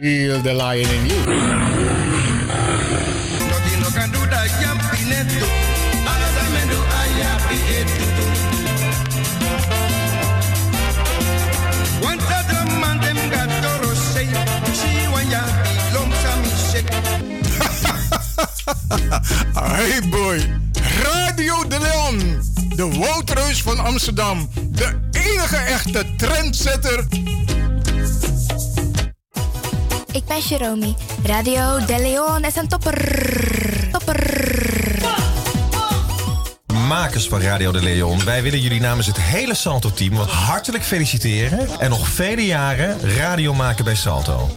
Heal the lion in you. Hey boy, Radio de Leon, de Woutreus van Amsterdam, de enige echte trendsetter. Ik ben Jeromy. Radio De Leon is een topper. Topper. Makers van Radio de Leon, wij willen jullie namens het hele Salto-team wat hartelijk feliciteren en nog vele jaren radio maken bij Salto.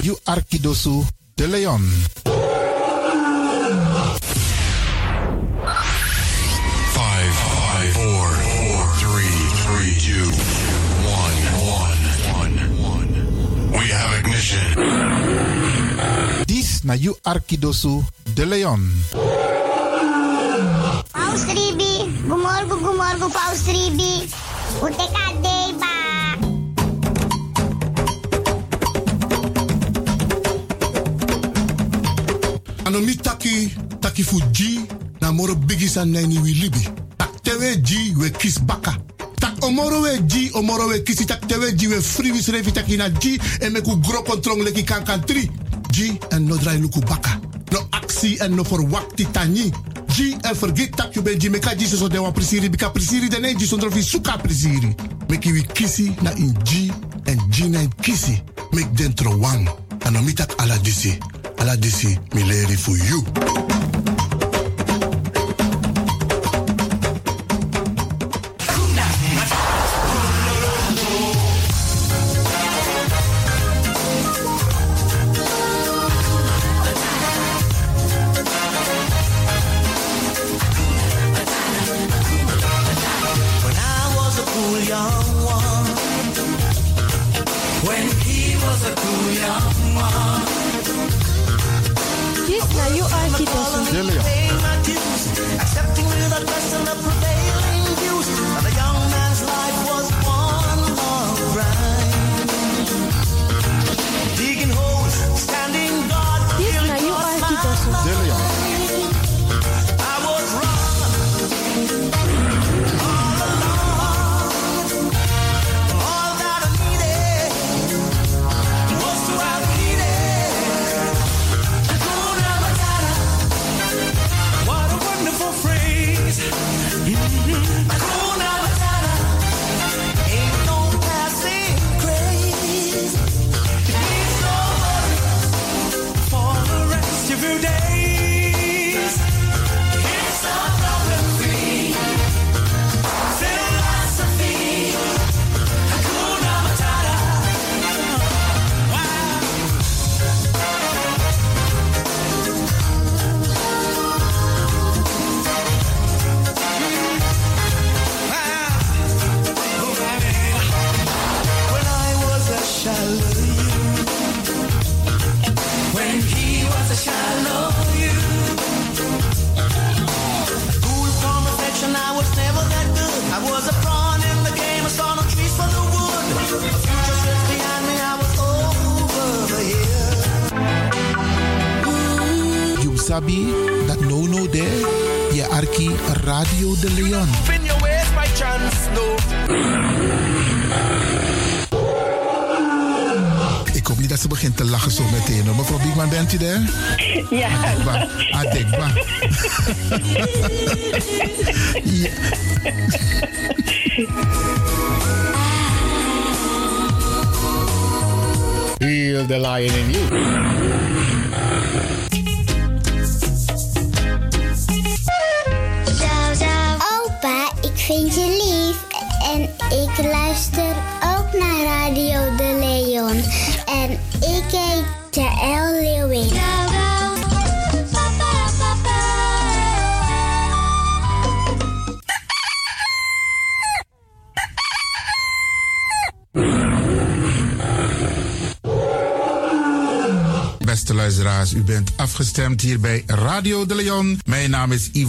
You Arkidosu de Leon. Have ignition. This na You Arkidosu de Leon. Paus Ribi, gumorgo gumorgo Paus Ribi. Uteka deba. Anomi taki taki fu G na moro bigi san nani wi libi. Tak tewe G we kis baka. Tak omoro we G omoro we kisi tak tewe G we free wis revi taki na G en meku gro kontrong leki kan kan tri. G en no drai luku baka. No actie en no for wakti tani. G en forget tak you ben G meka G so de wa prisiri bika prisiri de ne G sondro fi suka prisiri. Meki wi kisi na in G en G na in kisi. Mek dentro wang. Anomi tak ala disi. Ala disi mi leri for you.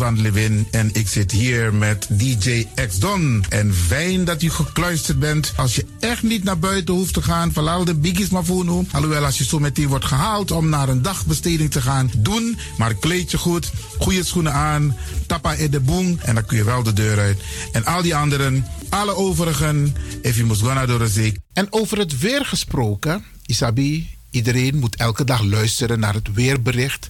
En ik zit hier met DJ X Don. En fijn dat u gekluisterd bent. Als je echt niet naar buiten hoeft te gaan, verlaal de biggies maar voor nu. Alhoewel, als je zo meteen wordt gehaald om naar een dagbesteding te gaan, doen. Maar kleed je goed, goede schoenen aan, tappa in de boom en dan kun je wel de deur uit. En al die anderen, alle overigen, if you must go naar de zee. En over het weer gesproken, Isabi, iedereen moet elke dag luisteren naar het weerbericht.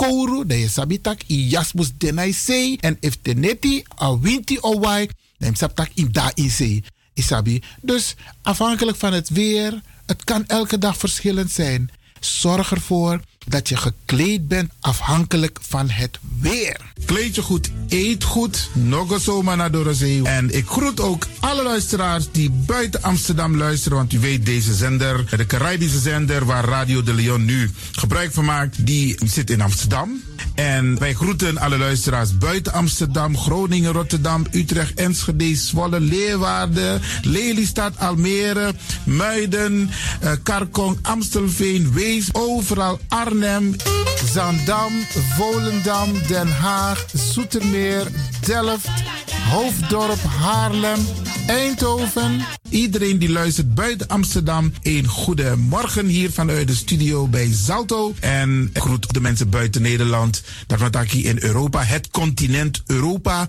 kouru, dan je sabitak i jasmus denai sei. En if teneti a winti o wai, dan sabtak i da in sei. Isabi. Dus afhankelijk van het weer, het kan elke dag verschillend zijn. Zorg ervoor dat je gekleed bent afhankelijk van het weer. Kleed je goed, eet goed, nog zomaar naar Dorozee. En ik groet ook alle luisteraars die buiten Amsterdam luisteren. Want u weet, deze zender, de Caribische zender waar Radio de Leon nu gebruik van maakt, die zit in Amsterdam. En wij groeten alle luisteraars buiten Amsterdam, Groningen, Rotterdam, Utrecht, Enschede, Zwolle, Leeuwarden, Lelystad, Almere, Muiden, uh, Karkong, Amstelveen, Wees, overal Arnhem, Zandam, Volendam, Den Haag, Zoetermeer, Delft, Hoofddorp, Haarlem, Eindhoven. Iedereen die luistert buiten Amsterdam, een goede morgen hier vanuit de studio bij Zalto. En groet de mensen buiten Nederland, dat wat in Europa, het continent Europa.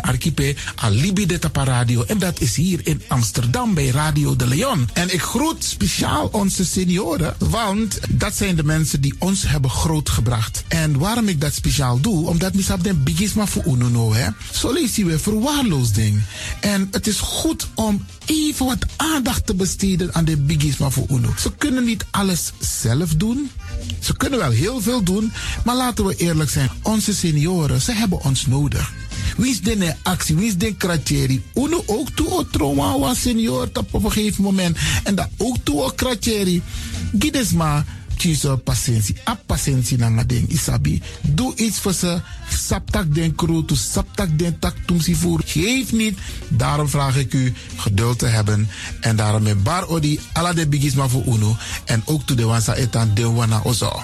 archipel Alibi de Tapa Radio. En dat is hier in Amsterdam bij Radio de Leon. En ik groet speciaal onze senioren, want dat zijn de mensen die ons hebben grootgebracht. En waarom ik dat speciaal doe, omdat misap den bigisma voor ununo, hè. Zo lezen we verwaarloosding. En het is goed om even wat aandacht te besteden aan de bigisma voor uno. Ze kunnen niet alles zelf doen. Ze kunnen wel heel veel doen, maar laten we eerlijk zijn. Onze senioren, ze hebben ons nodig. Wie is de actie? Wie is de kratjeri? Uno ook toe o trauma was senior op een gegeven moment. En dat ook toe o kratjeri. Gides maar patiëntie. A patiëntie na ding isabi. Doe iets voor ze. Saptak den kroto, saptak den tak tumsi voer. Geef niet. Daarom vraag ik u geduld te hebben. En daarom met bar odi ala de bigisma voor uno. En ook toe de wansa etan de wana ozo.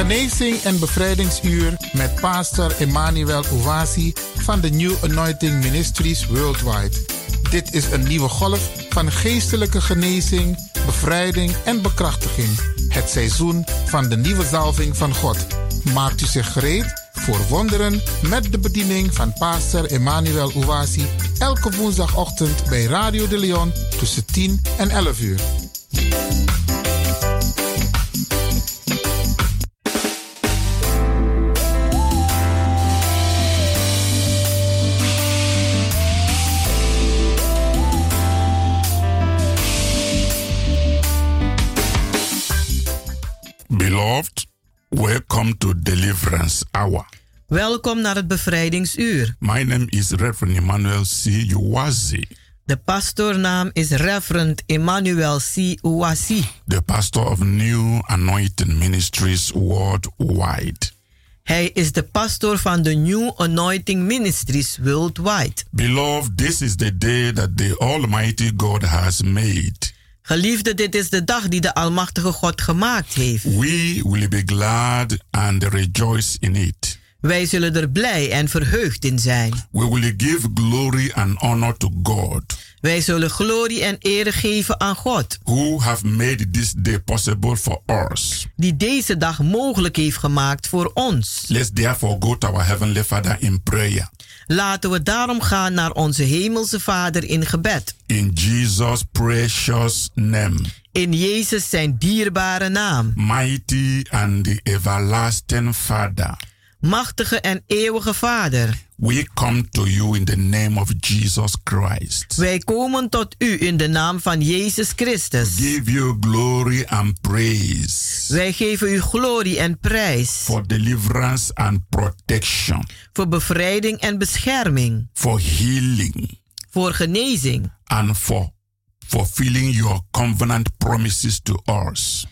Genezing en bevrijdingsuur met pastor Emmanuel Owasi van de New Anointing Ministries Worldwide. Dit is een nieuwe golf van geestelijke genezing, bevrijding en bekrachtiging. Het seizoen van de nieuwe zalving van God. Maakt u zich gereed voor wonderen met de bediening van pastor Emmanuel Owasi elke woensdagochtend bij Radio de Leon tussen 10 en 11 uur. Welcome to Deliverance Hour. Welkom naar het bevrijdingsuur. My name is Reverend Emmanuel C. Uwazi, De pastoornaam is Reverend Emmanuel C. Uwasi. the pastor of New Anointing Ministries worldwide. Hij is de pastor van de New Anointing Ministries Worldwide. Beloved, this is the day that the Almighty God has made. Geliefde, dit is de dag die de Almachtige God gemaakt heeft. We will be glad and rejoice in it. Wij zullen er blij en verheugd in zijn. We will give glory and honor to God Wij zullen glorie en eer geven aan God, who have made this day possible for us. die deze dag mogelijk heeft gemaakt voor ons. Let's therefore go to our Heavenly Father in prayer. Laten we daarom gaan naar onze Hemelse Vader in gebed. In Jesus' precious name, In Jezus zijn dierbare naam. mighty and the everlasting Father, Machtige en eeuwige Vader, we come to you in the name of Jesus Christ. wij komen tot u in de naam van Jezus Christus. Give you glory and praise Wij geven u glorie en prijs for deliverance and protection, voor bevrijding en bescherming, for healing, voor genezing and for fulfilling your covenant promises to us.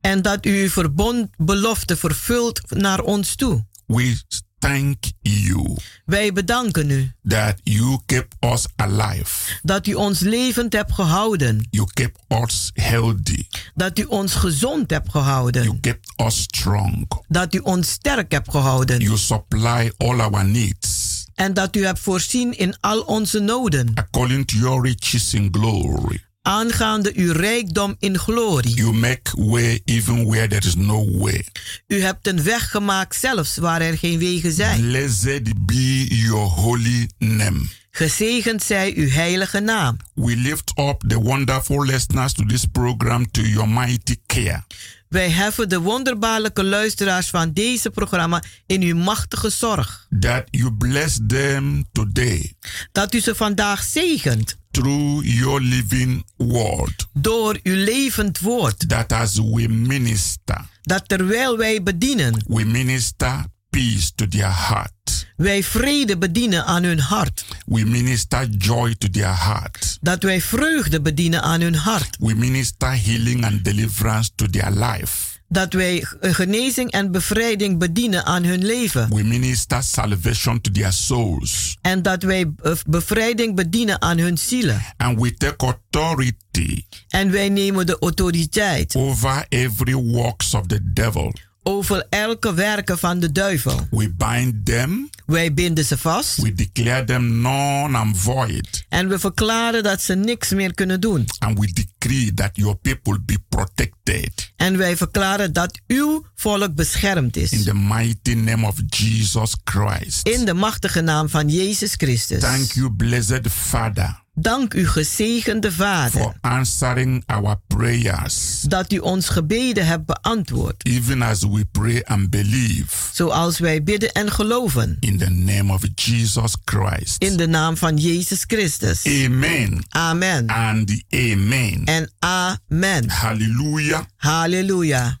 en dat u uw verbondbelofte vervult naar ons toe. We thank you Wij bedanken u that you kept us alive. dat u ons levend hebt gehouden, You kept us healthy. dat u ons gezond hebt gehouden, You kept us strong. dat u ons sterk hebt gehouden You supply all our needs en dat u hebt voorzien in al onze noden, according to your riches in glory. Aangaande uw rijkdom in glorie. You make way even where there is no way. U hebt een weg gemaakt zelfs waar er geen wegen zijn. Blessed be your holy name. Gezegend zij uw heilige naam. We lift up the wonderful listeners to this program to your mighty care. Wij heffen de wonderbaarlijke luisteraars van deze programma in uw machtige zorg. That you bless them today Dat u ze vandaag zegent through your living word. door uw levend woord. That as we minister, Dat terwijl wij bedienen, we minister peace to their heart. wij vrede bedienen aan hun hart. We minister joy to their heart. Dat wij vreugde bedienen aan hun hart. We minister healing and deliverance to their life. Dat wij genezing en bevrijding bedienen aan hun leven. We minister salvation to their souls. En dat wij eh, bevrijding bedienen aan hun zielen. And we take authority En wij nemen de autoriteit over every works of the devil. Over elke werken van de duivel. We bind them. Wij binden ze vast. We declare them non and void. En we verklaren dat ze niks meer kunnen doen. And we decree that your people be protected. En wij verklaren dat uw volk beschermd is. In the mighty name of Jesus Christ. In de machtige naam van Jezus Christus. Thank you, blessed Father. Dank u, gezegende Vader, for answering our prayers, dat u ons gebeden hebt beantwoord. even as we pray and believe Zoals wij bidden en geloven. in the name of Jesus Christ. In de naam van Jezus Christus. Amen Amen. and amen. En amen. Hallelujah. Halleluja.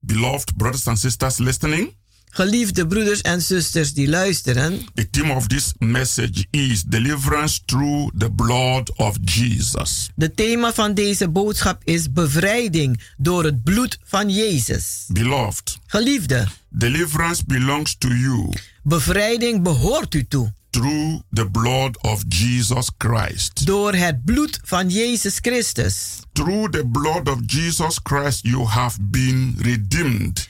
Beloved brothers and sisters listening, Geliefde broeders en zusters die luisteren. the theme of this message is deliverance through the blood of Jesus. De thema van deze boodschap is bevrijding door het bloed van Jezus. Beloved, Geliefde, deliverance belongs to you bevrijding behoort u toe. through the blood of Jesus Christ. Door het bloed van Jezus Christus. Through the blood of Jesus Christ, you have been redeemed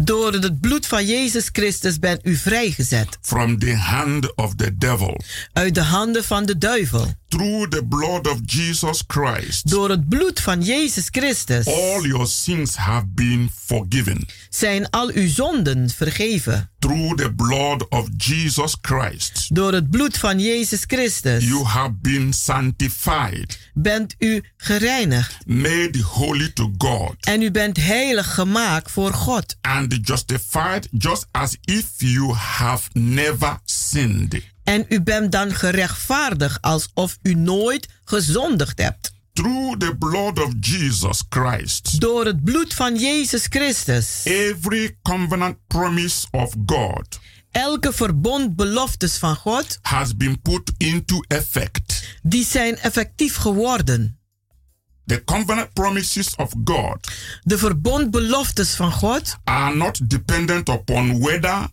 Door het bloed van Jezus Christus bent u vrijgezet. from the hand of the devil. Uit de handen van de duivel. Through the blood of Jesus Christ, Door het bloed van Jezus Christus all your sins have been forgiven. zijn al uw zonden vergeven. Through the blood of Jesus Christ, Door het bloed van Jezus Christus you have been sanctified, bent u gereinigd. made holy to God, En u bent heilig gemaakt voor God. and justified just as if you have never sinned. En u bent dan gerechtvaardigd alsof u nooit gezondigd hebt. Through the blood of Jesus Christ, Door het bloed van Jezus Christus. every covenant promise of God Elke verbondbeloftes van God, has been put into effect. die zijn effectief geworden. The covenant promises of God De verbondbeloftes van God are not dependent upon whether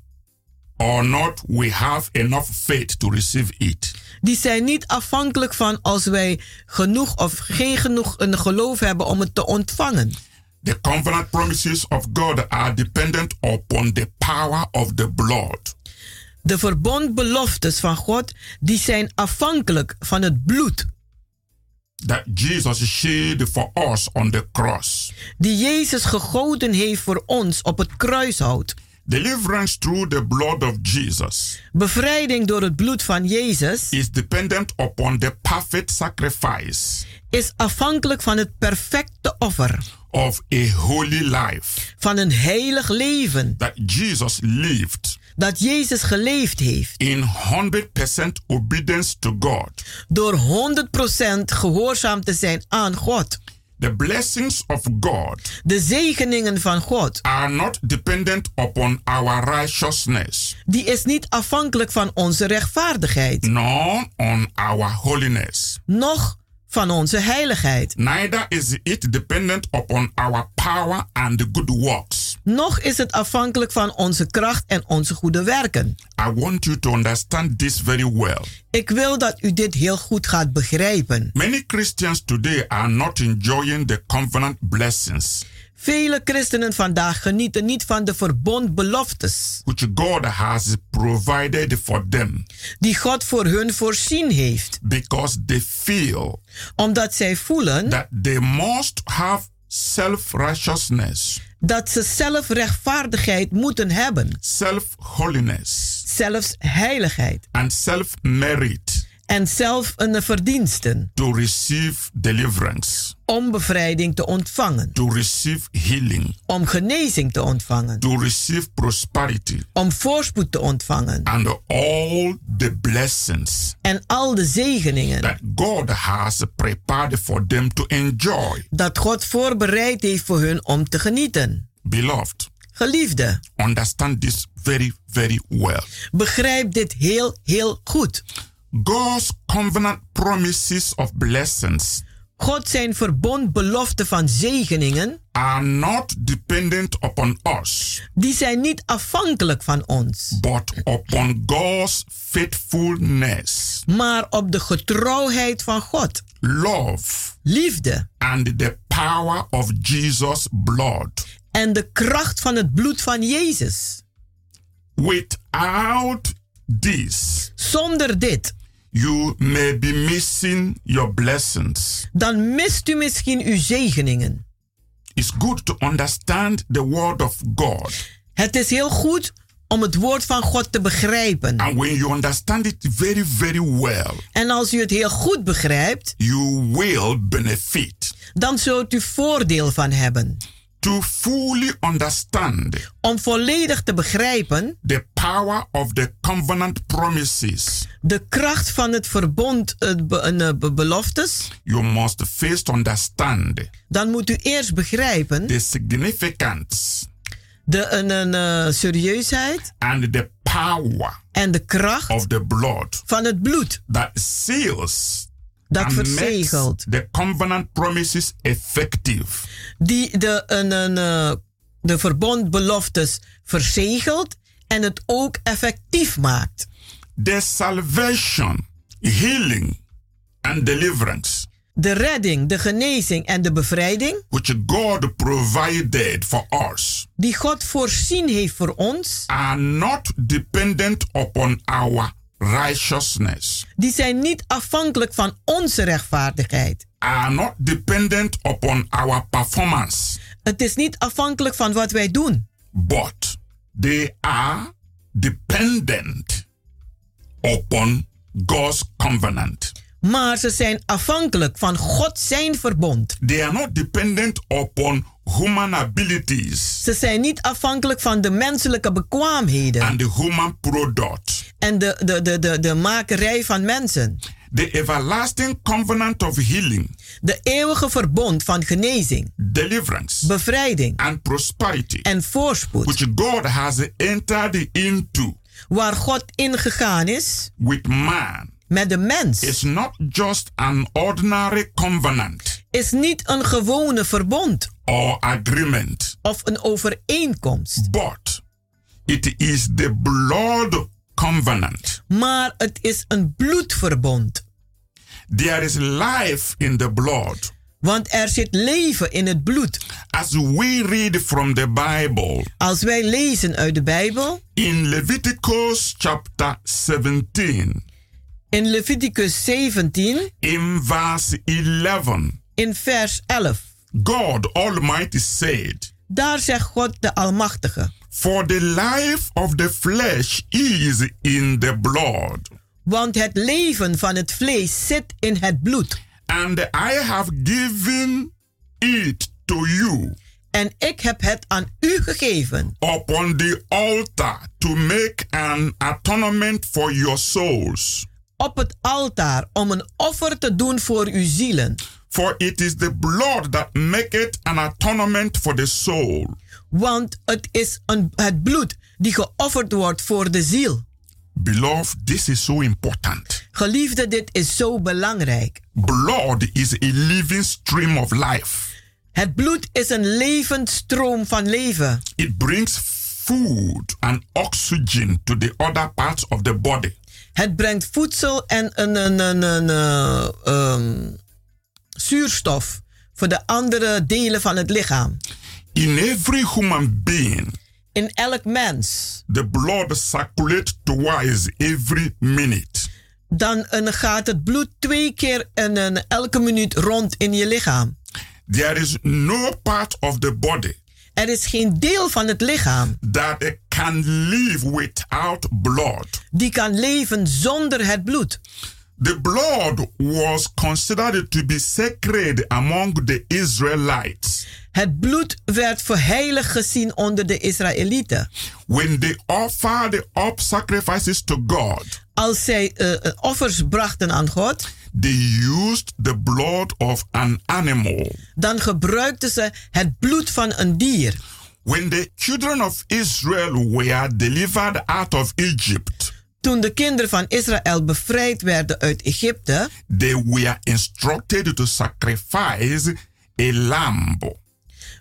or not we have enough faith to receive it. die zijn niet afhankelijk van als wij genoeg of geen genoeg een geloof hebben om het te ontvangen. The covenant promises of God are dependent upon the power of the blood. De verbondbeloftes van God die zijn afhankelijk van het bloed that Jesus shed for us on the cross. die Jezus gegoten heeft voor ons op het kruishout. Deliverance through the blood of Jesus Bevrijding door het bloed van Jezus is dependent upon the perfect sacrifice is afhankelijk van het perfecte offer of a holy life van een heilig leven that Jesus lived dat Jezus geleefd heeft in 100% obedience to God. door 100% gehoorzaam te zijn aan God. The blessings of God De zegeningen van God, are not dependent upon our righteousness, die is niet afhankelijk van onze rechtvaardigheid, nor on our holiness. noch van onze heiligheid, Neither is it dependent upon our power and good works. Noch is het afhankelijk van onze kracht en onze goede werken. I want you to understand this very well. Ik wil dat u dit heel goed gaat begrijpen. Many Christians today are not enjoying the covenant blessings Vele christenen vandaag genieten niet van de verbondbeloftes which God has provided for them die God voor hun voorzien heeft, because they feel omdat zij voelen that they must have self righteousness, dat ze zelf rechtvaardigheid moeten hebben, self holiness, zelfs heiligheid and self merit en zelf een verdiensten. To receive deliverance, om bevrijding te ontvangen, to receive healing, om genezing te ontvangen, to receive prosperity, om voorspoed te ontvangen. And all the blessings en al de zegeningen. that God has prepared for them to enjoy. dat God voorbereid heeft voor hun om te genieten. Beloved, Geliefde, understand this very, very well. begrijp dit heel, heel goed. God's covenant promises of blessings God zijn verbondbeloften van zegeningen, are not dependent upon us, die zijn niet afhankelijk van ons, but upon God's faithfulness, maar op de getrouwheid van God, love, liefde and the power of Jesus' blood. en de kracht van het bloed van Jezus. Without this, Zonder dit, you may be missing your blessings. dan mist u misschien uw zegeningen. It's good to understand the word of God Het is heel goed om het woord van God te begrijpen. And when you understand it very, very well, En als u het heel goed begrijpt, you will benefit. dan zult u voordeel van hebben. To fully understand Om volledig te begrijpen the power of the covenant promises, de kracht van het verbond, het be- eh, be- beloftes, you must first understand dan moet u eerst begrijpen the significance de een, een, eh, serieusheid and the power en de kracht of the blood van het bloed that seals dat verzegelt. the covenant promises effective. Die de, een, een, eh, de verbondbeloftes verzegelt en het ook effectief maakt. The salvation, healing, and deliverance De redding, de genezing en de bevrijding which God provided for us die God voorzien heeft voor ons, are not dependent upon our righteousness, die zijn niet afhankelijk van onze rechtvaardigheid. are not dependent upon our performance, Het is niet afhankelijk van wat wij doen, but they are dependent upon God's covenant. Maar ze zijn afhankelijk van God zijn verbond. They are not dependent upon human abilities Ze zijn niet afhankelijk van de menselijke bekwaamheden and the human product. en de, de, de, de, de makerij van mensen. The everlasting covenant of healing, De eeuwige verbond van genezing, deliverance, bevrijding and prosperity, en voorspoed, which God has entered into waar God ingegaan is with man, met de mens, is not just an ordinary covenant is niet een gewone verbond or agreement, of een overeenkomst, but it is the blood covenant. maar het is een bloedverbond. There is life in the blood. Want er zit leven in het bloed. As we read from the Bible Als wij lezen uit de Bijbel, in Leviticus chapter 17, in Leviticus 17, in verse 11, in vers 11, God Almighty said, daar zegt God de Almachtige. For the life of the flesh is in the blood, Want het leven van het vlees zit in het bloed. and I have given it to you En ik heb het aan u gegeven upon the altar to make an atonement for your souls. Op het altaar om een offer te doen voor uw zielen. For it is the blood that maketh an atonement for the soul. Want het is een, het bloed die geofferd wordt voor de ziel. Beloved, this is so important. Geliefde, dit is zo belangrijk. Blood is a living stream of life. Het bloed is een levend stroom van leven. It brings food and oxygen to the other parts of the body. Het brengt voedsel en een, een, een, een, eh, ehm, zuurstof voor de andere delen van het lichaam. In every human being, In elk mens. the blood circulates twice every minute. Dan een, gaat het bloed twee keer en een, elke minuut rond in je lichaam. There is no part of the body Er is geen deel van het lichaam that can live without blood. die kan leven zonder het bloed. The blood was considered to be sacred among the Israelites. Het bloed werd voor heilig gezien onder de Israëlieten. When they offered up sacrifices to God, Als zij eh, offers brachten aan God, they used the blood of an animal. dan gebruikten ze het bloed van een dier. When the children of Israel were delivered out of Egypt, Toen de kinderen van Israël bevrijd werden uit Egypte, they were instructed to sacrifice a lamb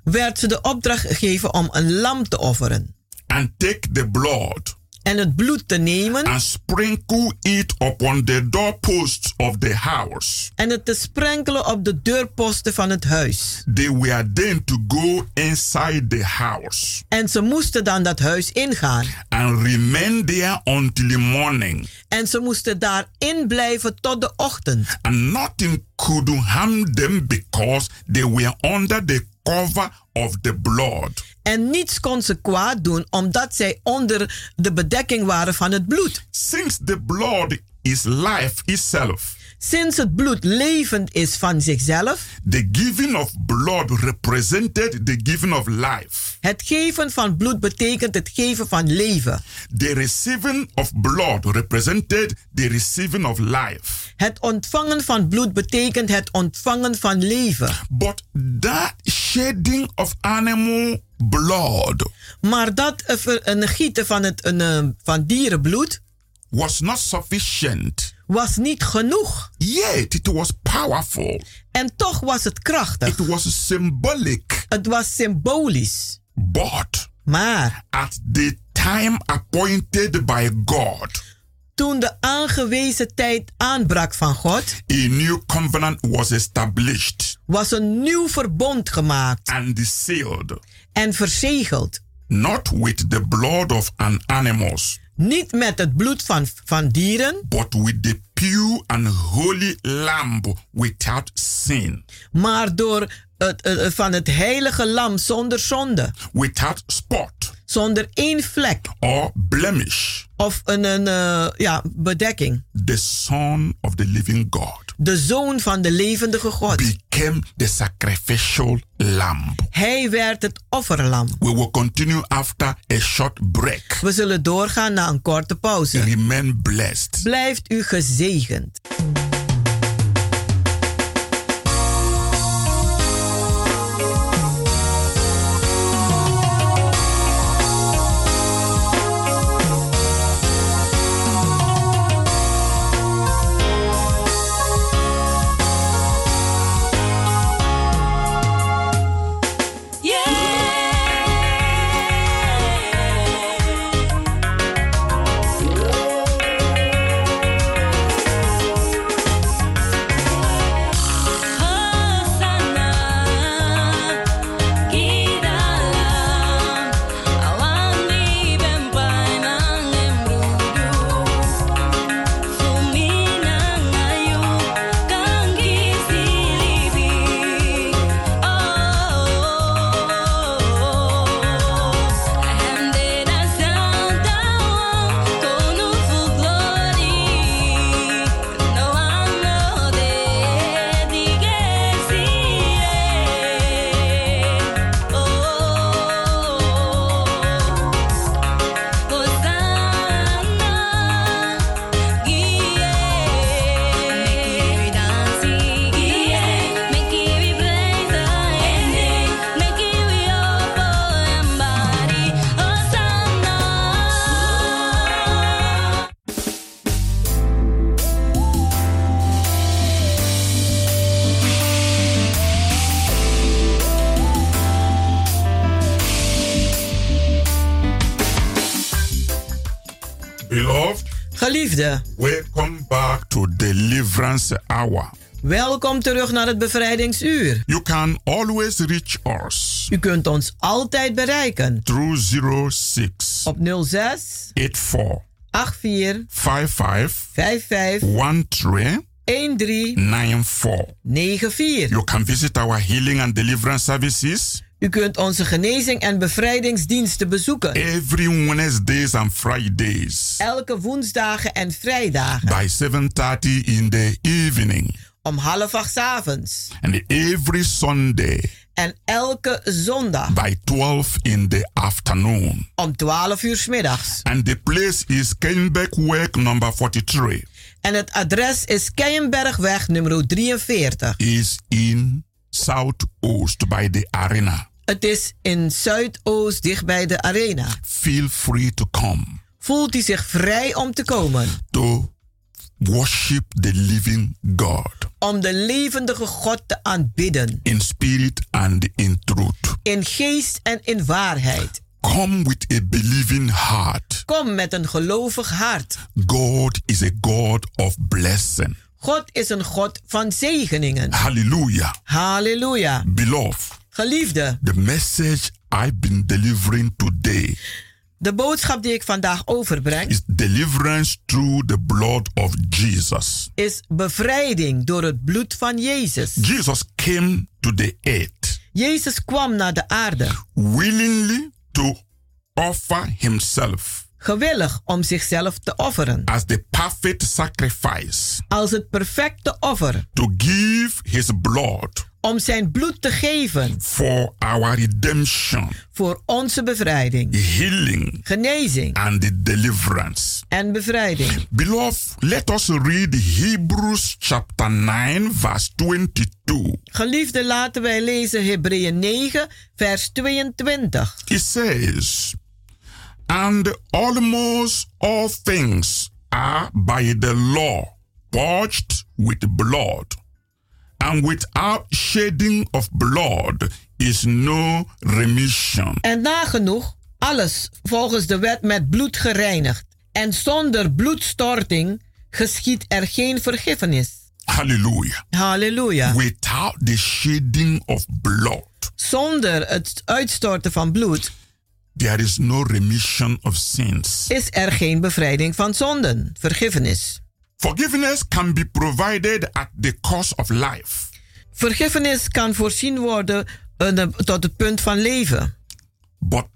werd ze de opdracht gegeven om een lam te offeren. and take the blood En het bloed te nemen and sprinkle it upon the doorposts of the house. en het te sprenkelen op de deurposten van het huis. They were then to go inside the house En ze moesten dan dat huis ingaan. and remain there until the morning. En ze moesten daarin blijven tot de ochtend. And nothing could harm them because they were under the cover of the blood. En niets kon ze kwaad doen, omdat zij onder de bedekking waren van het bloed. Since the blood is life itself, Sinds het bloed levend is van zichzelf, the giving of blood represented the giving of life. het geven van bloed betekent het geven van leven. The receiving of blood represented the receiving of life. Het ontvangen van bloed betekent het ontvangen van leven. But that shedding of animal blood Maar dat eh, ver- een gieten van, het, een, eh, van dierenbloed was not sufficient. was niet genoeg. Yet it was powerful. En toch was het krachtig. It was symbolic. Het was symbolisch. But Maar at the time appointed by God, toen de aangewezen tijd aanbrak van God, a new covenant was established was een nieuw verbond gemaakt and sealed, en verzegeld. not with the blood of an animals, Niet met het bloed van, van dieren, but with the pure and holy lamb without sin, maar door het, eh, van het heilige lam zonder zonde, without spot zonder één vlek or blemish, of een, een eh, ja, bedekking. the Son of the living God De zoon van de levendige God. became the sacrificial lamb. Hij werd het offerlam. We will continue after a short break. We zullen doorgaan na een korte pauze. Remain blessed. Blijft u gezegend. Geliefde, welcome back to Deliverance Hour. welkom terug naar het bevrijdingsuur. You can always reach us U kunt ons altijd bereiken through 06 op 06 84 84 55 55 13 13 94. 94. You can visit our healing and deliverance services U kunt onze genezing en bevrijdingsdiensten bezoeken. every Wednesdays and Fridays Elke woensdagen en vrijdagen. by 7:30 in the evening Om half acht 's avonds. and every Sunday En elke zondag. by 12 in the afternoon. Om 12 uur 's middags. And the place is Kenbekweg number 43 En het adres is Keienbergweg nummer 43. is in Southoost by the arena. Het is in Zuidoost dicht bij de arena. Feel free to come Voelt u zich vrij om te komen. to worship the living God Om de levendige God te aanbidden. in spirit and in truth. In geest en in waarheid. Come with a believing heart. Kom met een gelovig hart. God is a God of blessing. God is een God van zegeningen. Hallelujah. Halleluja. Beloved, Geliefde, the message I've been delivering today de boodschap die ik vandaag overbreng is deliverance through the blood of Jesus. is bevrijding door het bloed van Jezus. Jesus came to the earth Jezus kwam naar de aarde. willingly to offer himself Gewillig om zichzelf te offeren. as the perfect sacrifice, Als het perfecte offer. to give his blood Om zijn bloed te geven. for our redemption, Voor onze bevrijding. healing, Genezing and the deliverance. en bevrijding. Beloved, let us read Hebrews chapter 9, verse 22. Geliefde, laten wij lezen Hebreeën 9, vers 22. It says, And almost all things are by the law purged with blood, and without shedding of blood is no remission. En nagenoeg alles volgens de wet met bloed gereinigd. En zonder bloedstorting geschiet er geen vergiffenis. Hallelujah. Halleluja. Without the shedding of blood, Zonder het uitstorten van bloed there is no remission of sins. is er geen bevrijding van zonden, vergiffenis. Forgiveness can be provided at the cost of life. Vergiffenis kan voorzien worden eh, tot het punt van leven. But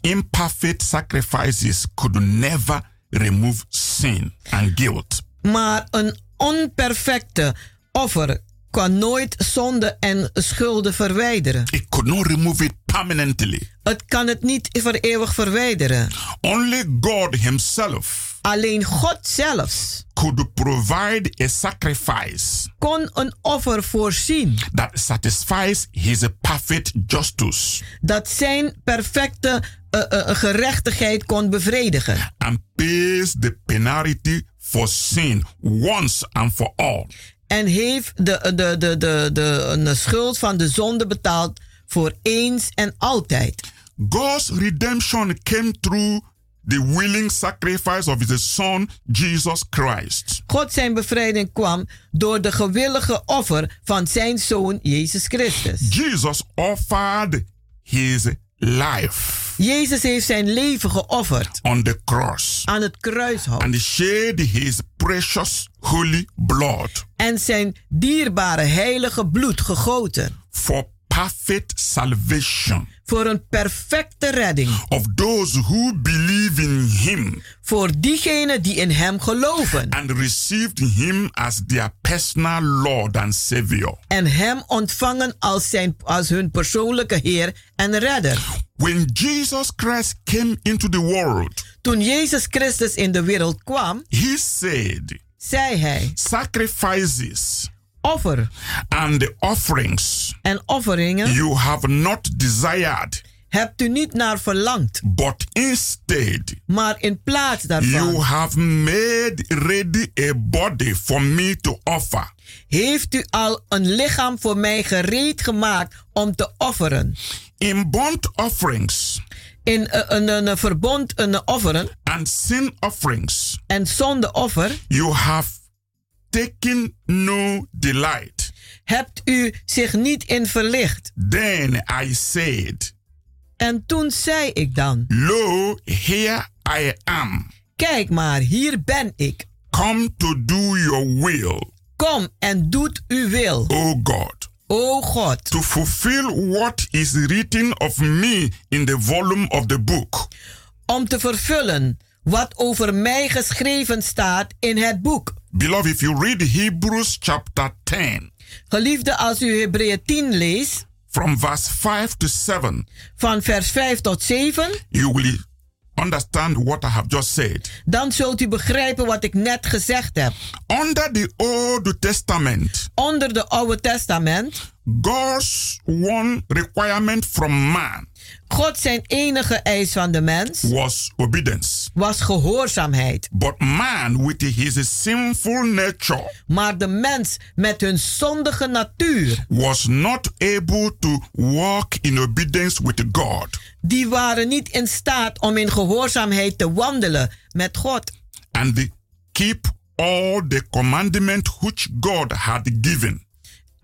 imperfect sacrifices could never remove sin and guilt. Maar een onperfecte offer kan nooit zonde en schulden verwijderen. It could not remove it permanently. Het kan het niet voor eeuwig verwijderen. Only God Himself Alleen God zelfs could provide a sacrifice kon een offer voorzien that satisfies His perfect justice dat zijn perfecte eh, eh, gerechtigheid kon bevredigen. and pays the penalty for sin once and for all. En heeft de, de, de, de, de, een schuld van de zonde betaald voor eens en altijd. God's redemption came through the willing sacrifice of His Son, Jesus Christ. God zijn bevrijding kwam door de gewillige offer van zijn zoon Jezus Christus. Jesus offered His life Jezus heeft zijn leven geofferd on the cross aan het kruishout and shed His precious holy blood en zijn dierbare heilige bloed gegoten for perfect salvation voor een perfecte redding of those who believe in Him voor diegenen die in hem geloven and received Him as their personal Lord and Savior. en hem ontvangen als, zijn, als hun persoonlijke Heer en Redder. When Jesus Christ came into the world, Toen Jezus Christus in de wereld kwam, He said, zei hij: Sacrifices Offer and the offerings en offeringen you have not desired, hebt u niet naar verlangd, but instead maar in plaats you daarvan have made ready a body for me to offer. heeft u al een lichaam voor mij gereed gemaakt om te offeren. In burnt offerings In eh, een, een, een verbond een offeren and sin offerings, en zondeoffer you have taken no delight. hebt u zich niet in verlicht. Then I said, En toen zei ik dan: Lo, here I am. Kijk maar, hier ben ik. Come to do your will, Kom en doet uw wil, O God, o God, to fulfill what is written of me in the volume of the book. om te vervullen wat over mij geschreven staat in het boek. Beloved, if you read Hebrews chapter 10, Geliefde, als u Hebreeën 10 leest, from verse 5 to 7, van vers 5 tot 7, you will understand what I have just said. dan zult u begrijpen wat ik net gezegd heb. Under the Old Testament, Onder de Oude Testament, God's one requirement from man God zijn enige eis van de mens was obedience. was gehoorzaamheid. But man, with his sinful nature, Maar de mens met hun zondige natuur, was not able to walk in obedience with God. die waren niet in staat om in gehoorzaamheid te wandelen met God. and they keep all the commandment which God had given.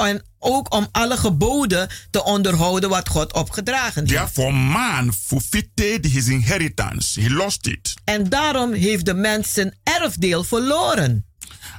En ook om alle geboden te onderhouden wat God opgedragen heeft. Therefore, man forfeited his inheritance. He lost it. En daarom heeft de mens zijn erfdeel verloren.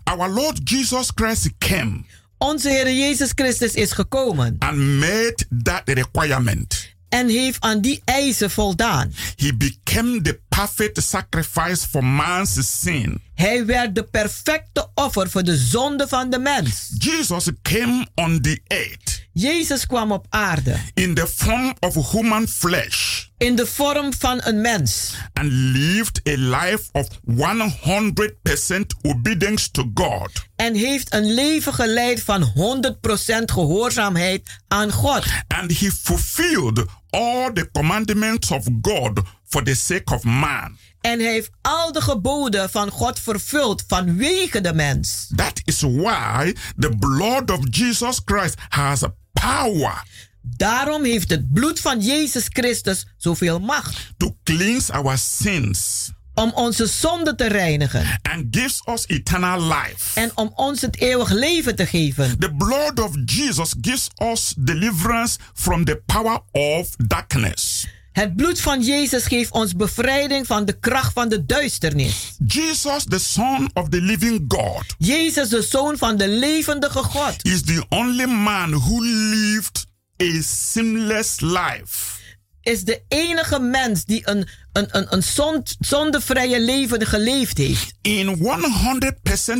Our Lord Jesus Christ came Onze Heer Jezus Christus is gekomen and made that requirement. En heeft aan die eisen voldaan. He became the perfect sacrifice for man's sin. Hij werd de perfecte offer voor de zonde van de mens. Jesus came on the earth Jezus kwam op aarde in the form of human flesh in de vorm van een mens and lived a life of 100% obedience to God. en heeft een leven geleid van 100% gehoorzaamheid aan God. And he fulfilled all the commandments of God for the sake of man. En hij heeft al de geboden van God vervuld vanwege de mens. That is why the blood of Jesus Christ has power Daarom heeft het bloed van Jezus Christus zoveel macht to cleanse our sins om onze zonden te reinigen and gives us eternal life. en om ons het eeuwig leven te geven. The blood of Jesus gives us deliverance from the power of darkness. Het bloed van Jezus geeft ons bevrijding van de kracht van de duisternis. Jesus, the Son of the living God, Jezus, de zoon van de levendige God, is the only man who lived a sinless life. is de enige mens die een, een, een, een zond, zondevrije leven geleefd heeft. In 100%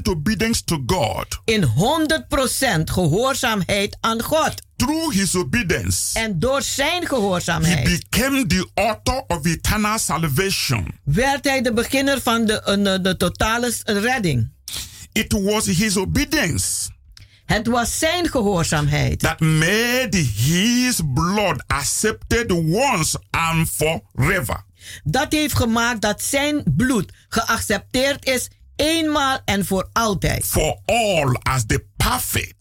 obedience to God. In 100% gehoorzaamheid aan God. Through his obedience, En door zijn he gehoorzaamheid became the author of eternal salvation. werd hij de beginner van de, een, de totale redding. It was his obedience Het was zijn gehoorzaamheid that made his blood accepted once and forever. dat heeft gemaakt dat zijn bloed geaccepteerd is eenmaal en voor altijd. For all as the perfect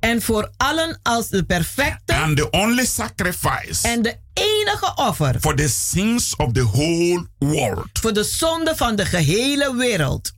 En voor allen als de perfecte and the only sacrifice en de enige offer for the sins of the whole world. voor de zonde van de gehele wereld.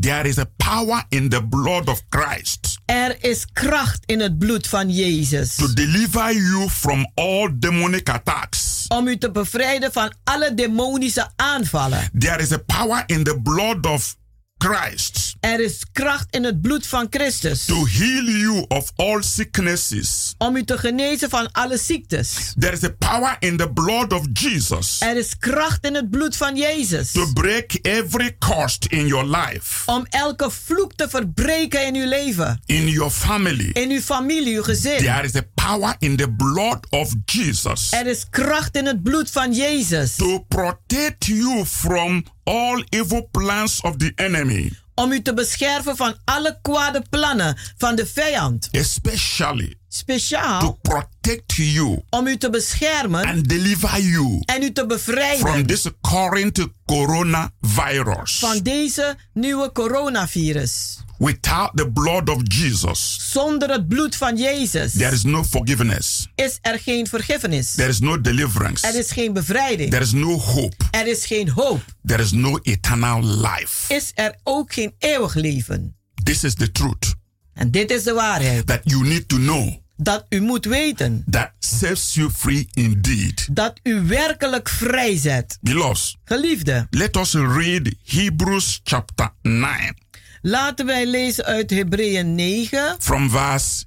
There is a power in the blood of Christ Er is kracht in het bloed van Jezus to deliver you from all demonic attacks. om u te bevrijden van alle demonische aanvallen. There is a power in the blood of Christ Er is kracht in het bloed van Christus to heal you of all sicknesses. om u te genezen van alle ziektes. There is a power in the blood of Jesus Er is kracht in het bloed van Jezus to break every curse in your life, om elke vloek te verbreken in uw leven, in your family. in uw familie, uw gezin. There is a power in the blood of Jesus Er is kracht in het bloed van Jezus to protect you from all evil plans of the enemy, om u te beschermen van alle kwade plannen van de vijand. especially to Speciaal protect you om u te beschermen and deliver you en u te from bevrijden this current coronavirus. van deze nieuwe coronavirus. Without the blood of Jesus, Zonder het bloed van Jezus there is no forgiveness, is er geen vergiffenis. there is no deliverance, Er is geen bevrijding. there is no hope, Er is geen hoop. there is no eternal life. Is er ook geen eeuwig leven. This is the truth En dit is de waarheid. that you need to know Dat u moet weten. that sets you free indeed. Dat u werkelijk vrijzet. Beloveds, Geliefde, let us read Hebrews chapter 9 laten wij lezen uit Hebreeën 9 from verse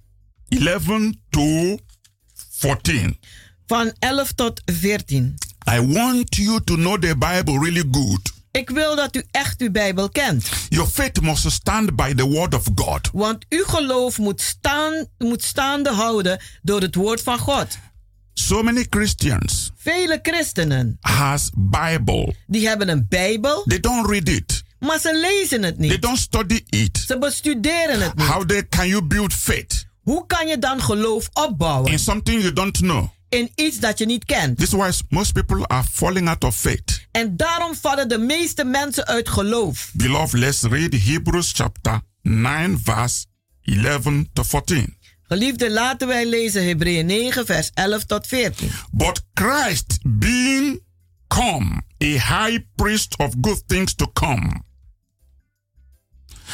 11 to 14. van 11 tot 14. I want you to know the Bible really good. Ik wil dat u echt uw Bijbel kent. Your faith must stand by the word of God. Want uw geloof moet, staan, moet staande houden door het woord van God. So many Christians Vele christenen has Bible. die hebben een Bijbel, They don't read it. Maar ze lezen het They niet. don't study it. Ze bestuderen het niet. How they can you build faith Hoe kan je dan geloof opbouwen in something you don't know? in iets dat je niet kent? This is why most people are falling out of faith. En daarom vallen de meeste mensen uit geloof. Beloved, let's read Hebrews chapter 9 verse 11 to 14. Geliefde, laten wij lezen Hebreeën 9, vers 11 tot 14. But Christ being come a high priest of good things to come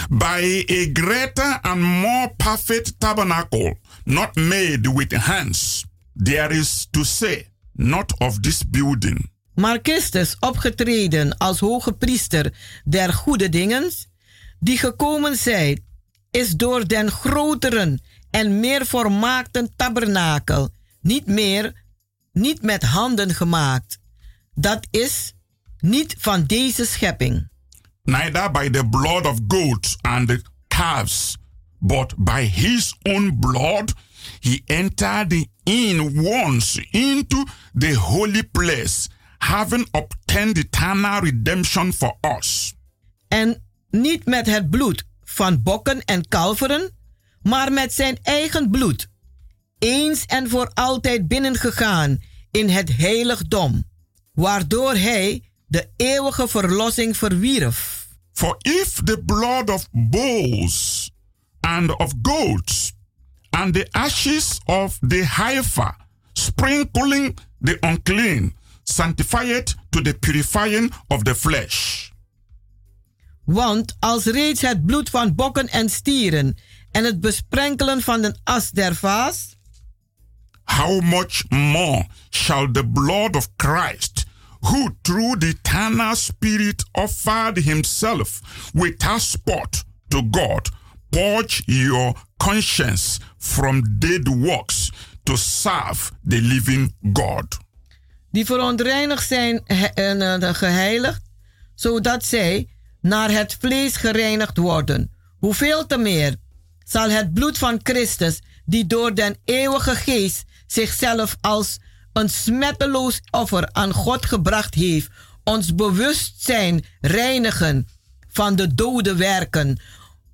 by a greater and more perfect tabernacle not made with hands there is to say not of this building Maar Christus, opgetreden als hoge priester der goede dingen, die gekomen zijt is door den groteren en meer volmaakten tabernakel niet meer, niet met handen gemaakt. Dat is niet van deze schepping. Neither by the blood of goats and calves, but by his own blood he entered in once into the holy place, having obtained eternal redemption for us. En niet met het bloed van bokken en kalveren, maar met zijn eigen bloed. Eens en voor altijd binnengegaan in het heiligdom, waardoor hij de eeuwige verlossing verwierf. For if the blood of bulls and of goats and the ashes of the heifer, sprinkling the unclean, sanctify it to the purifying of the flesh. Want als reeds het bloed van bokken en stieren en het besprenkelen van de as der vaas, how much more shall the blood of Christ, who through the eternal Spirit offered himself without spot to God, purge your conscience from dead works to serve the living God? die verontreinigd zijn en eh, geheiligd, zodat zij naar het vlees gereinigd worden. Hoeveel te meer zal het bloed van Christus, die door den eeuwige geest zichzelf als een smetteloos offer aan God gebracht heeft, ons bewustzijn reinigen van de dode werken,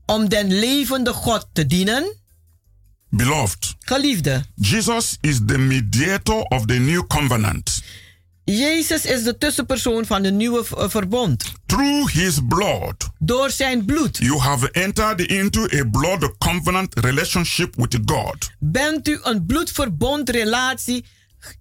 om den levende God te dienen? Beloved, Geliefde, Jesus is the mediator of the new covenant. Jezus is de tussenpersoon van de nieuwe verbond. Through his blood, Door zijn bloed you have entered into a blood covenant relationship with God, bent u een bloedverbond relatie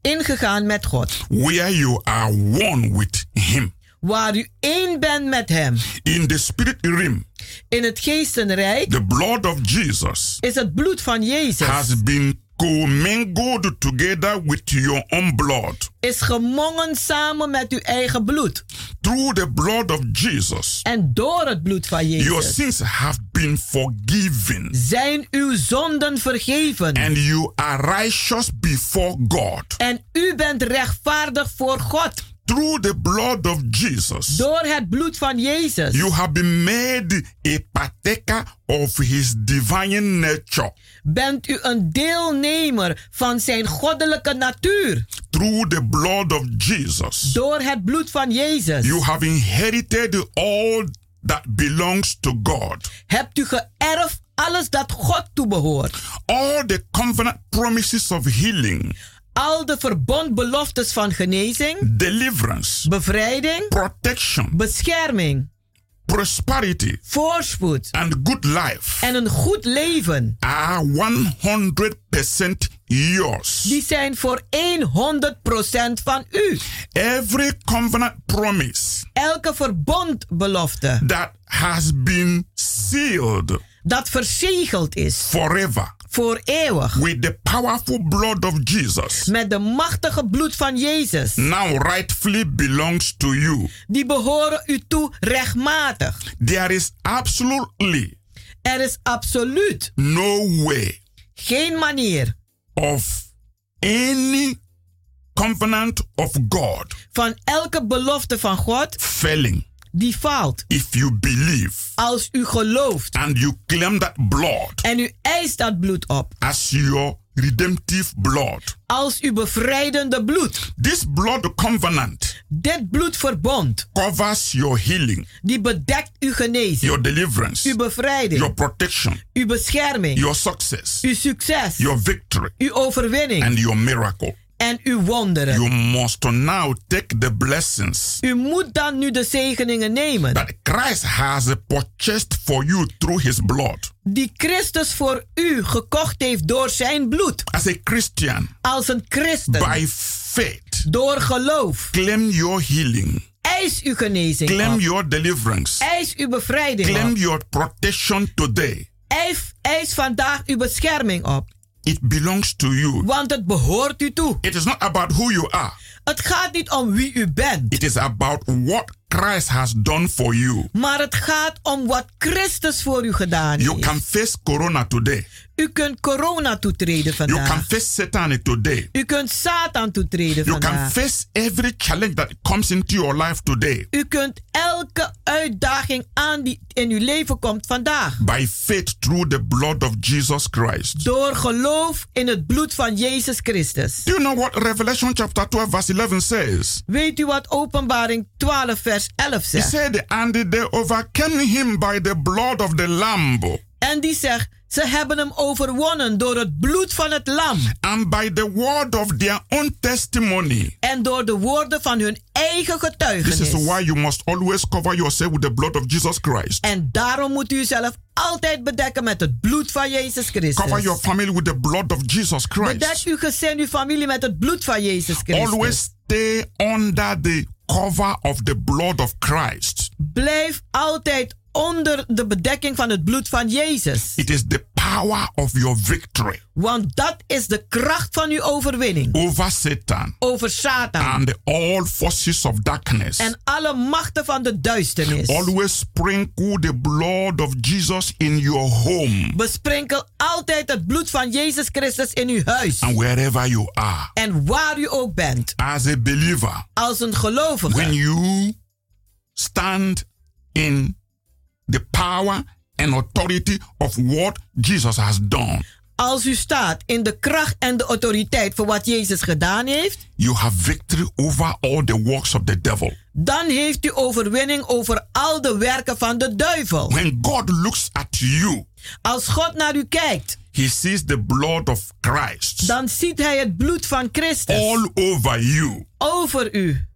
ingegaan met God. where you are one with him. Waar u één bent met hem. In the spirit realm, In het geestenrijk the blood of Jesus is het bloed van Jezus. has been commingled together with your own blood. Is gemongen samen met uw eigen bloed. Through the blood of Jesus, En door het bloed van your Jezus sins have been forgiven zijn uw zonden vergeven. and you are righteous before God. En u bent rechtvaardig voor God. Through the blood of Jesus, Door het bloed van Jezus you have been made a partaker of his divine nature. Bent u een deelnemer van zijn goddelijke natuur. Through the blood of Jesus, Door het bloed van Jezus. You have inherited all that belongs to God. hebt u geërfd alles dat God toebehoort. All the covenant promises of healing, Al de verbondbeloftes van genezing, deliverance, bevrijding, protection, bescherming, prosperity, voorspoed and good life en een goed leven. are 100% yours. Die zijn voor 100% van u. Every covenant promise Elke verbondbelofte that has been sealed dat verzegeld is forever voor eeuwig with the powerful blood of Jesus met de machtige bloed van Jezus. now rightfully belongs to you. Die behoren u toe rechtmatig. There is absolutely Er is absoluut no way geen manier of any covenant of God van elke belofte van God failing die faalt. if you believe Als u gelooft and you claim that blood en u eist dat bloed op. as your redemptive blood. Als uw bevrijdende bloed. This blood covenant Dit bloedverbond. covers your healing, Die bedekt uw genezing. your deliverance, Uw bevrijding. your protection, Uw bescherming. your success, Uw succes. your victory, Uw overwinning. and your miracle. En uw wonderen. You must now take the blessings U moet dan nu de zegeningen nemen. that Christ has purchased for you through his blood. Die Christus voor u gekocht heeft door zijn bloed. As a Christian, Als een christen. by faith, door geloof. claim your healing. Eis uw genezing Claim op. your deliverance. Eis uw bevrijding Claim op. your protection today. Eis, eis vandaag uw bescherming op. It belongs to you. Want het behoort u toe. It is not about who you are. Het gaat niet om wie u bent. It is about what Christ has done for you. Maar het gaat om wat Christus voor u gedaan You heeft. can face corona today. U kunt corona toetreden You can vandaag. face Satan today. U kunt Satan toetreden You can vandaag. face every challenge that comes into your life today. U kunt elke uitdaging aan die in uw leven komt vandaag. By faith through the blood of Jesus Christ. Door geloof in het bloed van Jezus Christus. Do you know what Revelation chapter 12 verse 11 says? Weet u wat Openbaring 12 vers 11 He zegt? said, and they overcame him by the blood of the Lamb En die zegt, ze hebben hem overwonnen door het bloed van het lam. and by the word of their own testimony. En door de woorden van hun eigen This getuigenis. is why you must always cover yourself with the blood of Jesus Christ. En daarom moet u uzelf altijd bedekken met het bloed van Jezus Christus. Cover your family with the blood of Jesus Bedek Christ. uw gezin, uw familie met het bloed van Jezus Christus. Always stay under the cover of the blood of Christ. Blijf altijd onder de bedekking van het bloed van Jezus. It is the power of your victory Want dat is de kracht van uw overwinning over Satan over Satan and all forces of darkness. en alle machten van de duisternis. Always sprinkle the blood of Jesus in your home Besprenkel altijd het bloed van Jezus Christus in uw huis. and wherever you are. En waar u ook bent. As a believer, Als een gelovige. when you stand in the power and authority of what Jesus has done, Als u staat in de kracht en de autoriteit voor wat Jezus gedaan heeft. you have victory over all the works of the devil. Dan heeft u overwinning over al de werken van de duivel. When God looks at you, Als God naar u kijkt. he sees the blood of Christ Dan ziet hij het bloed van Christus. all over you. Over u.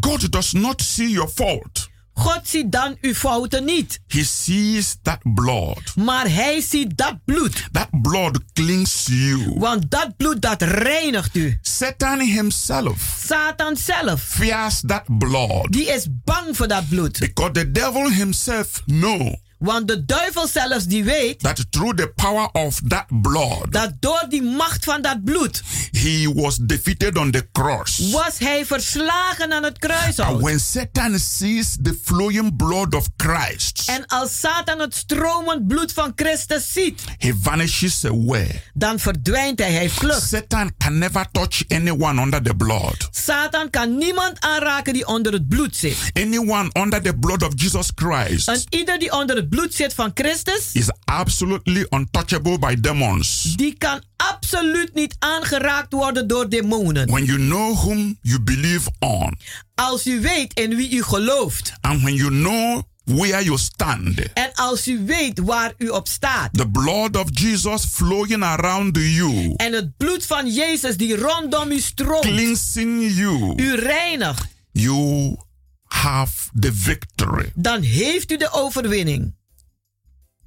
God does not see your fault. God ziet dan uw fouten niet. He sees that blood. Maar hij ziet dat bloed. That blood cleans you. Want dat bloed dat reinigt u. Satan himself Satan zelf. fears that blood Die is bang voor dat bloed. because the devil himself know Want de duivel zelfs die weet that through the power of that blood dat door die macht van dat bloed he was defeated on the cross. was hij verslagen aan het And kruishout. when Satan sees the flowing blood of Christ, En als Satan het stromend bloed van Christus ziet, he vanishes away. dan verdwijnt hij. Hij vlucht. Satan can never touch anyone under the blood. Satan kan niemand aanraken die onder het bloed zit. Anyone under the blood of Jesus Christ En ieder die onder het bloed zit van Christus, is absolutely untouchable by demons. die kan absoluut niet aangeraakt worden door demonen. When you know whom you believe on, Als u weet in wie u gelooft and when you know where you stand, en als u weet waar u op staat the blood of Jesus flowing around you, en het bloed van Jezus die rondom u stroomt, cleansing you, u reinigt, you have the victory. dan heeft u de overwinning.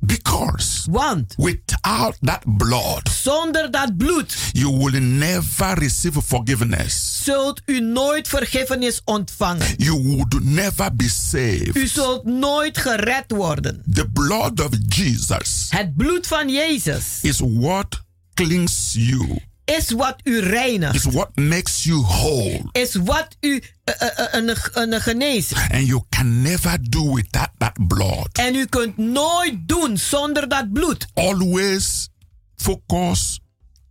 Because Want without that blood, zonder dat bloed you will never receive forgiveness. zult u nooit vergiffenis ontvangen. You would never be saved. U zult nooit gered worden. The blood of Jesus Het bloed van Jezus is what cleans you, is wat u reinigt. is what makes you whole. Is wat u eh, eh, eh, een, een, een geneest. And you can never do without that blood. En u kunt nooit doen zonder dat bloed. Always focus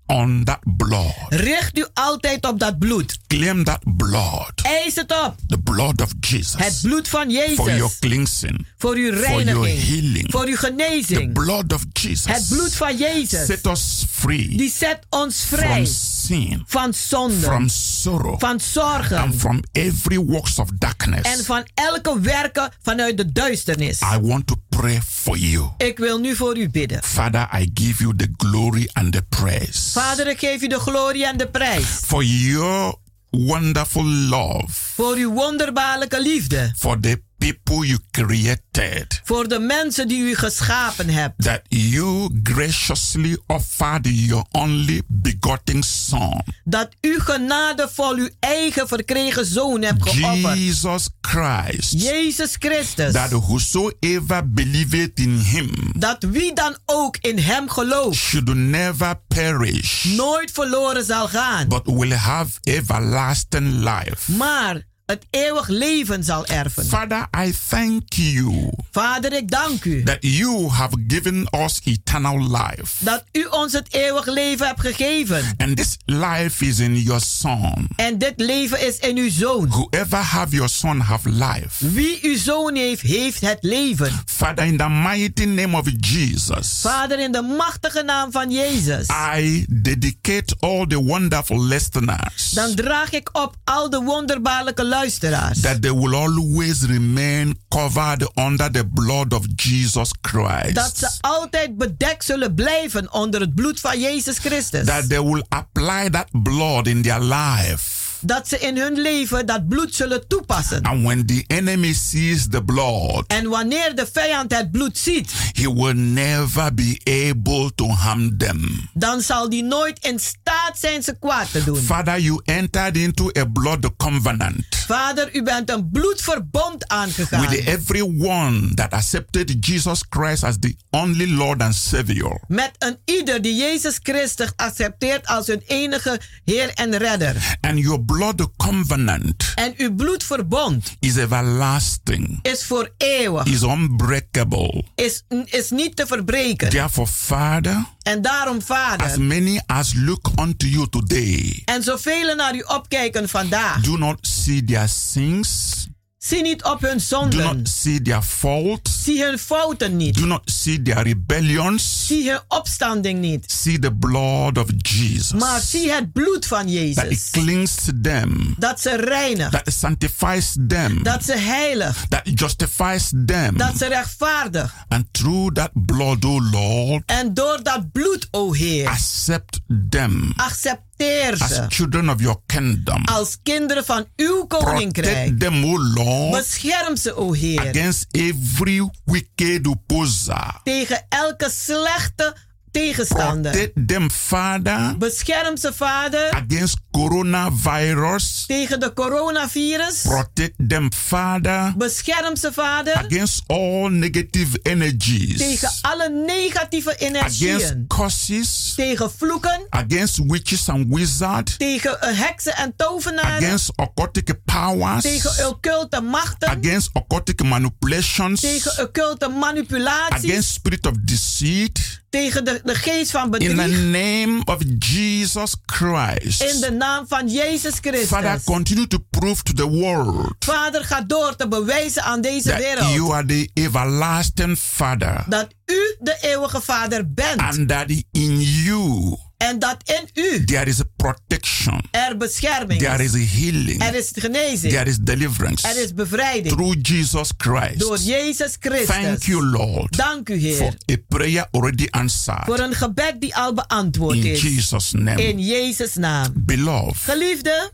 on that blood. Richt u altijd op dat bloed. Claim that blood. Eis het op. The blood of Jesus. Het bloed van For your Jezus. cleansing. Voor uw For your reiniging. healing. Voor uw The genezing. blood of Jesus. Het bloed van Jezus. Set us free Die zet ons from vrij sin, van zonde. from sorrow, Van zorgen. and from every works of darkness. En van elke werken vanuit de duisternis. I want to pray for you. Ik wil nu voor u bidden. Father, I give you the glory and the praise Vader, ik geef u de glorie en de prijs. for your wonderful love, Voor uw wonderbaarlijke liefde. for the people you created, Voor de mensen die u geschapen hebt. that you graciously offered your only begotten Son, Dat u genadevol uw eigen verkregen zoon hebt geofferd. Jesus Christ, Jezus Christus. that whosoever believeth in him Dat wie dan ook in hem gelooft. should never perish, Nooit verloren zal gaan. but will have everlasting life. Maar het eeuwig leven zal erven. Father, I thank you Vader, ik dank u. that you have given us eternal life. Dat u ons het eeuwig leven hebt gegeven. And this life is in your Son. En dit leven is in uw zoon. Whoever have your Son have life. Wie uw zoon heeft, heeft het leven. Father, in the mighty name of Jesus, Vader, in de machtige naam van Jezus. I dedicate all the wonderful listeners Dan draag ik op al de wonderbaarlijke luisteraars. that they will always remain covered under the blood of Jesus Christ. Dat ze altijd bedekt zullen blijven onder het bloed van Jezus Christus. that they will apply that blood in their life. Dat ze in hun leven dat bloed zullen toepassen. And when the enemy sees the blood, En wanneer de vijand het bloed ziet, he will never be able to harm them. dan zal die nooit in staat zijn ze kwaad te doen. Father, you entered into a blood covenant Vader, u bent een bloedverbond aangegaan. with everyone that accepted Jesus Christ as the only Lord and Savior. Met een ieder die Jezus Christus accepteert als hun enige Heer en Redder. And your blood covenant En uw bloedverbond is everlasting, is voor eeuwig, is unbreakable. is, is niet te verbreken. Therefore, Father, En daarom, as Vader, many as look unto you today, en zoveel naar u opkijken vandaag, do not see their sins, zie niet op hun do zonden. not see their faults, Zie hun fouten niet. do not see their rebellions. Zie hun opstanding niet. See the blood of Jesus Maar zie het bloed van that it Jezus. cleanses them, Dat ze reinigt. that it sanctifies them, Dat ze heilig. that it justifies them. Dat ze rechtvaardig. And through that blood, O Lord, En door dat bloed, o Heer, accept them accepteer as ze children of your kingdom. als kinderen van uw koninkrijk. Protect them, O Lord, Bescherm ze, o Heer, against every wicked opposer. tegen elke slechte tegenstander. Protect them, Father, Bescherm ze, Vader, against coronavirus. tegen de coronavirus. Protect them, Father, Bescherm ze, Vader, against all negative energies, tegen alle negatieve against energieën. curses, Tegen vloeken, against witches and wizards, tegen heksen en tovenaren. against occultic powers, Tegen occulte machten. against occultic manipulations, Tegen occulte manipulaties. against spirit of deceit. Tegen de, de geest van In the bedrieg. name of Jesus Christ. In de naam van Jezus Father, Christus. continue to prove to the world Vader, ga door te bewijzen aan deze that wereld. you are the everlasting Father Dat u de eeuwige Vader bent. and that in you En dat in u there is a protection, er bescherming there is. is a healing, Er is genezing. there is deliverance Er is bevrijding. through Jesus Christ. Door Jezus Christus. Thank you, Lord, Dank u, for Heer. a prayer already answered. Voor een gebed die al beantwoord In is. Jesus' name. In Jezus' naam. Beloved, Geliefde,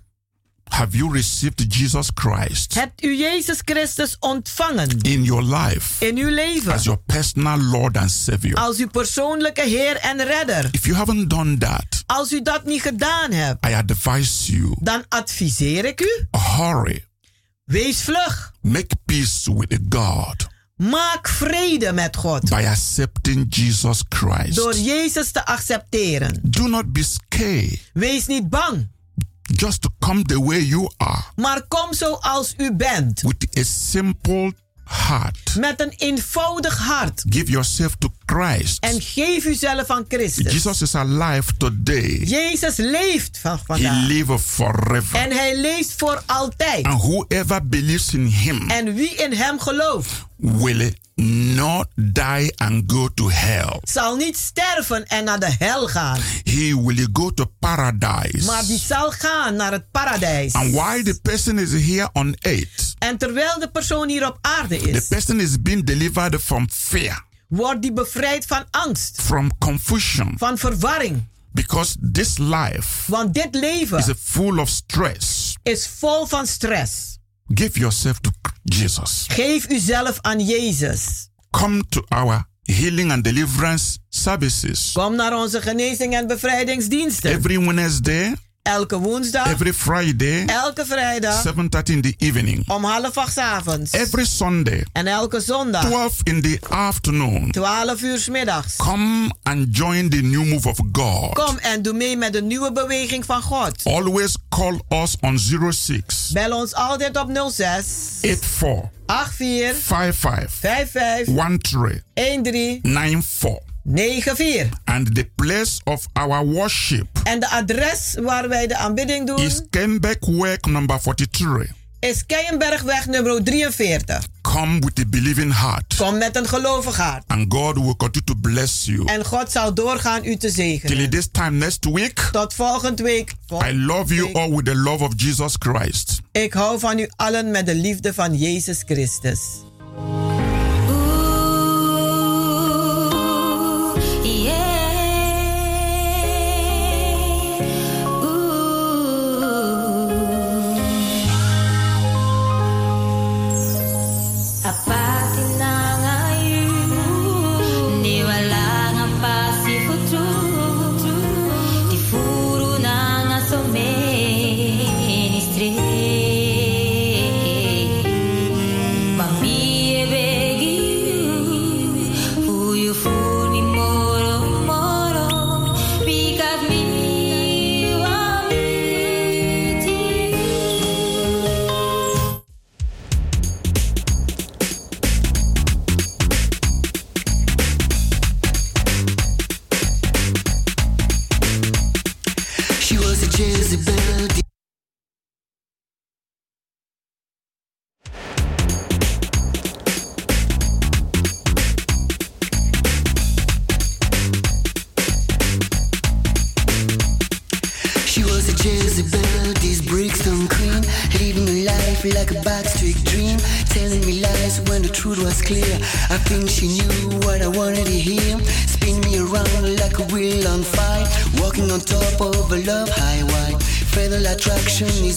have you received Jesus Christ hebt u Jezus Christus ontvangen in your life in uw leven. as your personal Lord and Savior? Als uw persoonlijke Heer en Redder. If you haven't done that, Als u dat niet gedaan hebt, I advise you dan adviseer ik u. hurry, Wees vlug. make peace with God Maak vrede met God. by accepting Jesus Christ. Door Jezus te accepteren. Do not be scared. Wees niet bang. Just to come the way you are Maar kom zoals u bent. with a simple heart. Met een eenvoudig hart. Give yourself to Christ. En geef uzelf aan Christus. Jesus is alive today. Jezus leeft van He vandaag. lives forever. En hij leeft voor altijd. And whoever believes in him En wie in hem gelooft, will not die and go to hell. zal niet sterven en naar de hel gaan. He will go to paradise. Maar die zal gaan naar het paradijs. And while the person is here on earth, En terwijl de persoon hier op aarde the is, person is being delivered from fear, wordt die bevrijd van angst, from confusion, van verwarring. because this life Want dit leven is full of stress, is vol van stress, Give yourself to Jesus. Geef uzelf aan Jezus. Come to our healing and deliverance services Kom naar onze genezing en bevrijdingsdiensten. every Wednesday, Elke woensdag, every Friday, elke vrijdag. 7:30 in the evening, om half acht 's avonds. every Sunday, En elke zondag. 12 in the afternoon. 12 uur 's middags. Come and join the new move of God. Kom en doe mee met de nieuwe beweging van God. Always call us on 06 Bel ons altijd op 06 84 84 55 55 13 13 94. 94. And the place of our worship En de adres waar wij de aanbidding doen is Kenbeck number 43. is Keienbergweg nummer 43. Come with a believing heart, Kom met een gelovig hart. and God will continue to bless you. En God zal doorgaan u te Till zegenen. this time next week, Tot volgende week. I love you all with the love of Jesus Christ. Ik hou van u allen met de liefde van Jezus Christus.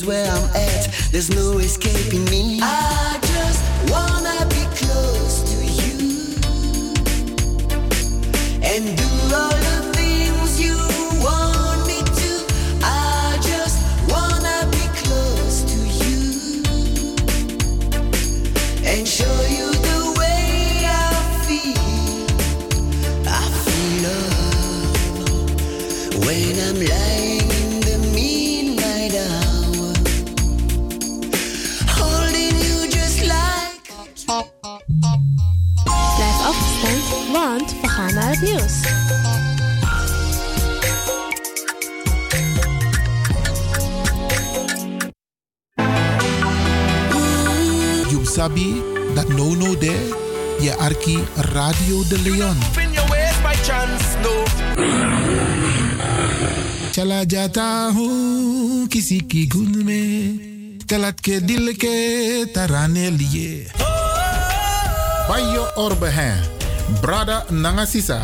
Where I'm at, there's no escaping Radio de Leon. Chala jata hu kisiki gunme, kalat ke dil ke tarane liye. Bayo Orbehen, Brada Nangasisa.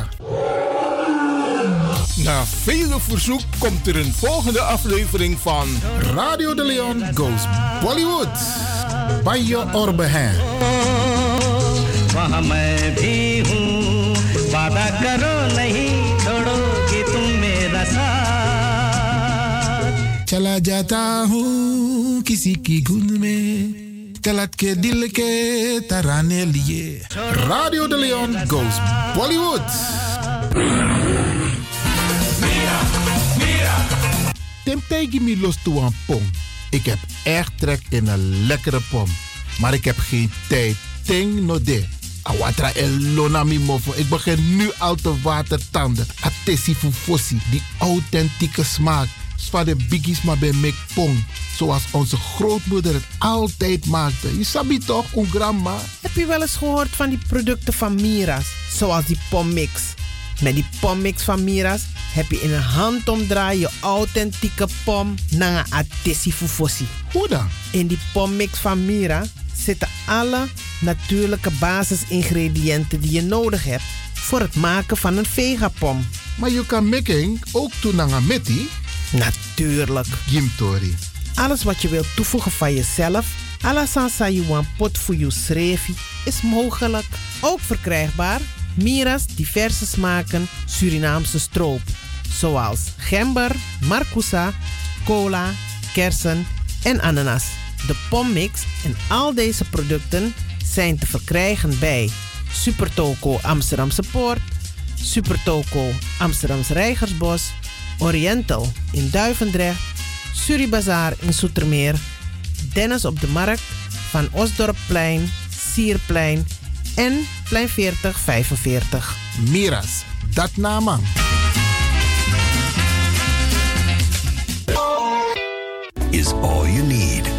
Na vele verzoek komt er een volgende aflevering van Radio de Leon Goes Bollywood. Bayo Orbehen. वहाँ मैं भी हूँ वादा करो नहीं छोड़ोगी तुम मेरा साथ Chala jata hu kisiki gunme, kalat ke dil ke tarane liye. Radio de Leon Goes Bollywood. Temptai mi los toe aan pom. Ik heb echt trek in een lekkere pom. Maar ik heb geen tijd. Ting no de. Awatra mi mofo. Ik begin nu al te watertanden. Atesi fufosi. Die authentieke smaak. Zwa de biggies maar bij mek pom. Zoals onze grootmoeder het altijd maakte. Je sabi toch, een grandma? Heb je wel eens gehoord van die producten van Mira's? Zoals die pommix. Met die pommix van Mira's heb je in een handomdraai je authentieke pom naar een fufosi. Hoe dan? In die pommix van Mira zitten alle natuurlijke basisingrediënten die je nodig hebt voor het maken van een vegapom. Maar je kan making ook metti? Natuurlijk. Gimtori. Alles wat je wilt toevoegen van jezelf Alasan Sayuan pot voor je schreefie is mogelijk. Ook verkrijgbaar Mira's diverse smaken Surinaamse stroop. Zoals gember, marcousa, cola, kersen en ananas. De pommix en al deze producten zijn te verkrijgen bij Supertoco Amsterdamse Poort, Supertoco Amsterdamse Reigersbos, Oriental in Duivendrecht, Suribazaar in Soetermeer, Dennis op de Markt, Van Osdorpplein, Sierplein en Plein 4045. Miras, dat nama. is all you need.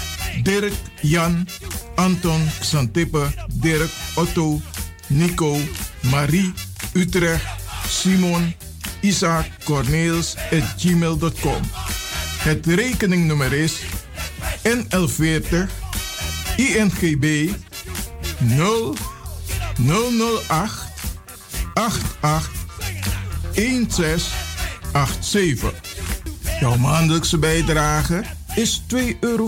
Dirk, Jan, Anton, Xantippe, Dirk, Otto, Nico, Marie, Utrecht, Simon, Isaac, Corneels gmail.com. Het rekeningnummer is NL40 INGB 0 008 88 1687. Jouw maandelijkse bijdrage is 2,50 euro.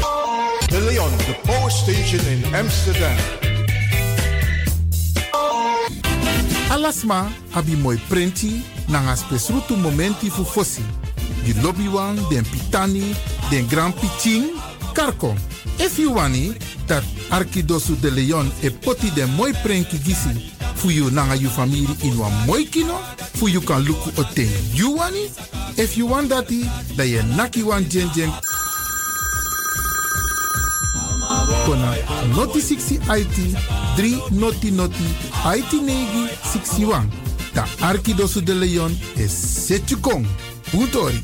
Leon, the power station in Amsterdam. Alasma abi moi prenti nanga spesrutu momenti fu fosi. Di lobby wan, den pitani, den grand piching, karko. If you wani, dat Arkidosu de Leon e poti den moi prenki gisi fu you nanga you family in wan moi kino, fu you kan luku o ten you wani. If you want dati, da ye naki wan jen jen kona noti 60 IT 3 noti noti IT negi 61. Da Arkidosu de Leon is Setjukong. Utori.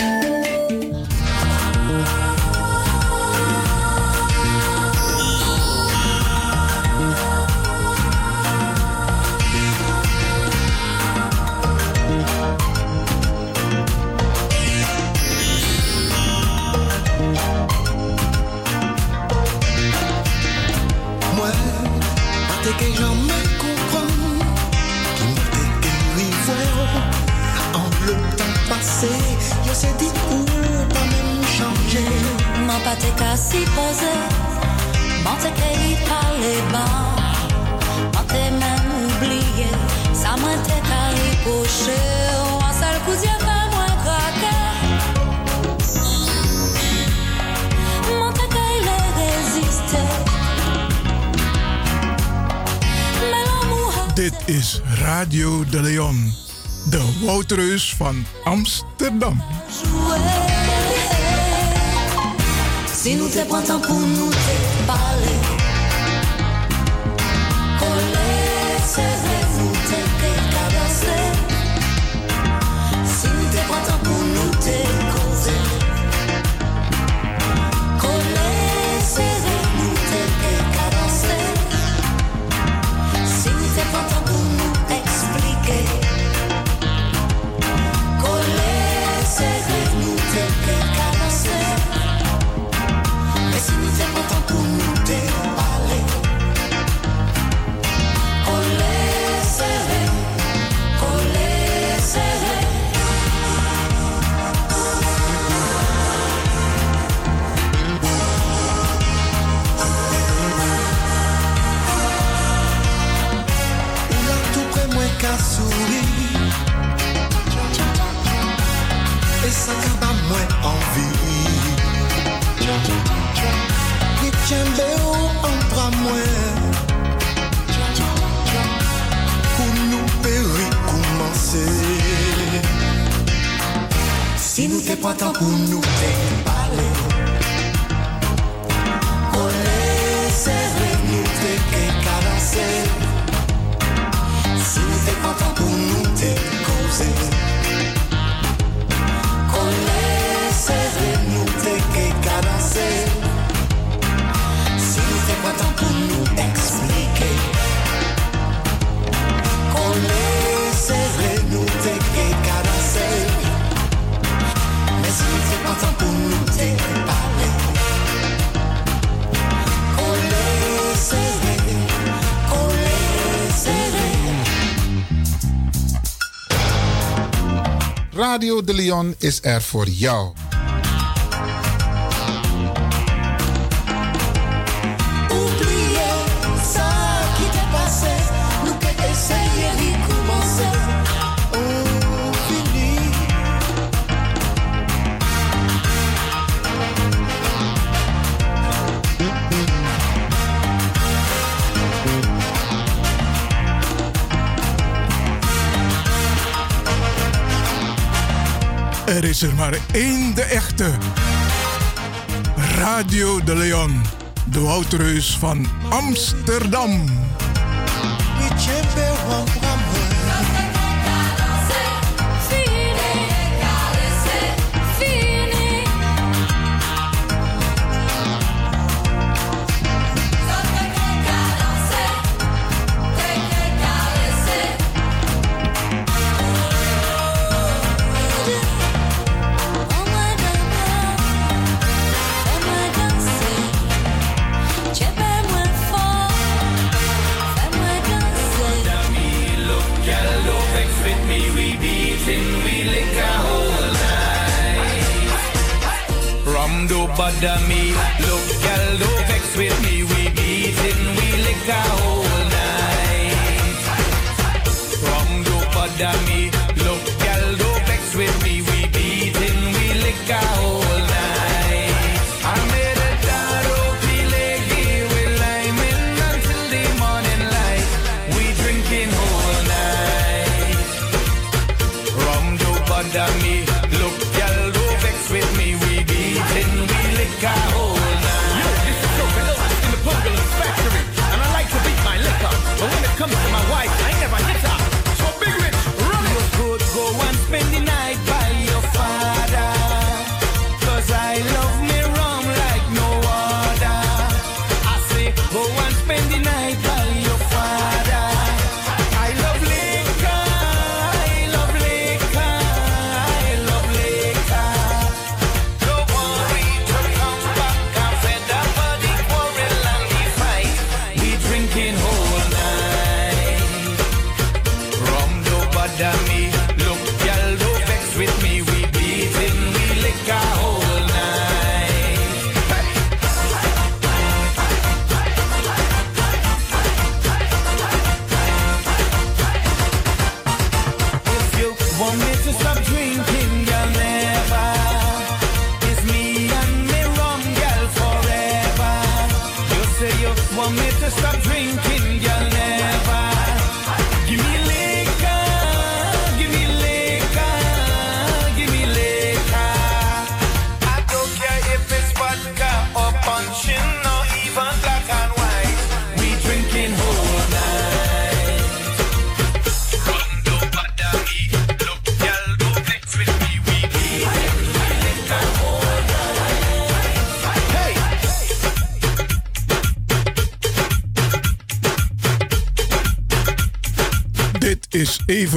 fatica si pose Mante kreit par le ban Mante men oubliye Sa mwen te ka ripoche Ou an sal kou zye ka mwen krake Mante ka ile reziste Dit is Radio de Leon, de Wouterus van Amsterdam. Si nou te prantan pou nou te pale Tapunnu Is er voor jou. er maar één de echte. Radio de Leon, de Wouterheus van Amsterdam.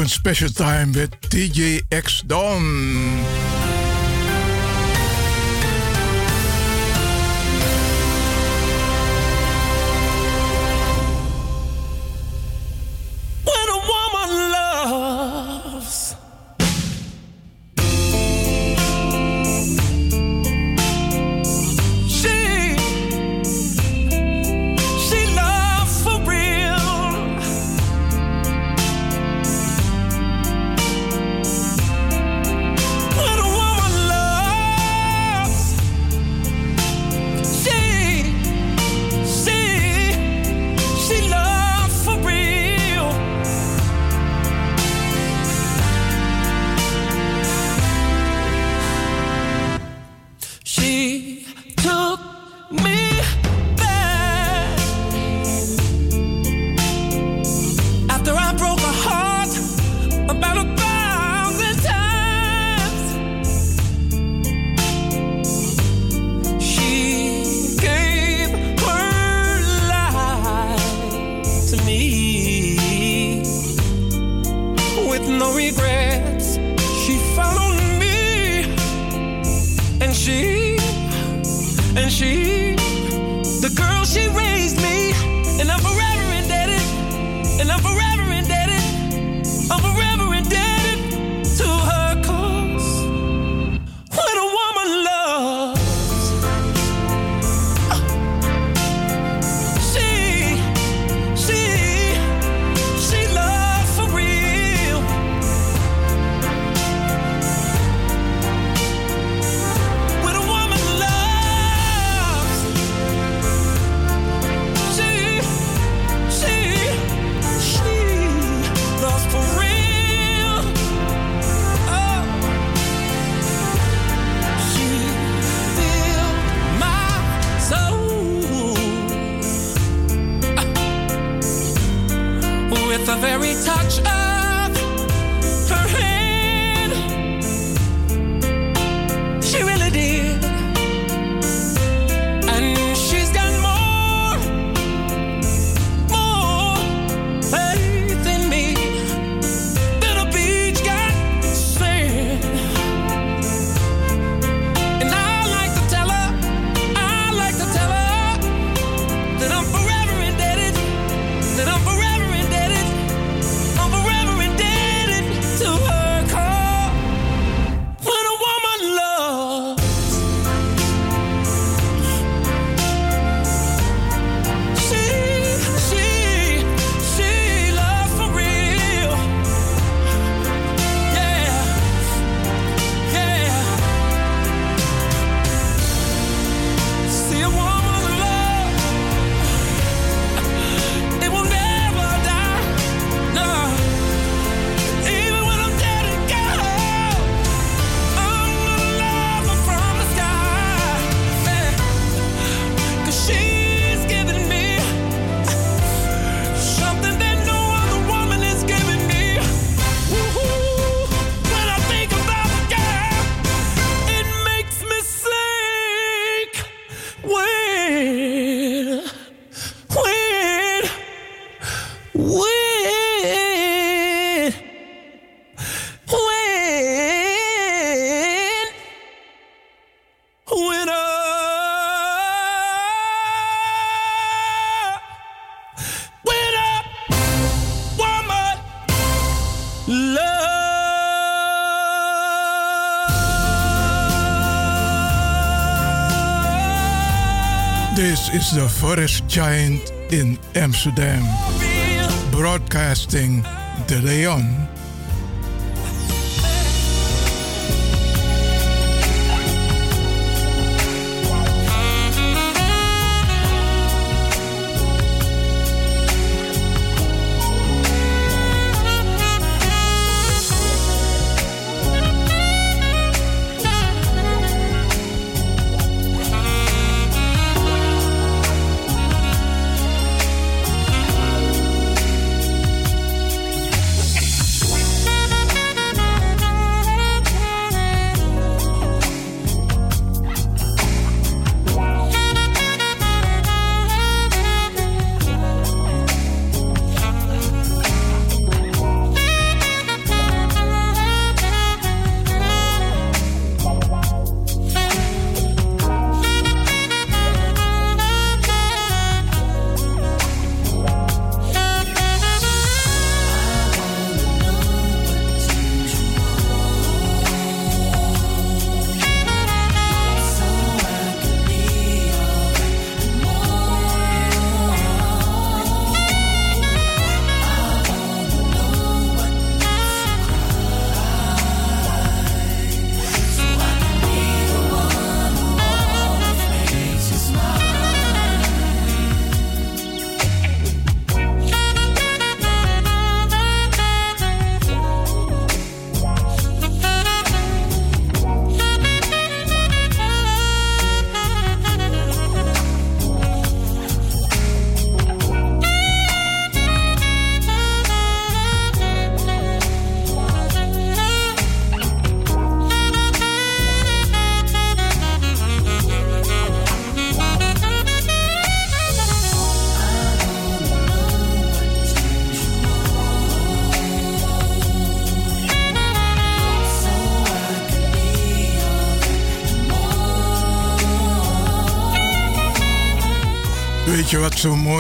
Is even special time met DJ X Don. Is the Forest Giant in Amsterdam, broadcasting De Leon.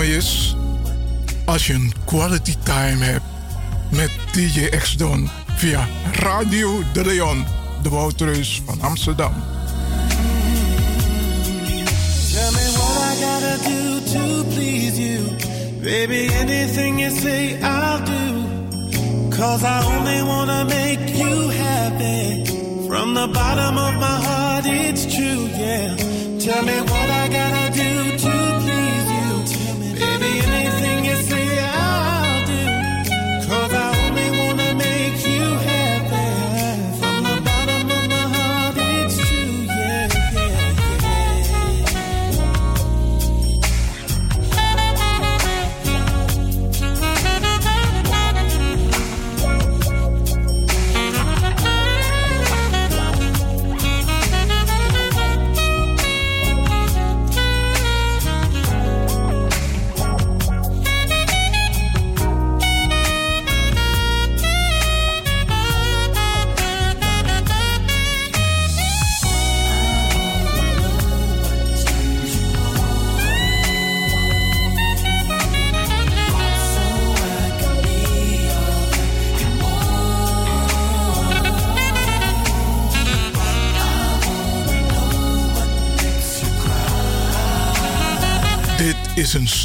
Mooi is? Als je een quality time hebt met DJ X-Don via Radio De Leon, de Woutreus van Amsterdam. Tell me what I gotta do to please you. Baby, anything you say, I'll do. Cause I only wanna make you happy. From the bottom of my heart, it's true, yeah. Tell me what I gotta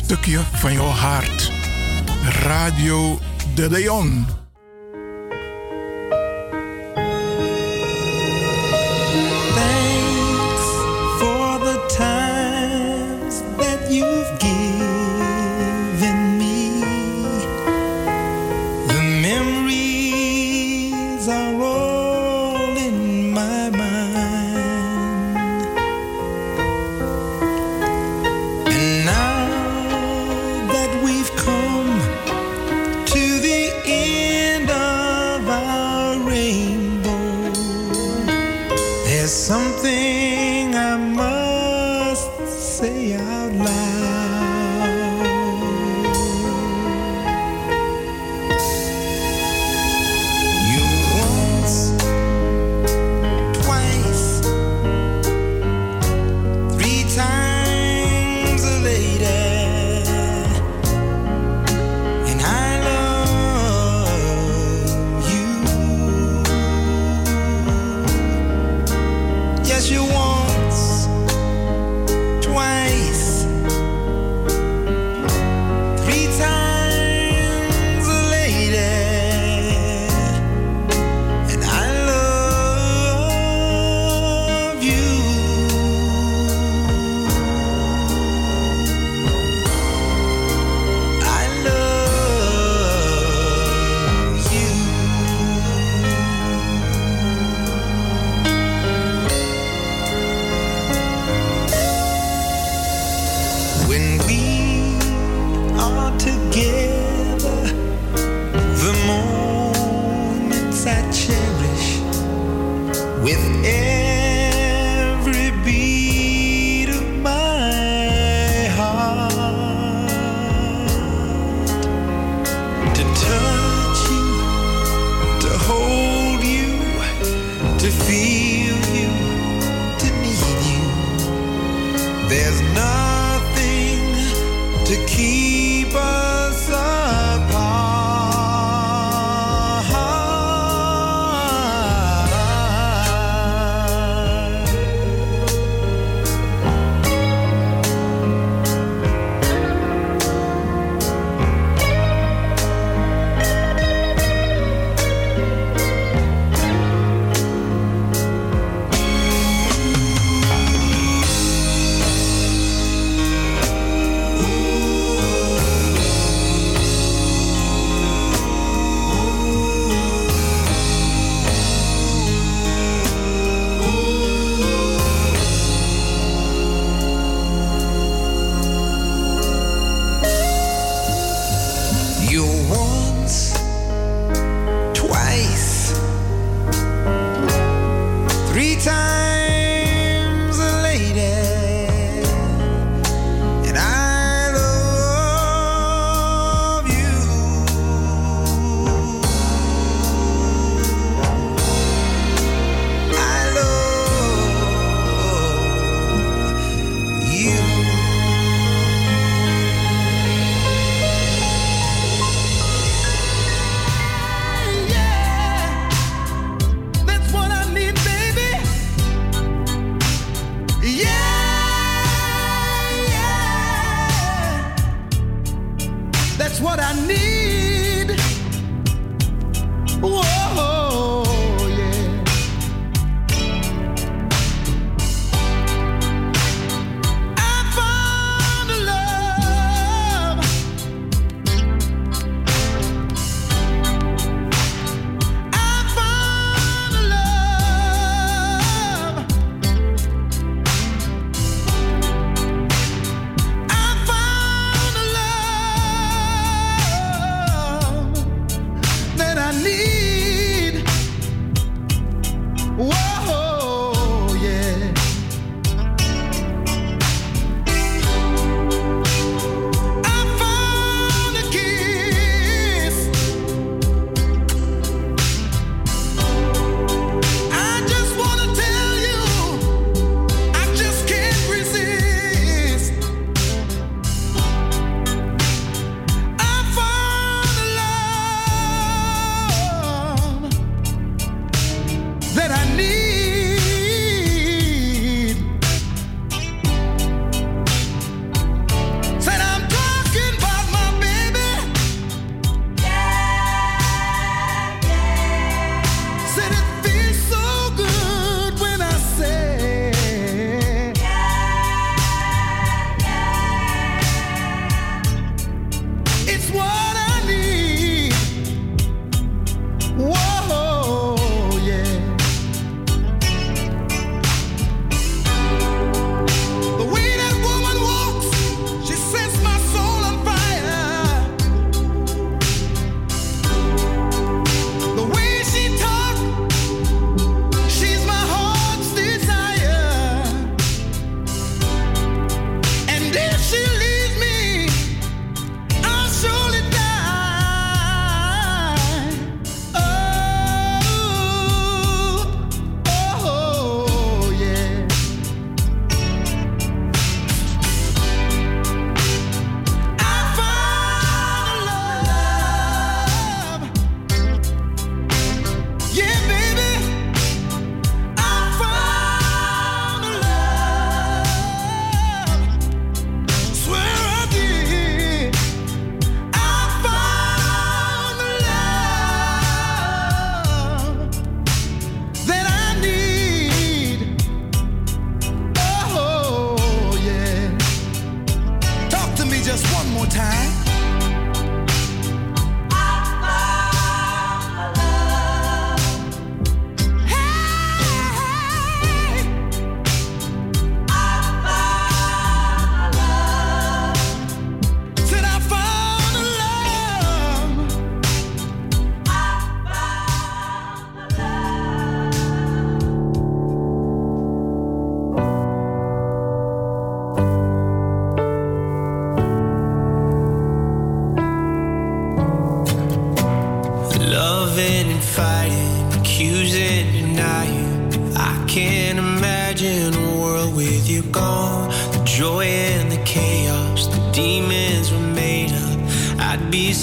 stukje van jouw hart. Radio De Leon.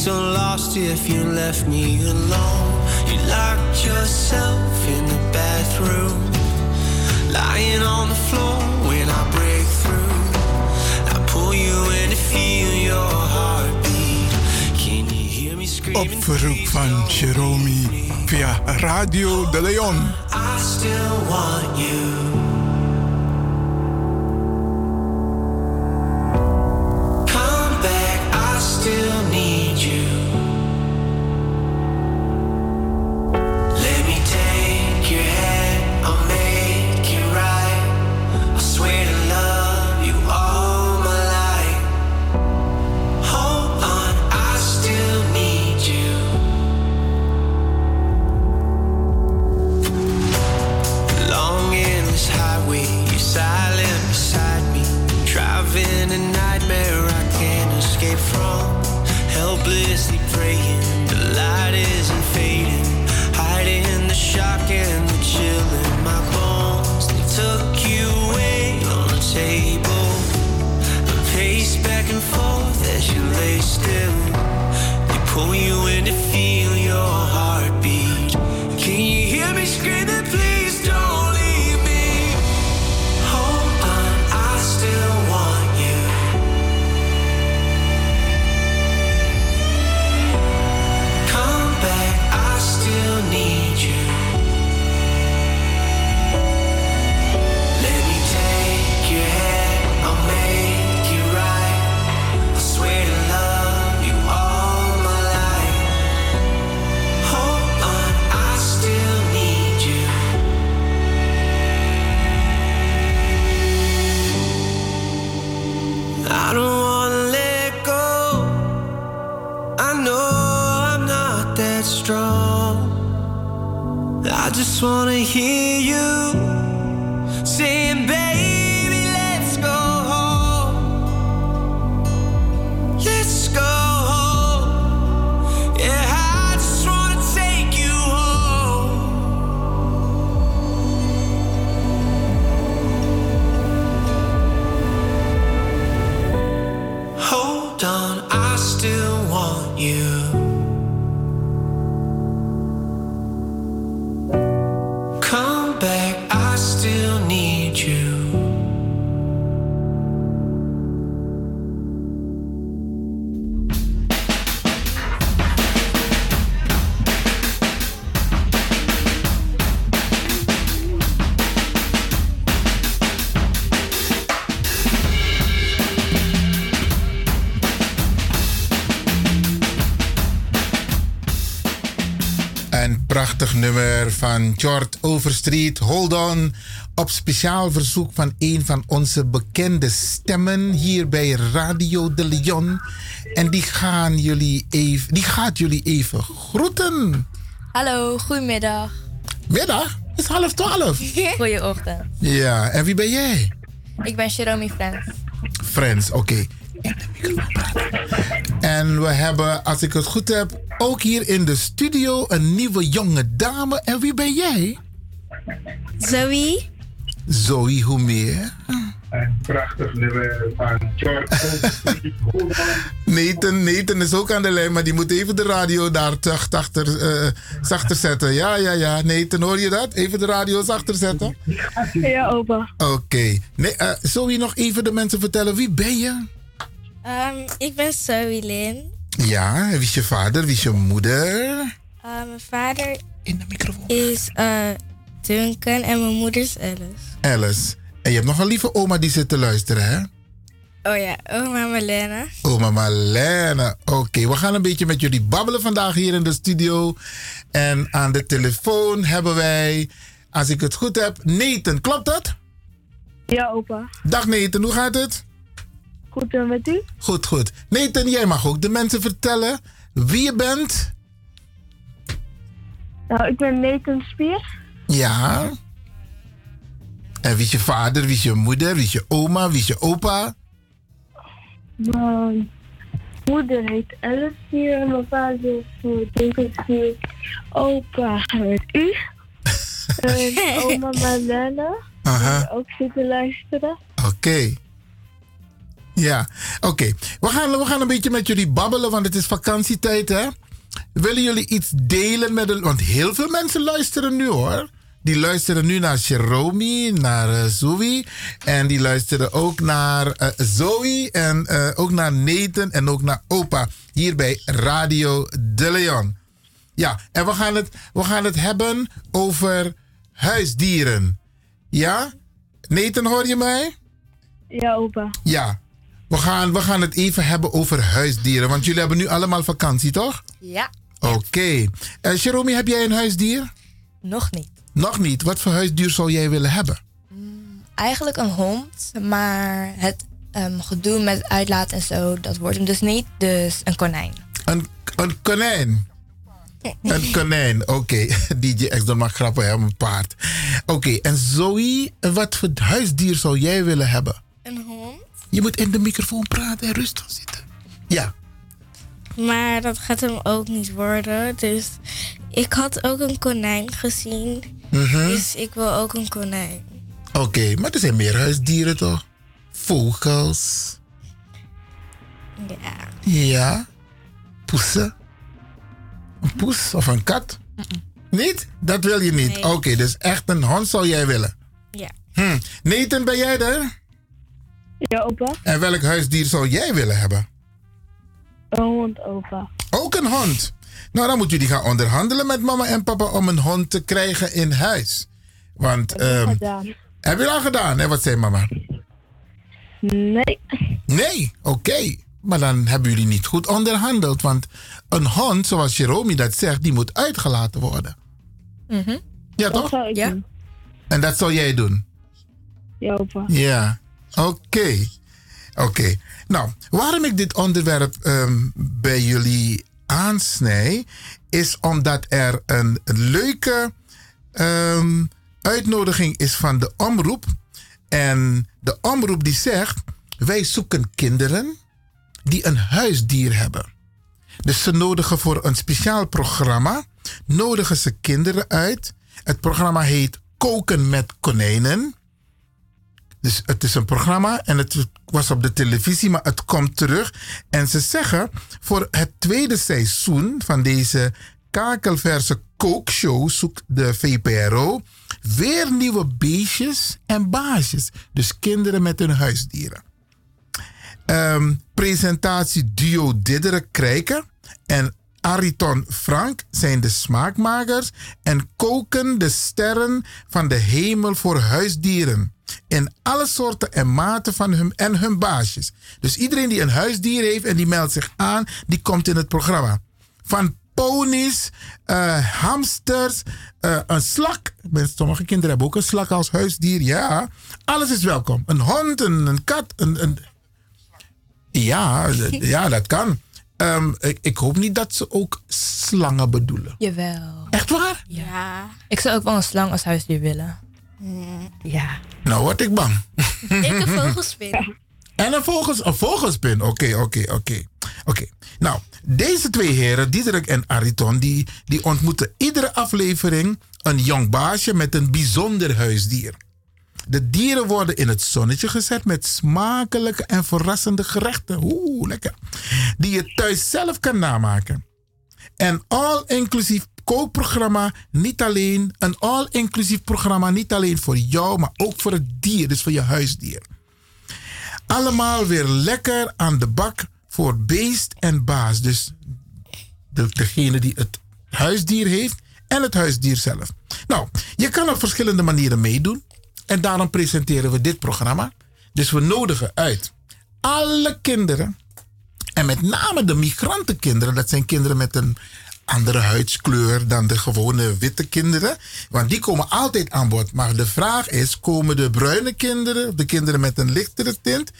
So lost if you left me alone. You locked yourself in the bathroom, lying on the floor when I break through. I pull you in to feel your heartbeat. Can you hear me screaming? Op verzoek van Jerome via Radio de Leon. I still want you. Van Jort Overstreet, Hold On. Op speciaal verzoek van een van onze bekende stemmen hier bij Radio de Leon. En die, gaan jullie even, die gaat jullie even groeten. Hallo, goedemiddag. Middag? Het is half twaalf. Goeieochtend. Ja, en wie ben jij? Ik ben Jerome Frans. Friends, oké. In de microfoon praten. En we hebben, als ik het goed heb, ook hier in de studio een nieuwe jonge dame. En wie ben jij? Zoe. Zoe, hoe meer? Een prachtig nummer van George. Nathan, Nathan is ook aan de lijn, maar die moet even de radio daar achter, eh, zachter zetten. Ja, ja, ja. Nathan, hoor je dat? Even de radio zachter zetten. Ja, opa. Oké. Nee, eh, Zoe, nog even de mensen vertellen. Wie ben je? Ehm, ik ben Zoe Lin. Ja, en wie is je vader? Wie is je moeder? Uh, mijn vader is uh, Duncan en mijn moeder is Alice. Alice. En je hebt nog een lieve oma die zit te luisteren, hè? Oh ja, oma Marlene. Oma Marlene. Oké, we gaan een beetje met jullie babbelen vandaag hier in de studio. En aan de telefoon hebben wij, als ik het goed heb, Nathan. Klopt dat? Ja, opa. Dag Nathan, hoe gaat het? Goed en met u? Goed, goed. Nathan, jij mag ook de mensen vertellen wie je bent. Nou, ik ben Nathan Spier. Ja. En wie is je vader, wie is je moeder, wie is je oma, wie is je opa? Nou, moeder heet Elsie en mijn vader is ik vier. Opa met u. En oma Marlene. Aha. die Ook zitten luisteren. Oké. Ja, oké. We, gaan, we gaan een beetje met jullie babbelen, want het is vakantietijd, hè? Willen jullie iets delen met de... Want heel veel mensen luisteren nu, hoor. Die luisteren nu naar Jeromy, naar eh, Zoe. En die luisteren ook naar eh, Zoe. En eh, ook naar Nathan en ook naar opa. Hier bij Radio De Leon. Ja, en we gaan het, we gaan het hebben over huisdieren. Ja? Nathan, hoor je mij? Ja, opa. Ja. We gaan, we gaan het even hebben over huisdieren. Want jullie hebben nu allemaal vakantie, toch? Ja. Oké. Eh Jeromy, heb jij een huisdier? Nog niet. Nog niet. Wat voor huisdier zou jij willen hebben? Eigenlijk een hond, maar het ehm, gedoe met uitlaten en zo, dat wordt hem dus niet. Dus een konijn. Een, een konijn. Een konijn, oké. DJ X, dat mag grappig hebben, een paard. Oké, en Zoe, wat voor huisdier zou jij willen hebben? Een hond. Je moet in de microfoon praten en rustig zitten. Ja. Maar dat gaat hem ook niet worden. Dus ik had ook een konijn gezien. Mhm. Dus ik wil ook een konijn. Oké, maar er zijn meer huisdieren toch? Vogels. Ja. Ja. Poesen. Een poes of een kat? Niet? Dat wil je niet. Nee. Oké, dus echt een hond zou jij willen. Ja. Hm. Nathan, ben jij er? Ja, opa. En welk huisdier zou jij willen hebben? Een hond, opa. Ook een hond. Nou, dan moeten jullie gaan onderhandelen met mama en papa om een hond te krijgen in huis. Want, ehm, Gedaan. heb je al gedaan? En wat zei mama? Nee. Nee, oké. Maar dan hebben jullie niet goed onderhandeld. Want een hond, zoals Jeromy dat zegt, die moet uitgelaten worden. Ja, toch? zou ik ja. doen. En dat zou jij doen? Ja, opa. Ja, oké. Oké. Nou, waarom ik dit onderwerp ehm, bij jullie aansnij, is omdat er een leuke ehm, uitnodiging is van de omroep. En de omroep die zegt, wij zoeken kinderen die een huisdier hebben. Dus ze nodigen voor een speciaal programma, nodigen ze kinderen uit. Het programma heet Koken met konijnen. Dus het is een programma en het was op de televisie, maar het komt terug. En ze zeggen voor het tweede seizoen van deze kakelverse kookshow zoekt de VPRO weer nieuwe beestjes en baasjes. Dus kinderen met hun huisdieren. Ehm, presentatie duo Didderen Krijken en Ariton Frank zijn de smaakmakers en koken de sterren van de hemel voor huisdieren. In alle soorten en maten van hun en hun baasjes. Dus iedereen die een huisdier heeft en die meldt zich aan, die komt in het programma. Van ponies, eh, hamsters, eh, een slak. Sommige kinderen hebben ook een slak als huisdier. Ja, alles is welkom. Een hond, een, een kat, een, een, ja, ja, dat kan. Ehm, ik, ik hoop niet dat ze ook slangen bedoelen. Jawel. Echt waar? Ja. Ik zou ook wel een slang als huisdier willen. Ja. Nou word ik bang. Ik een vogelspin. En een, vogels, een vogelspin. Oké, oké, oké. Oké. Nou, deze twee heren, Diederik en Ariton, die, die ontmoeten iedere aflevering een jong baasje met een bijzonder huisdier. De dieren worden in het zonnetje gezet met smakelijke en verrassende gerechten. Oeh, lekker. Die je thuis zelf kan namaken. En all-inclusief kookprogramma, niet alleen, een all-inclusief programma, niet alleen voor jou, maar ook voor het dier, dus voor je huisdier. Allemaal weer lekker aan de bak voor beest en baas. Dus de, degene die het huisdier heeft en het huisdier zelf. Nou, je kan op verschillende manieren meedoen. En daarom presenteren we dit programma. Dus we nodigen uit alle kinderen. En met name de migrantenkinderen. Dat zijn kinderen met een andere huidskleur dan de gewone witte kinderen. Want die komen altijd aan bod. Maar de vraag is, komen de bruine kinderen, de kinderen met een lichtere tint,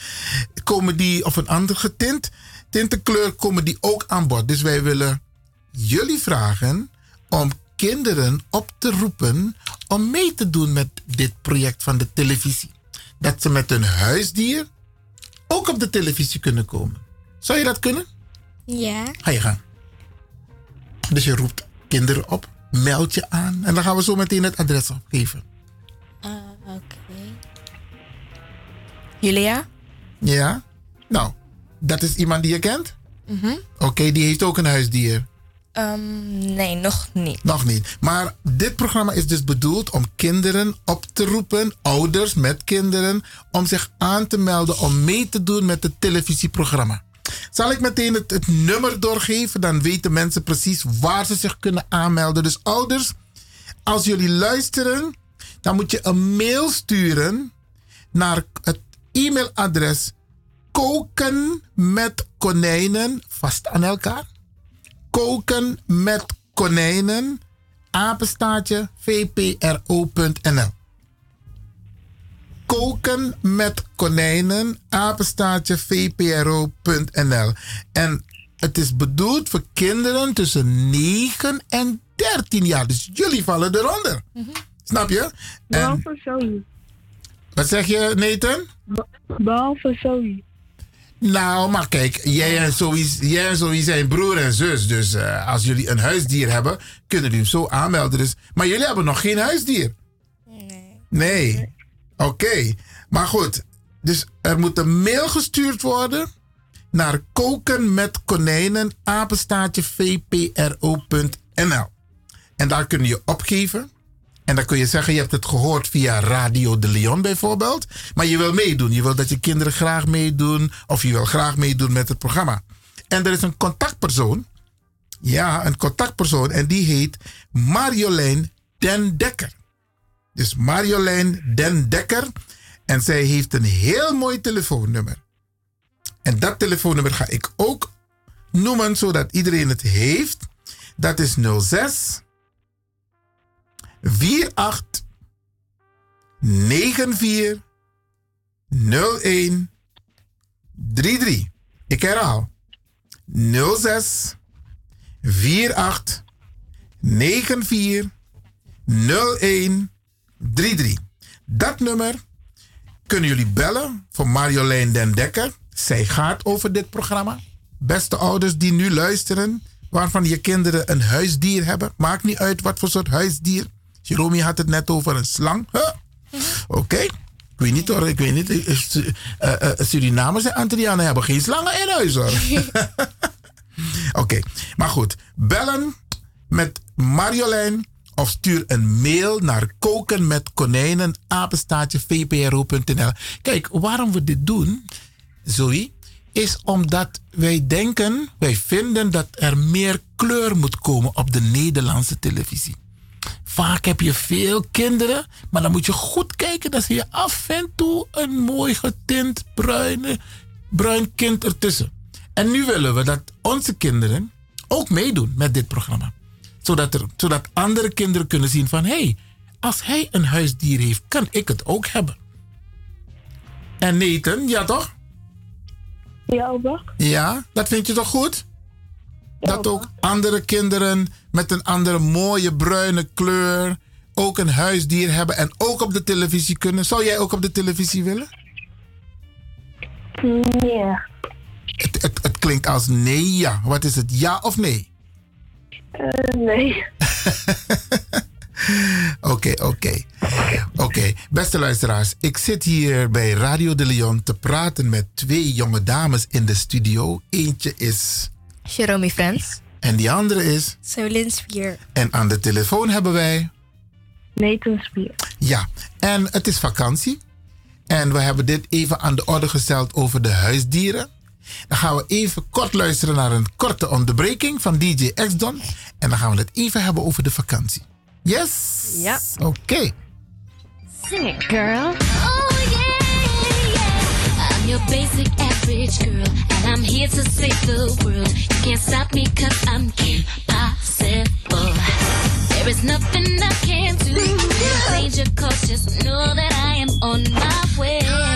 komen die, of een andere getint, tintenkleur, komen die ook aan bod. Dus wij willen jullie vragen om kinderen op te roepen om mee te doen met dit project van de televisie. Dat ze met hun huisdier ook op de televisie kunnen komen. Zou je dat kunnen? Ja. Ga je gaan. Dus je roept kinderen op, meld je aan en dan gaan we zo meteen het adres opgeven. Ah, Oké. Julia? Ja? Nou, dat is iemand die je kent? Mhm. Oké, die heeft ook een huisdier. Ehm, nee, nog niet. Nog niet. Maar dit programma is dus bedoeld om kinderen op te roepen, ouders met kinderen, om zich aan te melden om mee te doen met het televisieprogramma. Zal ik meteen het, nummer doorgeven? Dan weten mensen precies waar ze zich kunnen aanmelden. Dus ouders, als jullie luisteren, dan moet je een mail sturen naar het e-mailadres koken met konijnen vast aan elkaar koken met konijnen, apenstaartje vpro.nl. Koken met konijnen, apenstaartje vpro.nl. En het is bedoeld voor kinderen tussen 9 en 13 jaar. Dus jullie vallen eronder. Snap je? En, Behalve Zoe. wat zeg je, Nathan? Behalve Zoe. Nou, maar kijk, jij en Zoe, jij en Zoe zijn broer en zus. Dus eh, als jullie een huisdier hebben, kunnen jullie hem zo aanmelden. Dus, maar jullie hebben nog geen huisdier? Nee. Nee. Oké. Maar goed, dus er moet een mail gestuurd worden naar koken met konijnen vpro.nl. En daar kun je opgeven. En dan kun je zeggen, je hebt het gehoord via Radio de Leon bijvoorbeeld. Maar je wil meedoen. Je wil dat je kinderen graag meedoen. Of je wil graag meedoen met het programma. En er is een contactpersoon. Ja, een contactpersoon. En die heet Marjolein Den Dekker. Dus Marjolein Den Dekker. En zij heeft een heel mooi telefoonnummer. En dat telefoonnummer ga ik ook noemen, zodat iedereen het heeft. Dat is 06 48 94 01 33. Ik herhaal. 06 48 94 01 33. Dat nummer kunnen jullie bellen voor Marjolein Den Dekker. Zij gaat over dit programma. Beste ouders die nu luisteren, waarvan je kinderen een huisdier hebben. Maakt niet uit wat voor soort huisdier. Jerome had het net over een slang. Huh? Oké. Ik weet niet hoor, ik weet niet. Eh, eh, Surinamers en Antillianen hebben geen slangen in huis hoor. Oké, maar goed. Bellen met Marjolein of stuur een mail naar koken met konijnen. Kijk, waarom we dit doen, Zoe, is omdat wij denken, wij vinden dat er meer kleur moet komen op de Nederlandse televisie. Vaak heb je veel kinderen, maar dan moet je goed kijken dat je af en toe een mooi getint bruine, bruin kind ertussen. En nu willen we dat onze kinderen ook meedoen met dit programma. Zodat, er, zodat andere kinderen kunnen zien van... hé, hey, als hij een huisdier heeft, kan ik het ook hebben. En Nathan, ja toch? Ja, opa. Ja, dat vind je toch goed? dat ook andere kinderen met een andere mooie bruine kleur ook een huisdier hebben en ook op de televisie kunnen. Zou jij ook op de televisie willen? Nee. Het, het, het klinkt als nee, ja. Wat is het, ja of nee? Eh, nee. Oké, oké. Oké, beste luisteraars. Ik zit hier bij Radio de Leon te praten met twee jonge dames in de studio. Eentje is... Jerome Friends. En die andere is... Solin Spier. En aan de telefoon hebben wij... Nathan Spier. Ja, en het is vakantie. En we hebben dit even aan de orde gesteld over de huisdieren. Dan gaan we even kort luisteren naar een korte onderbreking van DJ X-Don. En dan gaan we het even hebben over de vakantie. Yes? Ja. Oké. Sing it, girl. Oh, yeah, yeah. I'm your basic average girl, and I'm here to save the world. You can't stop me, cause I'm impossible. There is nothing I can do. Change your course, just know that I am on my way.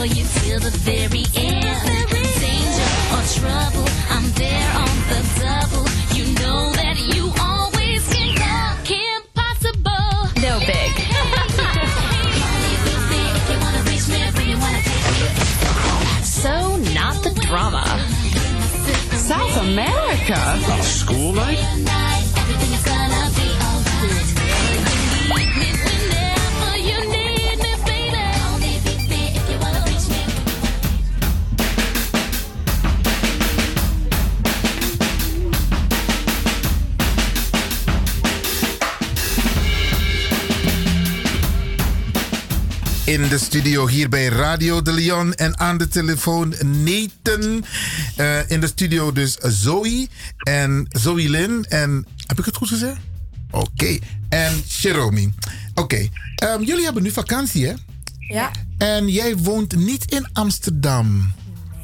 for you till the very end. Danger or trouble, I'm there on the double. You know that you always can call Kim No big. So not the drama. South America? A school night? In de studio hier bij Radio de Leon en aan de telefoon Nathan. Eh, in de studio dus Zoe en Zoe Lynn en... Heb ik het goed gezegd? Oké. En Cheromi. Oké. Ehm, jullie hebben nu vakantie hè? Ja. En jij woont niet in Amsterdam.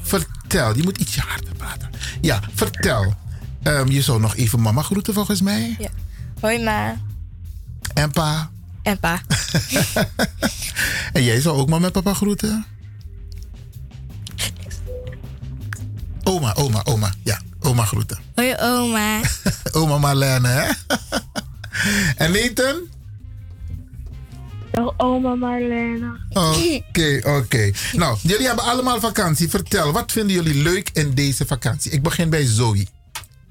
Vertel, je moet ietsje harder praten. Ja, vertel. Ehm, je zou nog even mama groeten volgens mij. Ja. Hoi ma. En pa. En pa. En jij zou ook maar met papa groeten? Oma, oma, oma. Ja, oma groeten. Hoi oma. Oma Marlene, hè? en Nathan? Dag oma Marlene. Oké, oké. Nou, jullie hebben allemaal vakantie. Vertel, wat vinden jullie leuk in deze vakantie? Ik begin bij Zoe.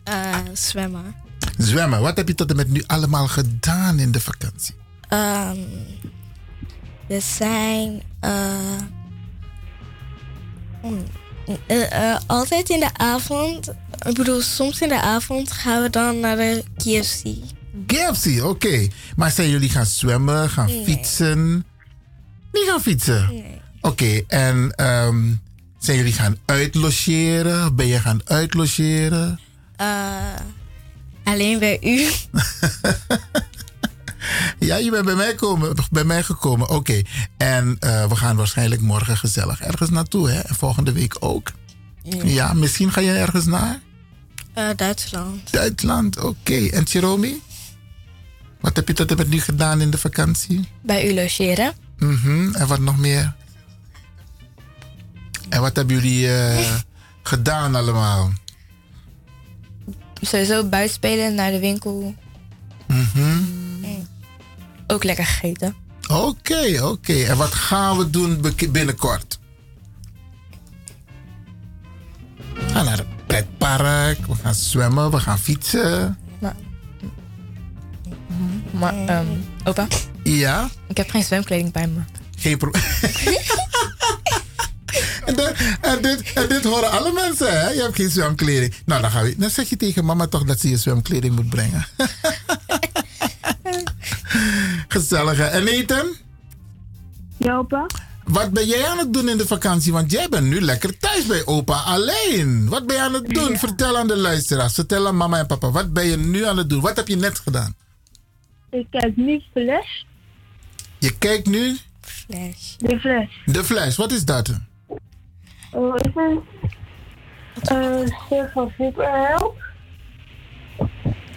Eh, zwemmen. Zwemmen. Wat heb je tot en met nu allemaal gedaan in de vakantie? Ehm, we zijn eh, altijd in de avond. Ik bedoel, soms in de avond gaan we dan naar de KFC. KFC, oké. Maar zijn jullie gaan zwemmen, gaan Nee. fietsen? Niet gaan fietsen? Nee. Oké, en ehm, zijn jullie gaan uitlogeren? Ben je gaan uitlogeren? Eh, alleen bij u. Ja, je bent bij mij, komen, bij mij gekomen. Oké. En eh, we gaan waarschijnlijk morgen gezellig ergens naartoe, hè? En volgende week ook. Ja. Ja, misschien ga je ergens naar? Eh, Duitsland. Duitsland, oké. En Chiromi? Wat heb je tot en nu gedaan in de vakantie? Bij u logeren. Mhm. En wat nog meer? En wat hebben jullie eh, gedaan allemaal? Sowieso buiten spelen, naar de winkel. Mhm. Ook lekker gegeten. Oké, oké. En wat gaan we doen binnenkort? We gaan naar het pretpark, we gaan zwemmen, we gaan fietsen. Maar, ehm, opa? Ja? Ik heb geen zwemkleding bij me. Geen probleem. en, dit- en, dit, en dit horen alle mensen, hè? Je hebt geen zwemkleding. Nou, dan, gaan we, dan zeg je tegen mama toch dat ze je zwemkleding moet brengen. Gezellig, hè? En eten? Ja, opa. Wat ben jij aan het doen in de vakantie? Want jij bent nu lekker thuis bij opa alleen. Wat ben je aan het doen? Vertel aan de luisteraars. Vertel aan mama en papa. Wat ben je nu aan het doen? Wat heb je net gedaan? Ik kijk nu Flash. Je kijkt nu Flash. De Flash. de flash. Wat is dat? Oh, ik ben een soort van superheld.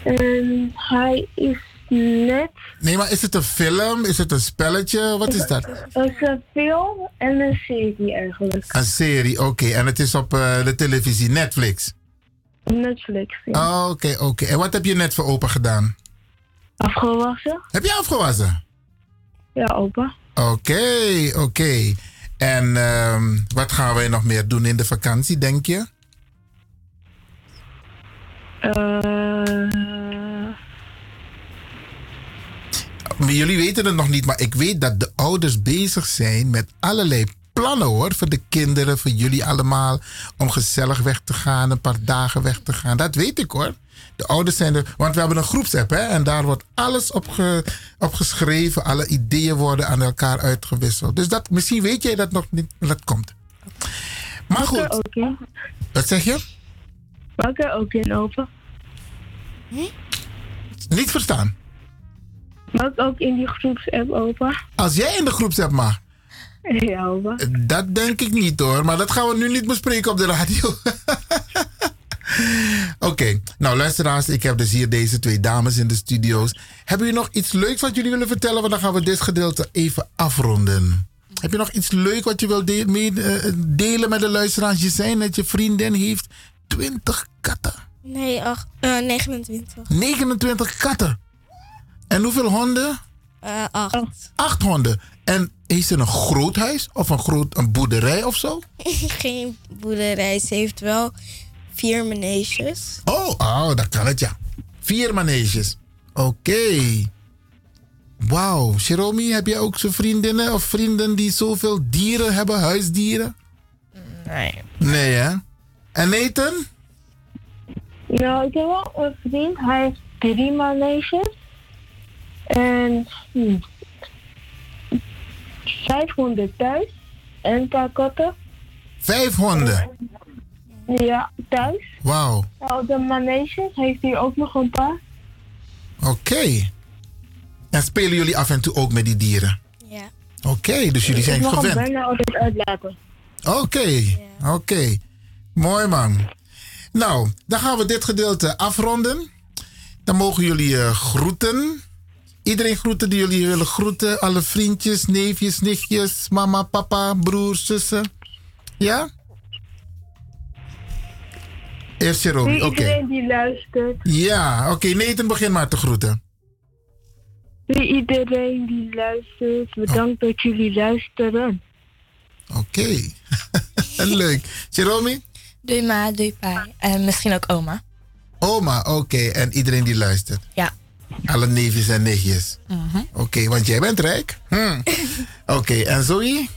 En hij is net Nee, maar is het een film? Is het een spelletje? Wat is dat? een film en een serie eigenlijk. Een serie, oké. En het is op eh, de televisie, Netflix. Netflix. Ja. Oh, Oké, oké. En wat heb je net voor opa gedaan? Afgewassen? Heb je afgewassen? Ja, opa. Oké, oké. En ehm, wat gaan wij nog meer doen in de vakantie, denk je? Eh, Maar Jullie weten het nog niet, maar ik weet dat de ouders bezig zijn met allerlei plannen hoor. Voor de kinderen, voor jullie allemaal. Om gezellig weg te gaan, een paar dagen weg te gaan. Dat weet ik hoor. De ouders zijn er, want we hebben een groepsapp hè. En daar wordt alles op, ge- op geschreven. Alle ideeën worden aan elkaar uitgewisseld. Dus dat, misschien weet jij dat nog niet, maar dat komt. Maar Mag goed. ook in? Wat zeg je? Mag ik er ook in, opa? Niet verstaan. Mag ik ook in die groepsapp, opa? Als jij in de groepsapp mag. Ja, opa. Dat denk ik niet hoor, maar dat gaan we nu niet bespreken op de radio. Oké, nou luisteraars, ik heb dus hier deze twee dames in de studio's. Hebben jullie nog iets leuks wat jullie willen vertellen? Want dan gaan we dit gedeelte even afronden. Heb je nog iets leuks wat je wilt de- mee- eh, delen met de luisteraars? Je zei net, je vriendin heeft 20 katten. Nee, ach, eh, 29. 29 katten. En hoeveel honden? Eh, acht. Acht honden. En heeft ze een groot huis? Of een, groot, een boerderij of zo? Geen boerderij. Ze heeft wel vier maneges. Oh, oh, dat kan het ja. Vier maneges. Oké. Wauw. Jeromy, heb je ook zo vriendinnen of vrienden die zoveel dieren hebben, huisdieren? Nee. Nee, hè? En Nathan? Nou, ik heb wel een vriend. Hij heeft drie maneges. En hm, vijf honden thuis. En een paar katten. Vijf honden. Ja, thuis. Wauw. Nou, de maneges heeft hij ook nog een paar. Oké. En spelen jullie af en toe ook met die dieren? Ja. Oké, dus jullie zijn ik mag hem gewend. bijna altijd uitlaten. Oké, oké. Mooi man. Nou, dan gaan we dit gedeelte afronden. Dan mogen jullie eh, groeten. Iedereen groeten die jullie willen groeten. Alle vriendjes, neefjes, nichtjes, mama, papa, broers, zussen. Ja? Eerst Jeromy, Voor oké. iedereen die luistert. Ja, oké. Nathan, begin maar te groeten. Voor iedereen die luistert. Bedankt dat jullie luisteren. Oké. Leuk. Jeromy? Doei ma, doei pa. En misschien ook oma. Oma, oké. En iedereen die luistert. Ja. Alle neefjes en nichtjes. Mhm. Oké, want jij bent rijk. Hm. Oké, en Zoe?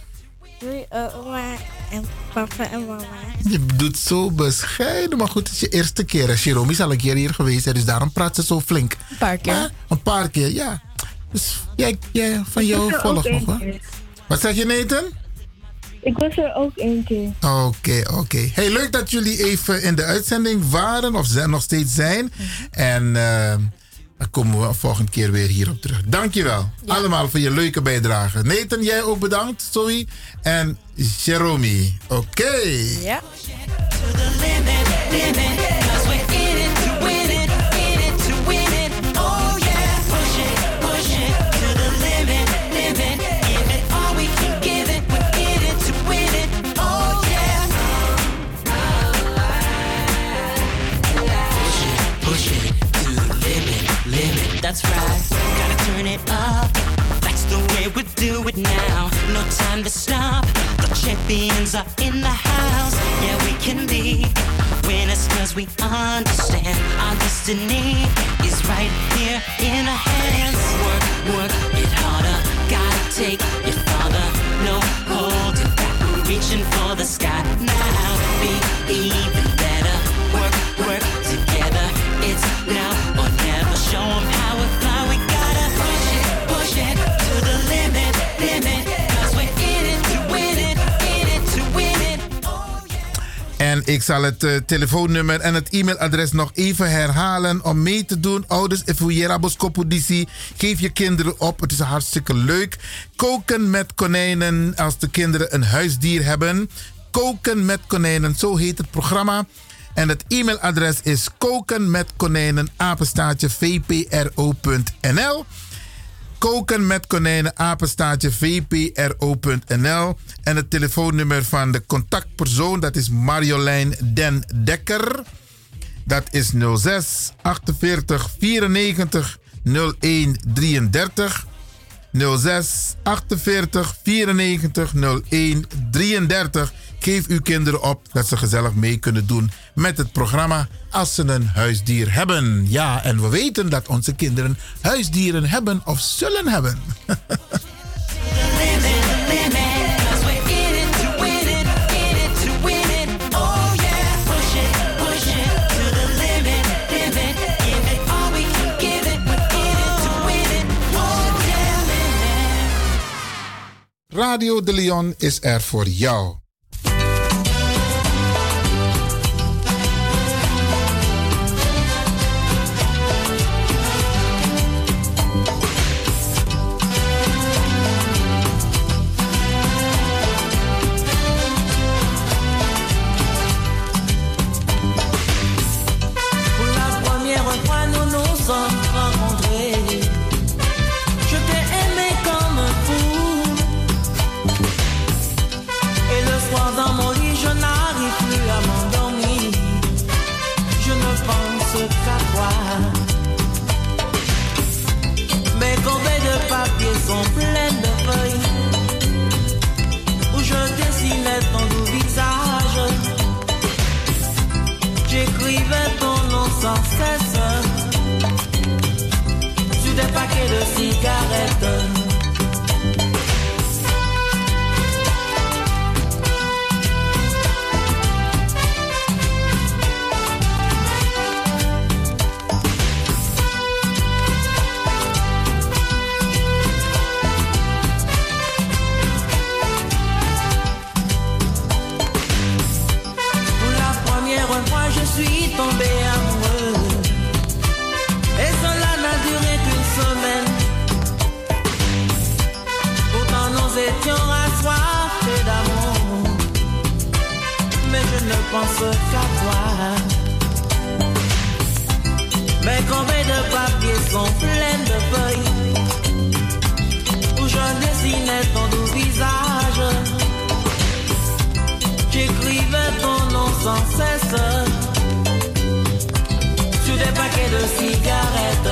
Doei eh, oma en papa en mama. Je doet zo bescheiden, maar goed, het is je eerste keer. hè. Jeromy is al een keer hier geweest, dus daarom praat ze zo flink. Een paar keer. Maar een paar keer, ja. Dus jij, jij van jou volgt nog, hoor. keer. Wat zeg je, Nathan? Ik was er ook één keer. Oké, oké. Hey, leuk dat jullie even in de uitzending waren of zijn, nog steeds zijn. En eh, dan komen we volgende keer weer hierop terug. Dankjewel allemaal voor je leuke bijdrage. Nathan, jij ook bedankt, Zoe. En Jeromy. Oké. Ja. That's right. Gotta turn it up. That's the way we do it now. No time to stop. The champions are in the house. Yeah, we can be winners cause we understand our destiny is right here in our hands. Work, work it harder. Gotta take it farther. No holding back. We're reaching for the sky now. Be even En ik zal het eh, telefoonnummer en het e-mailadres nog even herhalen om mee te doen. Ouders, Efuera Boskopudisi, geef je kinderen op. Het is hartstikke leuk. Koken met konijnen als de kinderen een huisdier hebben. Koken met konijnen, zo heet het programma. En het e-mailadres is koken met konijnen, vpro.nl. Koken met konijnen, apenstaatje vpro.nl. En het telefoonnummer van de contactpersoon, dat is Marjolein Den Dekker. Dat is 06 48 94 01 33. 06 48 94 01 33. Geef uw kinderen op dat ze gezellig mee kunnen doen met het programma als ze een huisdier hebben. Ja, en we weten dat onze kinderen huisdieren hebben of zullen hebben. Radio de Leon is er voor jou. Sur des paquets de cigarettes. La première fois, je suis tombé pense qu'à toi. Mes corbeilles de papier sont pleines de feuilles. Où je dessinais ton doux visage. J'écrivais ton nom sans cesse sur des paquets de cigarettes.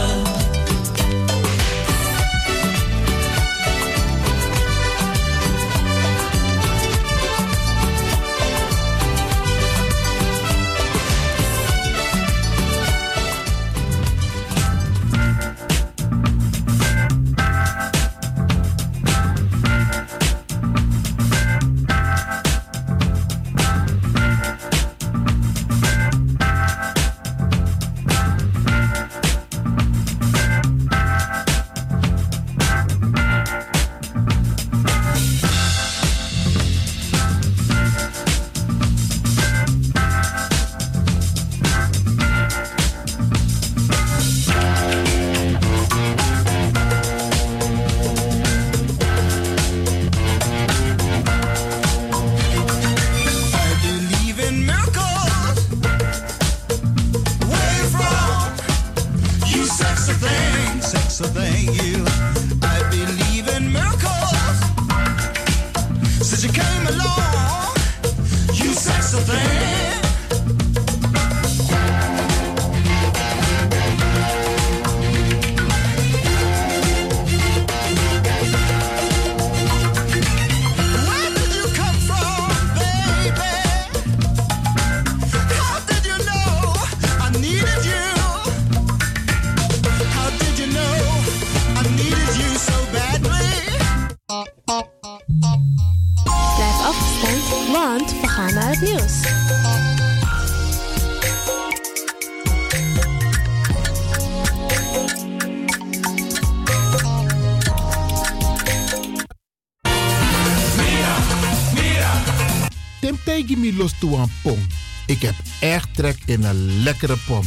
In een lekkere pom.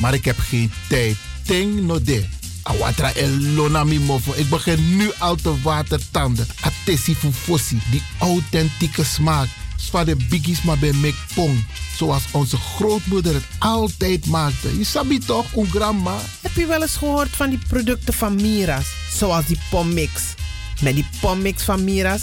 Maar ik heb geen tijd. Ting no de. Awatra elona mi mofo. Ik begin nu al te watertanden. Atesi fufosi. Die authentieke smaak. Zwa de biggies maar bij mek pong. Zoals onze grootmoeder het altijd maakte. Je sabi toch, een grandma? Heb je wel eens gehoord van die producten van Mira's? Zoals die pommix. Met die pommix van Mira's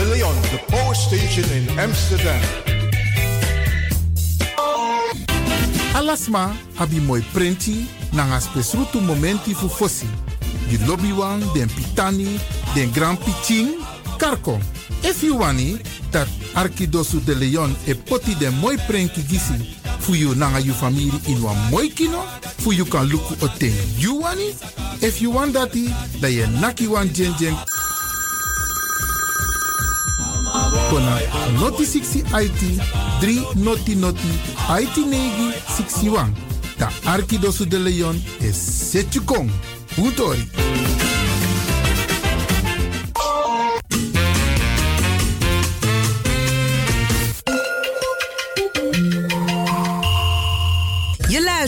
De Leon, the power station in Amsterdam. Alasma abi moi prenti nanga spesrutu momenti fu fosi. Di lobby wan, den pitani, den grand pitin, karko. If you wani, dat Arkidosu de Leon e poti den moi prenki gisi fu you nanga you family in moi kino, fu you kan luku o ten you wani. If you want dati, da ye naki wan jen jen kona noti 60 IT 3 noti noti IT negi 61. Ta Arkidosu de Leon is Setjukong. Utori.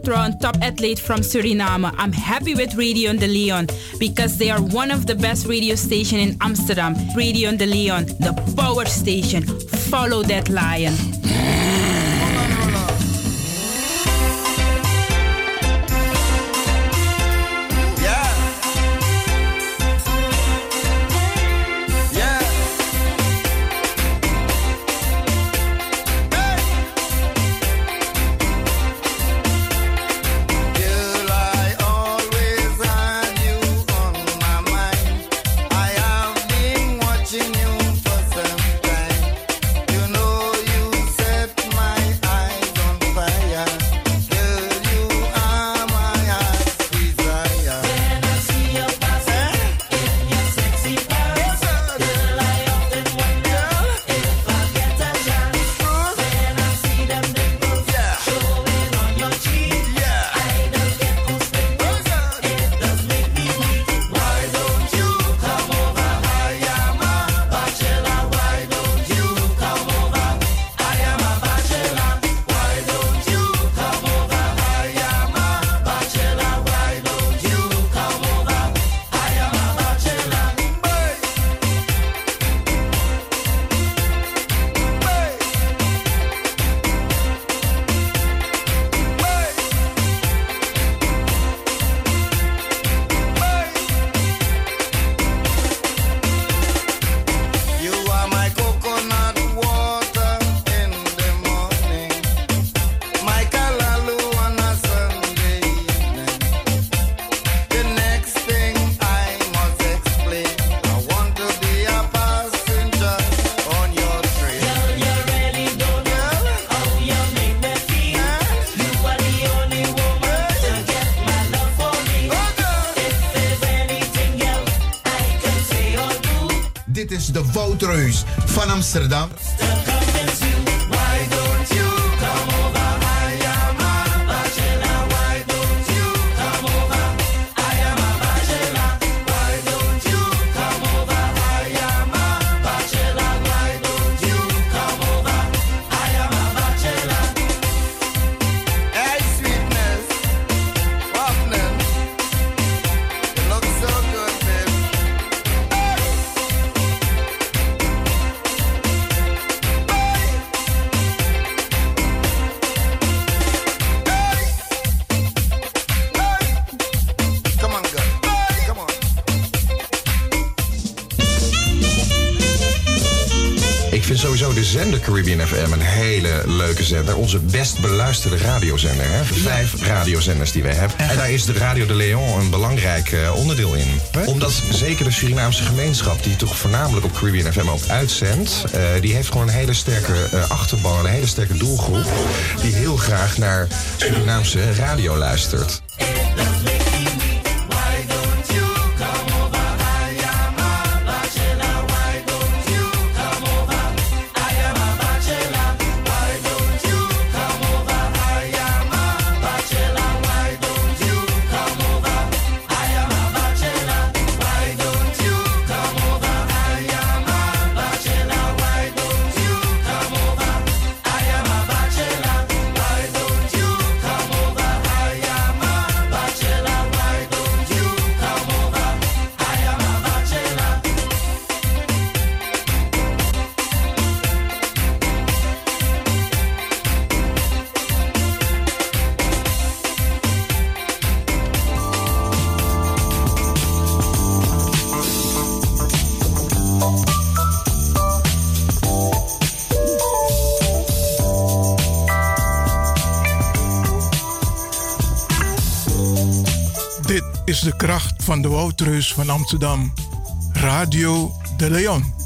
dethroned top athlete from Suriname. I'm happy with Radio De Leon because they are one of the best radio stations in Amsterdam. Radio De Leon, the power station. Follow that lion. Woutreus van Amsterdam. radiozender, onze best beluisterde radiozender. Hè? Vijf radiozenders die we hebben. En daar is de Radio de Leon een belangrijk eh, onderdeel in. Omdat zeker de Surinaamse gemeenschap, die toch voornamelijk op Caribbean FM ook uitzendt, eh, die heeft gewoon een hele sterke uh, achterban, een hele sterke doelgroep, die heel graag naar Surinaamse radio luistert. de kracht van de Woudreus van Amsterdam. Radio De Leon.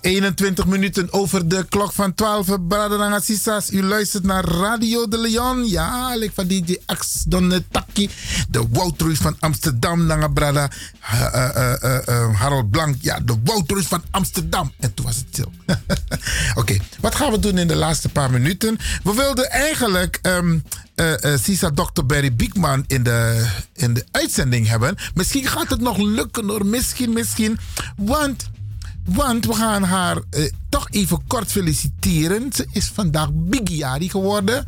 Inmiddels 21 minuten over de klok van 12. Braderanga Sisas, u luistert naar Radio de Leon. Ja, ik van DJ Ax Donnetaki. De Woutruis van Amsterdam. Nanga Brada. eh, eh, eh, Harold Blank. Ja, de Woutruis van Amsterdam. En toen was het stil. Oké, wat gaan we doen in de laatste paar minuten? We wilden eigenlijk ehm eh, eh, Sisa Dr. Barry Biekman in de, in de uitzending hebben. Misschien gaat het nog lukken hoor. Misschien, misschien. Want want we gaan haar eh, toch even kort feliciteren. Ze is vandaag Bigiari geworden.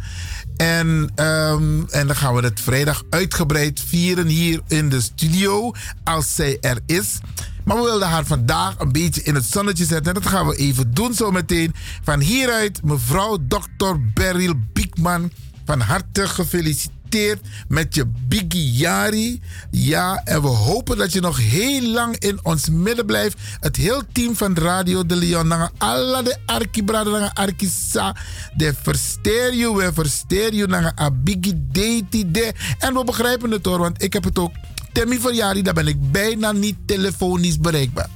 En, ehm, en dan gaan we het vrijdag uitgebreid vieren hier in de studio. Als zij er is. Maar we wilden haar vandaag een beetje in het zonnetje zetten. En dat gaan we even doen zometeen. Van hieruit, mevrouw Dr. Beryl Biekman. Van harte gefeliciteerd met je Bigiari. Ja, en we hopen dat je nog heel lang in ons midden blijft. Het heel team van Radio de Leon. Nanga alla de arki brada nanga arki sa. De versteer je, we versteer je nanga a bigi deiti de. En we begrijpen het hoor, want ik heb het ook. Temi verjari, daar ben ik bijna niet telefonisch bereikbaar.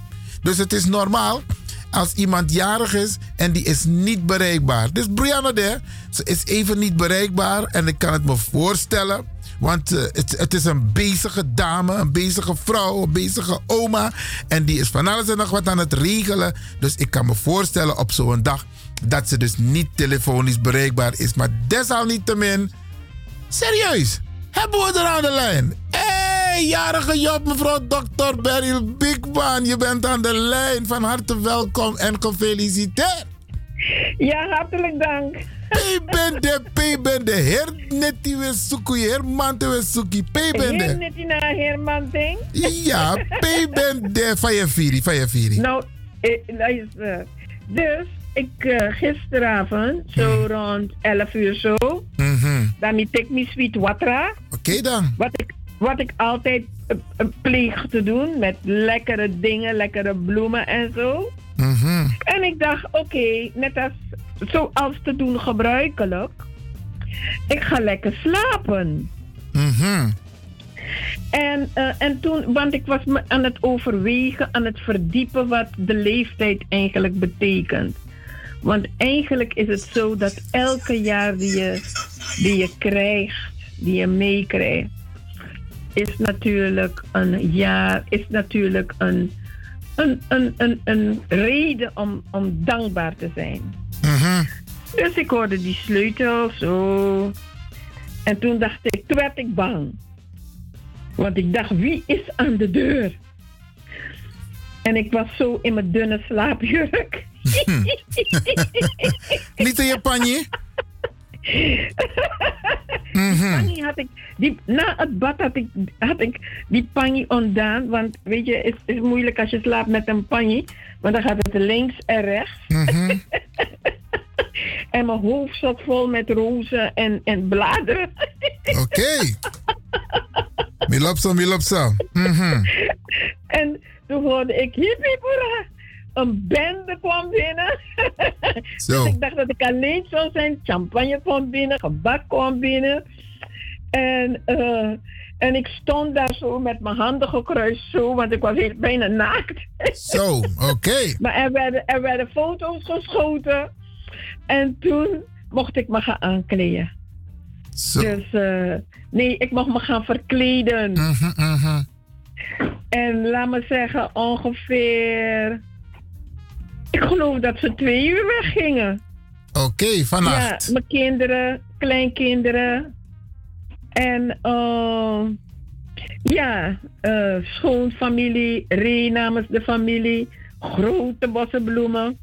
Dus het is normaal als iemand jarig is en die is niet bereikbaar. Dus Brianna de, ze is even niet bereikbaar en ik kan het me voorstellen. Want eh, het, het is een bezige dame, een bezige vrouw, een bezige oma. En die is van alles en nog wat aan het regelen. Dus ik kan me voorstellen op zo'n dag dat ze dus niet telefonisch bereikbaar is. Maar desalniettemin, serieus, hebben we er aan de lijn? Jarige Job, mevrouw Dr. Beryl Bigman. Je bent aan de lijn. Van harte welkom en gefeliciteerd. Ja, hartelijk dank. P bende. Her neti we suku, her mante we suki. P bende. Heer net naar Herman Ding. Ja, P bende. Van je viri, van je viri. Nou, eh, luister. Dus, ik eh, gisteravond, zo rond 11 uur zo, Mhm. dan ik mijn sweet watra. Oké dan. Wat ik, wat ik altijd eh, eh, pleeg te doen met lekkere dingen, lekkere bloemen en zo. Mhm. En ik dacht, oké, net als zoals te doen gebruikelijk, ik ga lekker slapen. Mhm. En, eh, en toen, want ik was me aan het overwegen, aan het verdiepen wat de leeftijd eigenlijk betekent. Want eigenlijk is het zo dat elke jaar die je, die je krijgt, die je meekrijgt, is natuurlijk een jaar, is natuurlijk een, een, een, een, een reden om, om dankbaar te zijn. Mhm. Dus ik hoorde die sleutel zo. En toen dacht ik, toen werd ik bang. Want ik dacht, wie is aan de deur? En ik was zo in mijn dunne slaapjurk. Niet in je panje? Die pannie had ik, die, na het bad had ik, had ik die pannie ontdaan. Want weet je, het is, is moeilijk als je slaapt met een pannie. Want dan gaat het links en rechts. en mijn hoofd zat vol met rozen en, en bladeren. Oké. Milopsa, milopsa. Mhm. En toen hoorde ik hiep hoera. Een bende kwam binnen. Zo. Dus ik dacht dat ik alleen zou zijn. Champagne kwam binnen, gebak kwam binnen. En, eh, en ik stond daar zo met mijn handen gekruist zo, want ik was heel bijna naakt. Zo, oké. Maar er werden, er werden foto's geschoten. En toen mocht ik me gaan aankleden. Zo. Dus eh, nee, ik mocht me gaan verkleden. Mhm, mhm. En laat me zeggen, ongeveer. Ik geloof dat ze twee uur weggingen. Oké, vannacht. Ja, mijn kinderen, kleinkinderen. En eh, ja, eh, schoonfamilie, Ree namens de familie. Grote bossen bloemen.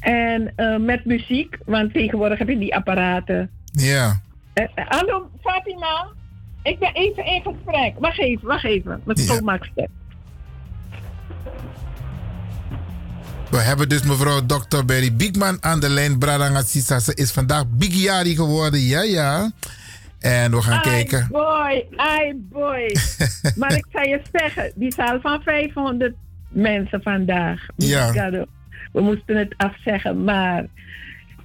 En eh, met muziek, want tegenwoordig heb je die apparaten. Ja. Hallo Fatima, ik ben even in gesprek. Wacht even, wacht even. Met schoonmaakster. We hebben dus mevrouw Dr. Berry Biekman aan de lijn. Bradanga Sisa. Ze is vandaag Bigiari geworden. Ja, ja. En we gaan Ai kijken. boy, ai boy. maar ik zou je zeggen, die zaal van 500 mensen vandaag. Ja. We moesten het afzeggen, maar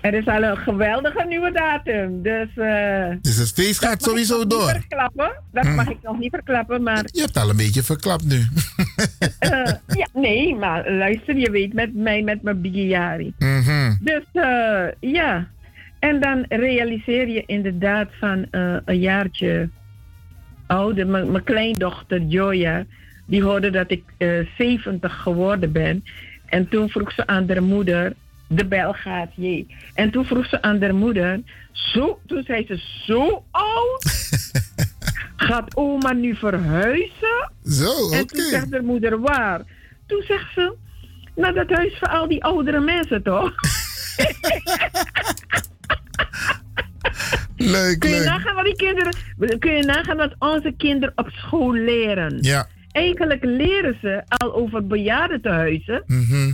er is al een geweldige nieuwe datum. Dus, eh, Dus het feest gaat dat mag ik sowieso nog door. Niet verklappen. Dat Hm. mag ik nog niet verklappen, maar Je hebt al een beetje verklapt nu. eh, ja, nee, maar luister, je weet met mij, met mijn Bigiari. Mhm. Dus eh, ja, en dan realiseer je inderdaad van een jaartje ouder. Mijn kleindochter Joya, die hoorde dat ik eh 70 geworden ben. En toen vroeg ze aan haar moeder, de bel gaat je. En toen vroeg ze aan haar moeder, zo, toen zei ze, zo oud? Gaat oma nu verhuizen? Zo, En toen zegt haar moeder, waar? Toen zegt ze, nou dat huis voor al die oudere mensen toch? Leuk, Kun je leuk. nagaan wat die kinderen, kun je nagaan wat onze kinderen op school leren? Ja. Eigenlijk leren ze al over bejaardentehuizen, Mhm.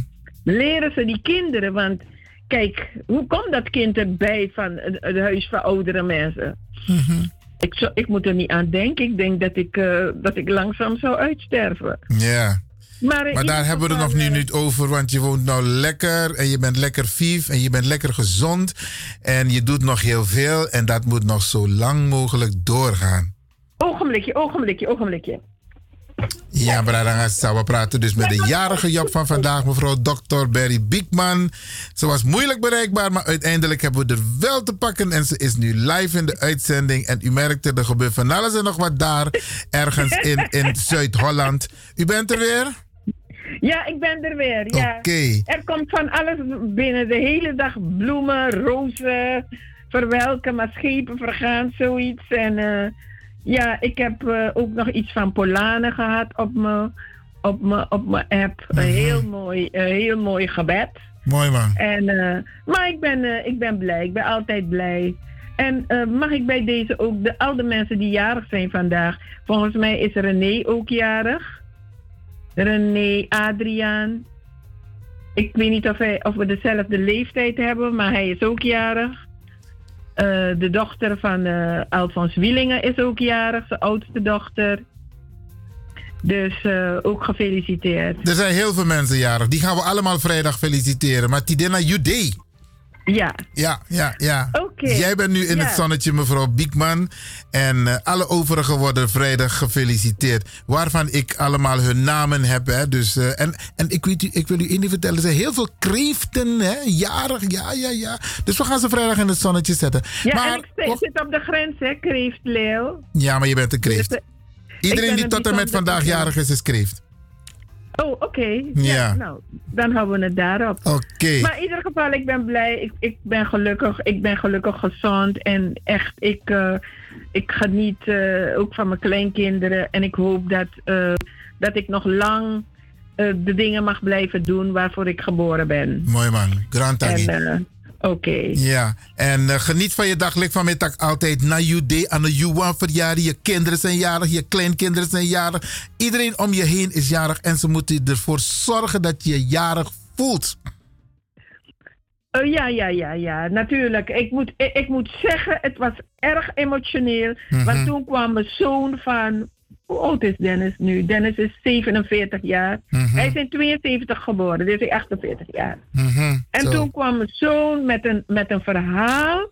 Leren ze die kinderen, want kijk, hoe komt dat kind erbij van het, huis voor oudere mensen? Mhm. Ik, zou, ik moet er niet aan denken. Ik denk dat ik, eh, dat ik langzaam zou uitsterven. Ja. Maar, in Maar daar hebben we het nog nu eh, niet over, want je woont nou lekker en je bent lekker vief en je bent lekker gezond en je doet nog heel veel en dat moet nog zo lang mogelijk doorgaan. Ogenblikje, ogenblikje, ogenblikje. Ja, Bradangasa, we praten dus met de jarige Job van vandaag, mevrouw Dr. Berry Biekman. Ze was moeilijk bereikbaar, maar uiteindelijk hebben we er wel te pakken. En ze is nu live in de uitzending. En u merkte, er gebeurt van alles en nog wat daar, ergens in, in Zuid-Holland. U bent er weer? Ja, ik ben er weer. Ja. Oké. Er komt van alles binnen. De hele dag bloemen, rozen, verwelken, maar schepen vergaan, zoiets. En eh, ja, ik heb eh, ook nog iets van Polanen gehad op mijn op mijn op mijn app. Een heel mooi, een heel mooi gebed. Mooi man. En, eh, maar ik ben, eh, ik ben blij. Ik ben altijd blij. En mag ik bij deze ook de, al de mensen die jarig zijn vandaag. Volgens mij is René ook jarig. René Adriaan. Ik weet niet of, hij, of we dezelfde leeftijd hebben, maar hij is ook jarig. Eh, de dochter van eh Alfons Wielingen is ook jarig, zijn oudste dochter. Dus eh, ook gefeliciteerd. Er zijn heel veel mensen jarig. Die gaan we allemaal vrijdag feliciteren. Maar Tidena Judee. Ja. Ja, ja, ja. Oké. Jij bent nu in Ja. het zonnetje, mevrouw Biekman. En eh, alle overigen worden vrijdag gefeliciteerd. Waarvan ik allemaal hun namen heb. Hè. Dus, eh, en en ik, weet, ik wil u één ding vertellen. Er zijn heel veel kreeften, hè, jarig. Ja, ja, ja. Dus we gaan ze vrijdag in het zonnetje zetten. Ja, maar, en ik zit op de grens, hè, Kreeft Leeuw. ja, maar je bent een kreeft. Dus, eh, Iedereen die tot en met vandaag jarig is, is kreeft. Oh, oké. Ja. Nou, dan houden we het daarop. Oké. Maar in ieder geval, ik ben blij. Ik, ik ben gelukkig. Ik ben gelukkig gezond. En echt, ik, eh, ik geniet eh, ook van mijn kleinkinderen. En ik hoop dat, eh, dat ik nog lang de dingen mag blijven doen waarvoor ik geboren ben. Mooi man. Grand Oké. Ja, en eh, geniet van je dag. Lik van middag altijd na je day aan de Juwan verjaardag. Je kinderen zijn jarig, je kleinkinderen zijn jarig. Iedereen om je heen is jarig en ze moeten ervoor zorgen dat je jarig voelt. Oh, ja, ja, ja, ja, natuurlijk. Ik moet, ik, ik moet zeggen, het was erg emotioneel. Mhm. Want toen kwam mijn zoon van. Hoe oud is Dennis nu? Dennis is 47 jaar. Mhm. Hij is in 72 geboren, dus hij is 48 jaar. Mhm, En zo. toen kwam mijn zoon met een, met een verhaal.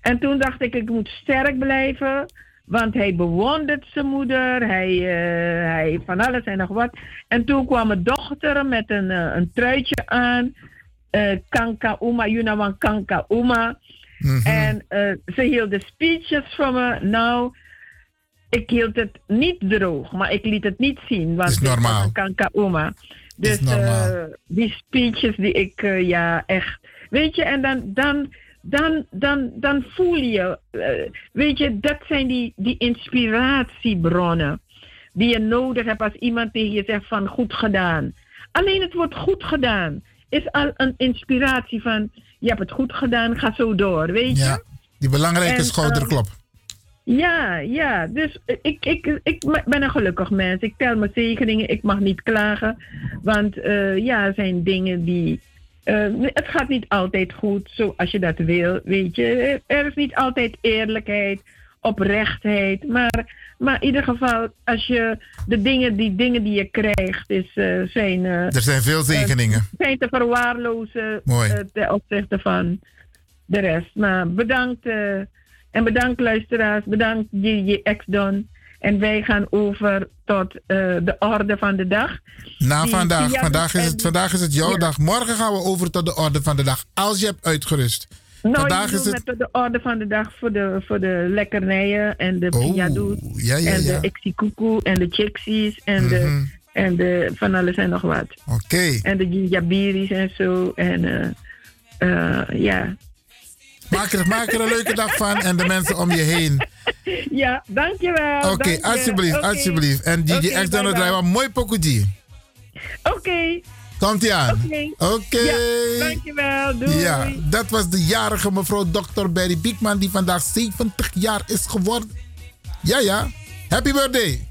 En toen dacht ik, ik moet sterk blijven. Want hij bewondert zijn moeder. Hij, eh, hij van alles en nog wat. En toen kwam mijn dochter met een, eh, een truitje aan. eh Kanka Uma, Yunawan Kanka Uma. Mhm. En ze hield de speeches van me. Nou, ik hield het niet droog, maar ik liet het niet zien. Want Is normaal. een Kanka Uma. Dus eh, die speeches die ik, eh, ja, echt. Weet je, en dan, dan, dan, dan, dan voel je, eh, weet je, dat zijn die, die inspiratiebronnen die je nodig hebt als iemand tegen je zegt van goed gedaan. Alleen het wordt goed gedaan is al een inspiratie van je hebt het goed gedaan, ga zo door, weet je? Ja, die belangrijke schouderklop. Ja, ja. Dus ik, ik, ik ben een gelukkig mens. Ik tel mijn zegeningen. Ik mag niet klagen. Want eh, ja, er zijn dingen die. eh, het gaat niet altijd goed zoals je dat wil. Weet je, er is niet altijd eerlijkheid, oprechtheid. Maar, maar in ieder geval, als je de dingen die, dingen die je krijgt, is, eh, zijn. Er zijn veel zegeningen. zijn te verwaarlozen Mooi. ten opzichte van de rest. Maar bedankt. En bedankt luisteraars. Bedankt je ex-don. En wij gaan over tot eh, de orde van de dag. Na Die- vandaag. Vandaag is, het, vandaag is het jouw Ja. dag. Morgen gaan we over tot de orde van de dag. Als je hebt uitgerust. Nou, vandaag is het. met de orde van de dag voor de, voor de lekkernijen en de Oh, piadoes ja, ja, en de xikuku en de chiksies en, Mhm. de, en de van alles en nog wat. Oké. En de jabiris en zo. En eh, eh, ja. Maak er, maak er een leuke dag van en de mensen om je heen. Ja, dankjewel. Oké, dank je. alsjeblieft, alsjeblieft. En die, Oké, ex dan draaien, mooi pokoeji. Oké. Komt ie aan? Oké. Oké. Ja, dankjewel. Doei. Ja, dat was de jarige mevrouw Dr. Berry Biekman die vandaag 70 jaar is geworden. Ja, ja. Happy birthday.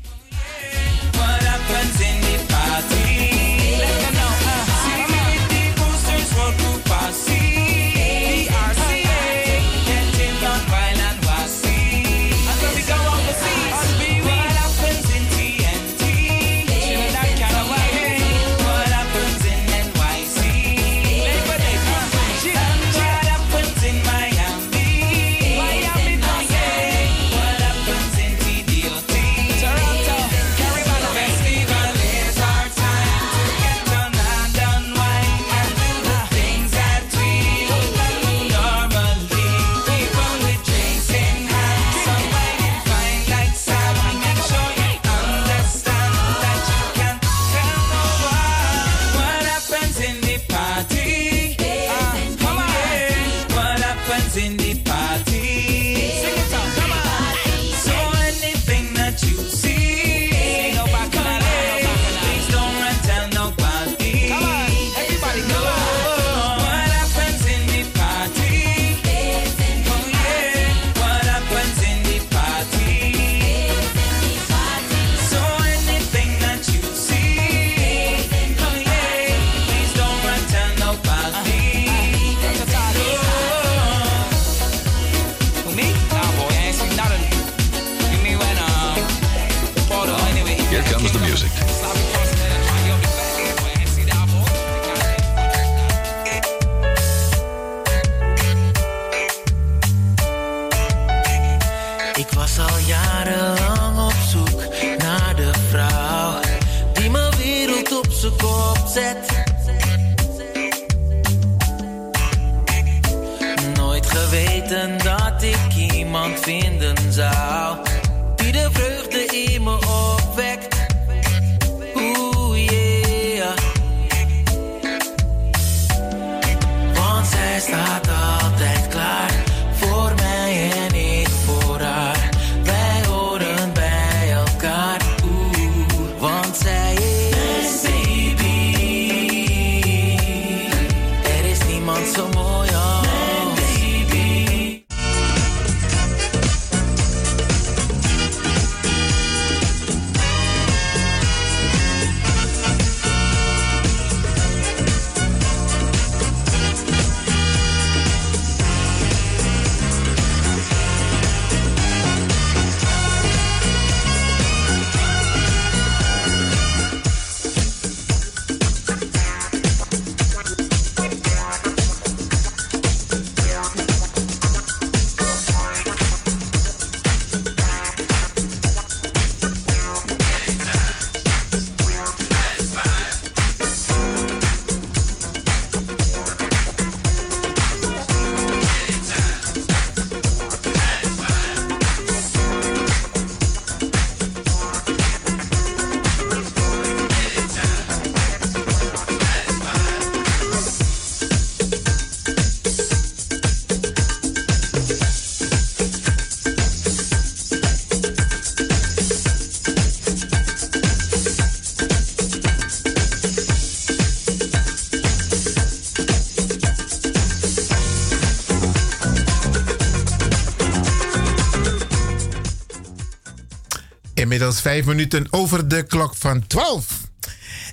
Inmiddels vijf minuten over de klok van 12.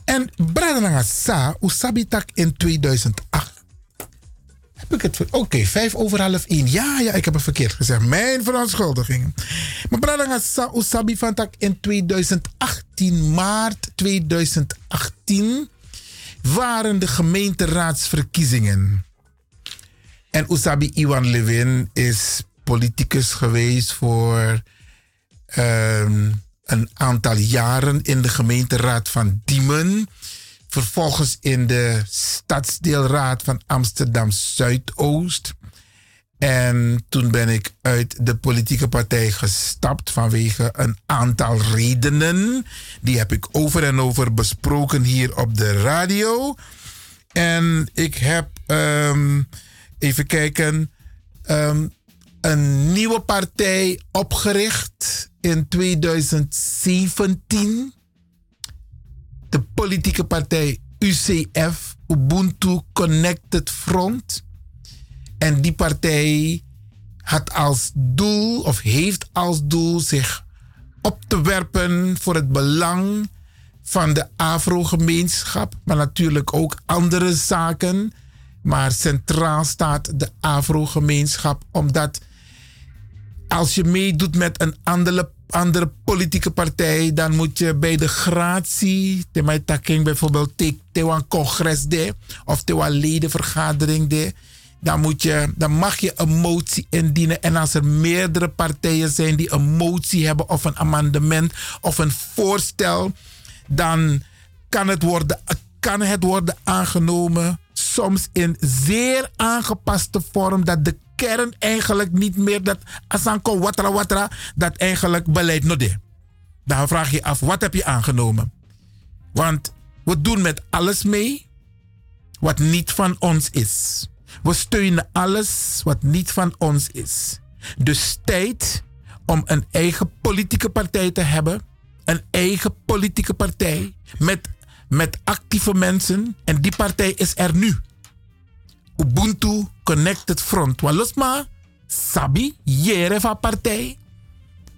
En Bradanga Sa, Usabitak in 2008. Heb ik het... Oké, vijf over half één. Ja, ja, ik heb het verkeerd gezegd. Mijn verontschuldiging. Maar Bradanga Sa, Usabi van tak in 2018, maart 2018, waren de gemeenteraadsverkiezingen. En Usabi Iwan Levin is politicus geweest voor ehm, een aantal jaren in de gemeenteraad van Diemen. Vervolgens in de stadsdeelraad van Amsterdam Zuidoost. En toen ben ik uit de politieke partij gestapt vanwege een aantal redenen. Die heb ik over en over besproken hier op de radio. En ik heb, ehm, even kijken, ehm, een nieuwe partij opgericht in 2017. De politieke partij UCF, Ubuntu Connected Front. En die partij had als doel, of heeft als doel, zich op te werpen voor het belang van de Afro-gemeenschap, maar natuurlijk ook andere zaken. Maar centraal staat de Afro-gemeenschap, omdat als je meedoet met een andere, andere politieke partij, dan moet je bij de gratie, de taking bijvoorbeeld, te- te een congres de, of te een ledenvergadering de, dan, moet je, dan mag je een motie indienen. En als er meerdere partijen zijn die een motie hebben of een amendement of een voorstel, dan kan het worden, kan het worden aangenomen. Soms in zeer aangepaste vorm dat de kern eigenlijk niet meer dat asanko watra watra dat eigenlijk beleid node. Dan vraag je af, wat heb je aangenomen? Want we doen met alles mee wat niet van ons is. We steunen alles wat niet van ons is. Dus tijd om een eigen politieke partij te hebben. Een eigen politieke partij met, met actieve mensen. En die partij is er nu. Ubuntu Connected Front. Walosma, Sabi, Jereva partij.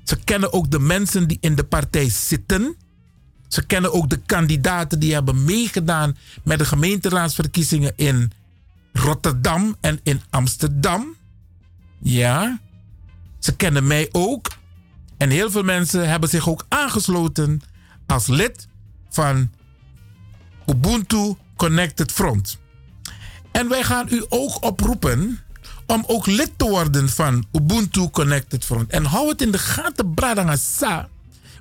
Ze kennen ook de mensen die in de partij zitten. Ze kennen ook de kandidaten die hebben meegedaan met de gemeenteraadsverkiezingen in Rotterdam en in Amsterdam. Ja, ze kennen mij ook. En heel veel mensen hebben zich ook aangesloten als lid van Ubuntu Connected Front. En wij gaan u ook oproepen om ook lid te worden van Ubuntu Connected Front. En hou het in de gaten, Bradangasa.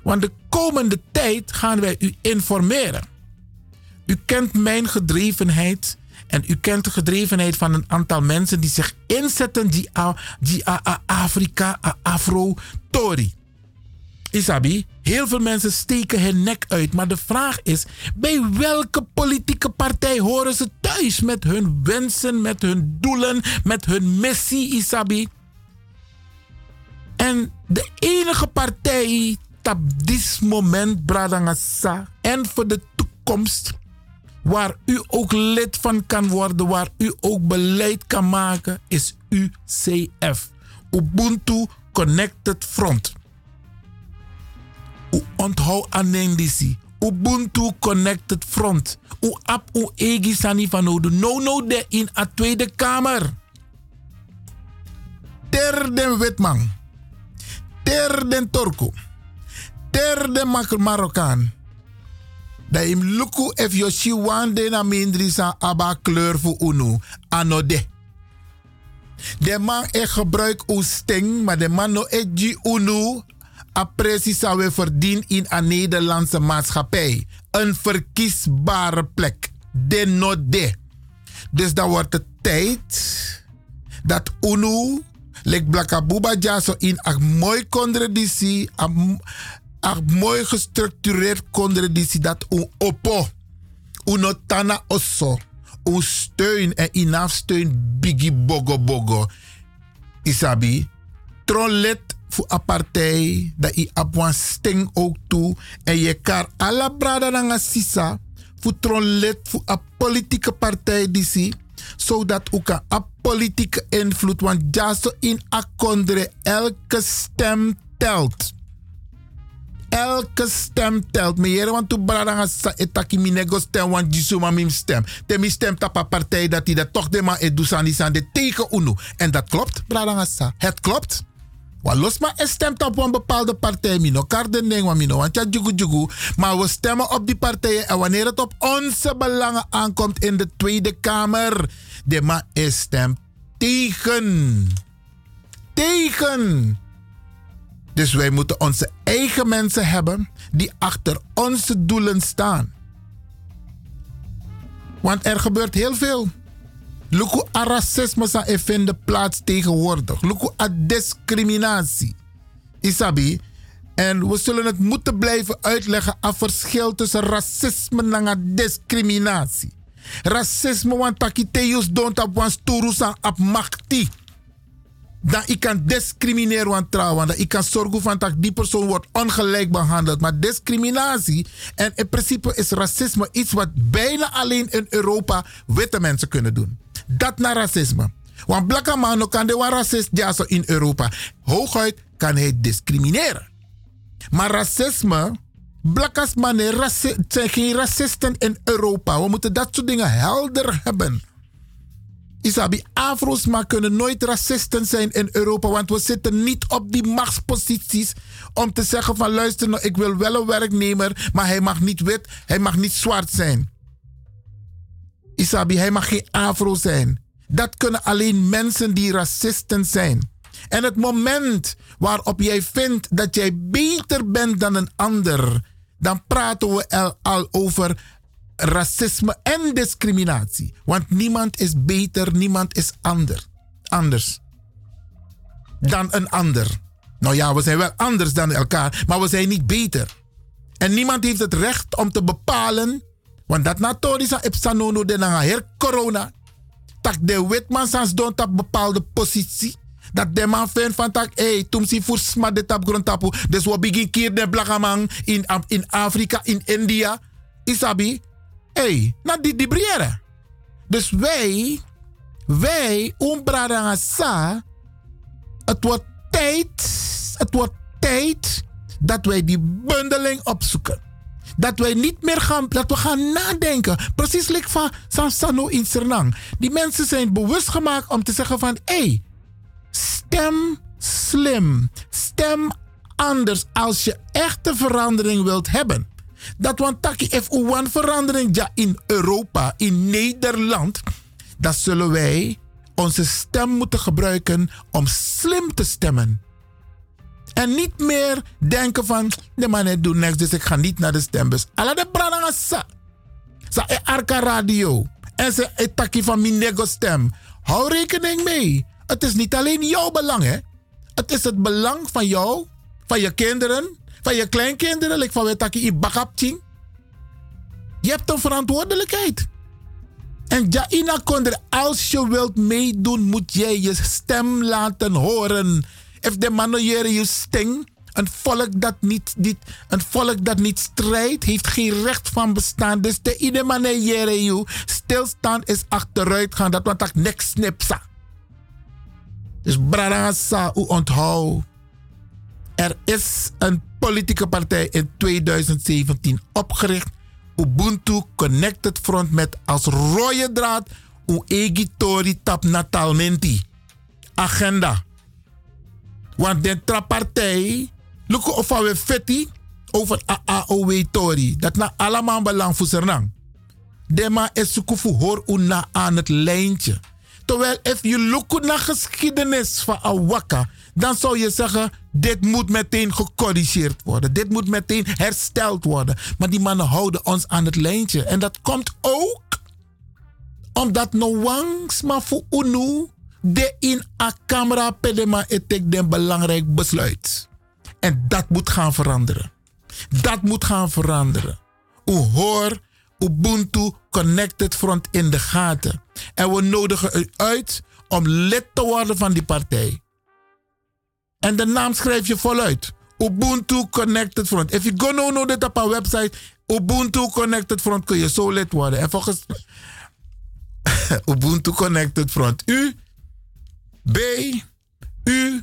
Want de komende tijd gaan wij u informeren. U kent mijn gedrevenheid. En u kent de gedrevenheid van een aantal mensen die zich inzetten, die, die Afrika, Afro, Tori. Isabi, heel veel mensen steken hun nek uit. Maar de vraag is: bij welke politieke partij horen ze thuis? Met hun wensen, met hun doelen, met hun missie, Isabi. En de enige partij op dit moment, Bradangasa, en voor de toekomst, waar u ook lid van kan worden, waar u ook beleid kan maken, is UCF. Ubuntu Connected Front. U onthou aan. Ubuntu Connected Front. U ap u egi sani van. No no de in a Tweede Kamer. Ter den Witman. Ter den Torko. Ter den Marokkaan. Da im luku if yo shi wande na mindri aba kleur fu unu. Anode. De man e gebruik u sting, maar de man no e unu precies zou we verdien in een Nederlandse maatschappij. Een verkiesbare plek. De no de. Dus dan wordt het tijd dat UNO, lek Blakabuba Jaso in een mooi contradictie, een mooi gestructureerd contradictie dat u oppo, uno tana osso, un steun en inaf steun bigi bogo bogo. Isabi, trolet voor partij dat je op sting ook toe en je kan alle brada na sisa voor tron lid voor een politieke partij die zie zodat ook een politieke invloed want ja in akondre elke stem telt elke stem telt. Me jere want tu brada sa etaki mi nego stem want jisu ma mim stem. Te mi stem tapa partij dat hij dat toch de ma edu san de tegen unu. En dat klopt, brada sa. Het klopt. Wa los maar stemt op een bepaalde partij. Mino kardening, wa mino want jugu jugu. Maar we stemmen op die partijen. En wanneer het op onze belangen aankomt in de Tweede Kamer. De ma stemt tegen. Tegen. Dus wij moeten onze eigen mensen hebben die achter onze doelen staan. Want er gebeurt heel veel. Luku a racisme sa e vinden plaats tegenwoordig. Luku a discriminatie. Isabi. En we zullen het moeten blijven uitleggen aan verschil tussen racisme en discriminatie. Racisme want takiteus don't op wan sturu san op machti. Dan ik kan discrimineren want trouwen. Ik kan zorgen van dat die persoon wordt ongelijk behandeld. Maar discriminatie en in principe is racisme iets wat bijna alleen in Europa witte mensen kunnen doen. Dat naar racisme. Want blakke man kan de racist zo in Europa. Hooguit kan hij discrimineren. Maar racisme, blakkas mannen zijn geen racisten in Europa. We moeten dat soort dingen helder hebben. Isabi, Afro's maar kunnen nooit racisten zijn in Europa, want we zitten niet op die machtsposities om te zeggen van luister nou, ik wil wel een werknemer, maar hij mag niet wit, hij mag niet zwart zijn. Isabi, hij mag geen Afro zijn. Dat kunnen alleen mensen die racisten zijn. En het moment waarop jij vindt dat jij beter bent dan een ander, dan praten we al, over racisme en discriminatie. Want niemand is beter, niemand is ander, anders dan een ander. Nou ja, we zijn wel anders dan elkaar, maar we zijn niet beter. En niemand heeft het recht om te bepalen, want dat natorisa epsanono de na her corona, dat de witman sans don op bepaalde positie. Dat de man vindt van tak, hey, toen si voor sma de tap grond tapu. Dus we begin keer de blagamang in, in Afrika, in India. Isabi, hey, na die die briere. Dus wij, wij, umbrada sa, het wordt tijd, het wordt tijd dat wij die bundeling opzoeken. Dat wij niet meer gaan, dat we gaan nadenken. Precies like van Sansano in Sernang. Die mensen zijn bewust gemaakt om te zeggen van, hé, hey, stem slim, stem anders als je echte verandering wilt hebben. Dat want taki if een verandering ja in Europa, in Nederland, dan zullen wij onze stem moeten gebruiken om slim te stemmen. En niet meer denken van, de man doet niks, dus ik ga niet naar de stembus. Alla de brandanga sa. E arka radio. En ze e van mijn nego stem. Hou rekening mee. Het is niet alleen jouw belang, hè. Het is het belang van jou, van je kinderen, van je kleinkinderen. Like van we takkie i bakapching. Je hebt een verantwoordelijkheid. En Jaina Konder, als je wilt meedoen, moet jij je stem laten horen. If de manoeuvre je sting, een volk dat niet, niet, een volk dat niet strijdt, heeft geen recht van bestaan. Dus de ine manoeuvre je stilstaan is achteruit gaan. Dat want ik niks snipsa. Dus Brarasa, u onthoud. Er is een politieke partij in 2017 opgericht Ubuntu Connected Front met als rode draad u egitori tap natalmenti. Agenda. Want de trapartij, look of we fetti over AAOW Tori. Dat na allemaal belang voor Sernang. Dema is hoor una aan het lijntje. Terwijl, if je look naar geschiedenis van Awaka, dan zou je zeggen: dit moet meteen gecorrigeerd worden. Dit moet meteen hersteld worden. Maar die mannen houden ons aan het lijntje. En dat komt ook omdat no wangs maar voor UNU de in a camera pedema etek den belangrijk besluit. En dat moet gaan veranderen. Dat moet gaan veranderen. U hoor Ubuntu Connected Front in de gaten. En we nodigen u uit om lid te worden van die partij. En de naam schrijf je voluit. Ubuntu Connected Front. If you go no know dit op our website, Ubuntu Connected Front kun je zo lid worden. En volgens Ubuntu Connected Front. U, B, U,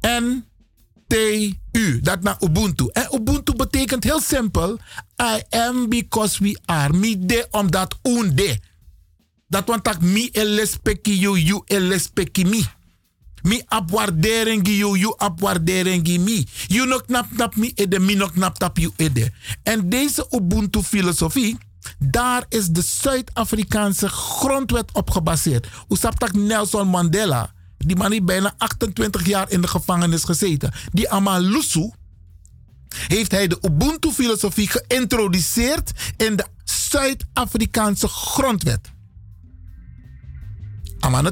N, T, U. Dat naar Ubuntu. En Ubuntu betekent heel simpel. I am because we are. Mi de omdat un de. Dat want ik mi elespeki you, you elespeki mi. Mi ap waardering you, you ap waardering mi. You no knap mi ede, mi no knap tap you ede. En deze Ubuntu filosofie, daar is de Zuid-Afrikaanse grondwet op gebaseerd. Oesaptak Nelson Mandela, die man heeft bijna 28 jaar in de gevangenis gezeten. Die Amalusu heeft hij de Ubuntu filosofie geïntroduceerd in de Zuid-Afrikaanse grondwet.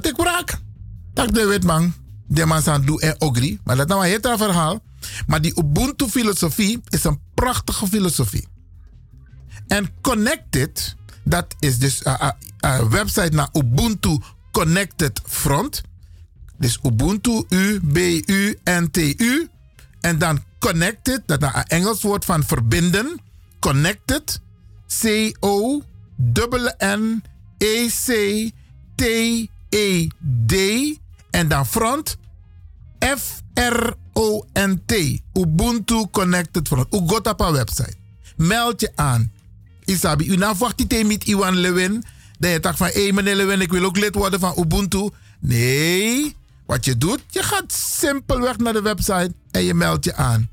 Tek braak. Tak de wet man. De man doe en ogri. Maar dat nou een heel verhaal. Maar die Ubuntu filosofie is een prachtige filosofie. En Connected, dat is dus een uh, uh, website naar Ubuntu Connected Front. Dus Ubuntu, U-B-U-N-T-U. En dan Connected, dat is een Engels woord van verbinden. Connected, C-O-N-N-E-C-T-E-D. En dan front, F-R-O-N-T. Ubuntu Connected Front. U gaat op een website. Meld je aan. Isabi, u wacht met Iwan Lewin. Dat je dacht van, hé hey, meneer Lewin, ik wil ook lid worden van Ubuntu. Nee, wat je doet, je gaat simpelweg naar de website en je meldt je aan.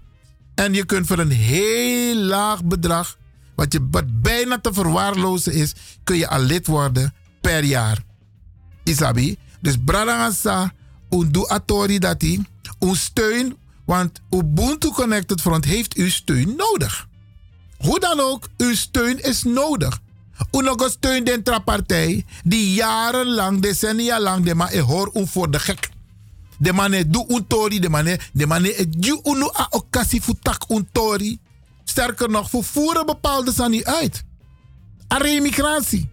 En je kunt voor een heel laag bedrag, wat, je, bijna te verwaarlozen is, kun je al lid worden per jaar. Isabi. Dus Bradangasa, doe atori dati, un steun, want Ubuntu Connected Front heeft uw steun nodig. Hoe dan ook, uw steun is nodig. Unogo steun den partij die jarenlang, decennia lang, de man hoor un voor de gek. De man doe un tori, de man de man ju unu a okasi futak un tori. Sterker nog, vervoeren bepaalde zijn niet uit. A remigratie.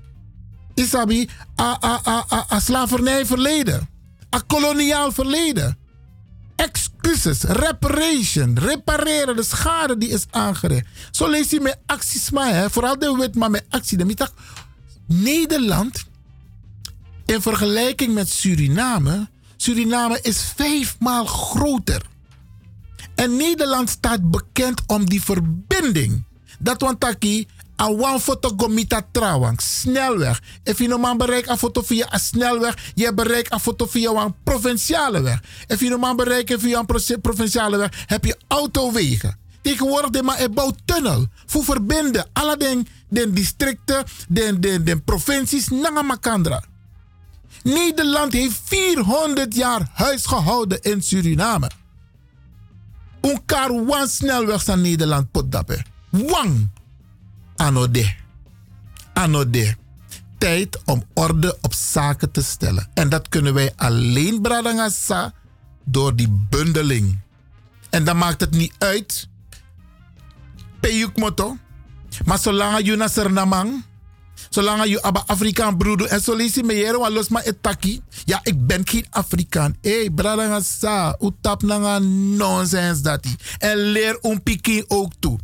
Isabi, a, a, a, a, a slavernij verleden. A koloniaal verleden. Excuses, reparation, repareren de schade die is aangericht. Zo lees je met acties maar, hè. vooral de wet maar met actie. De. Nederland, in vergelijking met Suriname, Suriname is vijfmaal groter. En Nederland staat bekend om die verbinding. Dat want taki Awan foto gomita trawang. Snelweg. If je normaal bereikt een foto via een snelweg, je bereikt een foto via een provinciale weg. If je normaal bereikt via een provinciale weg, heb je autowegen. Tegenwoordig de maar een tunnel. Voor verbinden alle den, den districten, den, den, den provincies, naar Makandra. Nederland heeft 400 jaar huis gehouden in Suriname. Een kar wan snelweg van Nederland potdappe. Wang. Anode. Anode. Tijd om orde op zaken te stellen. En dat kunnen wij alleen, Bradangasa, door die bundeling. En dan maakt het niet uit. Peyuk moto. Maar zolang je naar. Zolang je aba Afrikaan broeder. En je me maar etaki. Ja, ik ben geen Afrikaan. Hé, hey, bradangasa. Utap nanga nonsens dat En leer een pikin ook toe.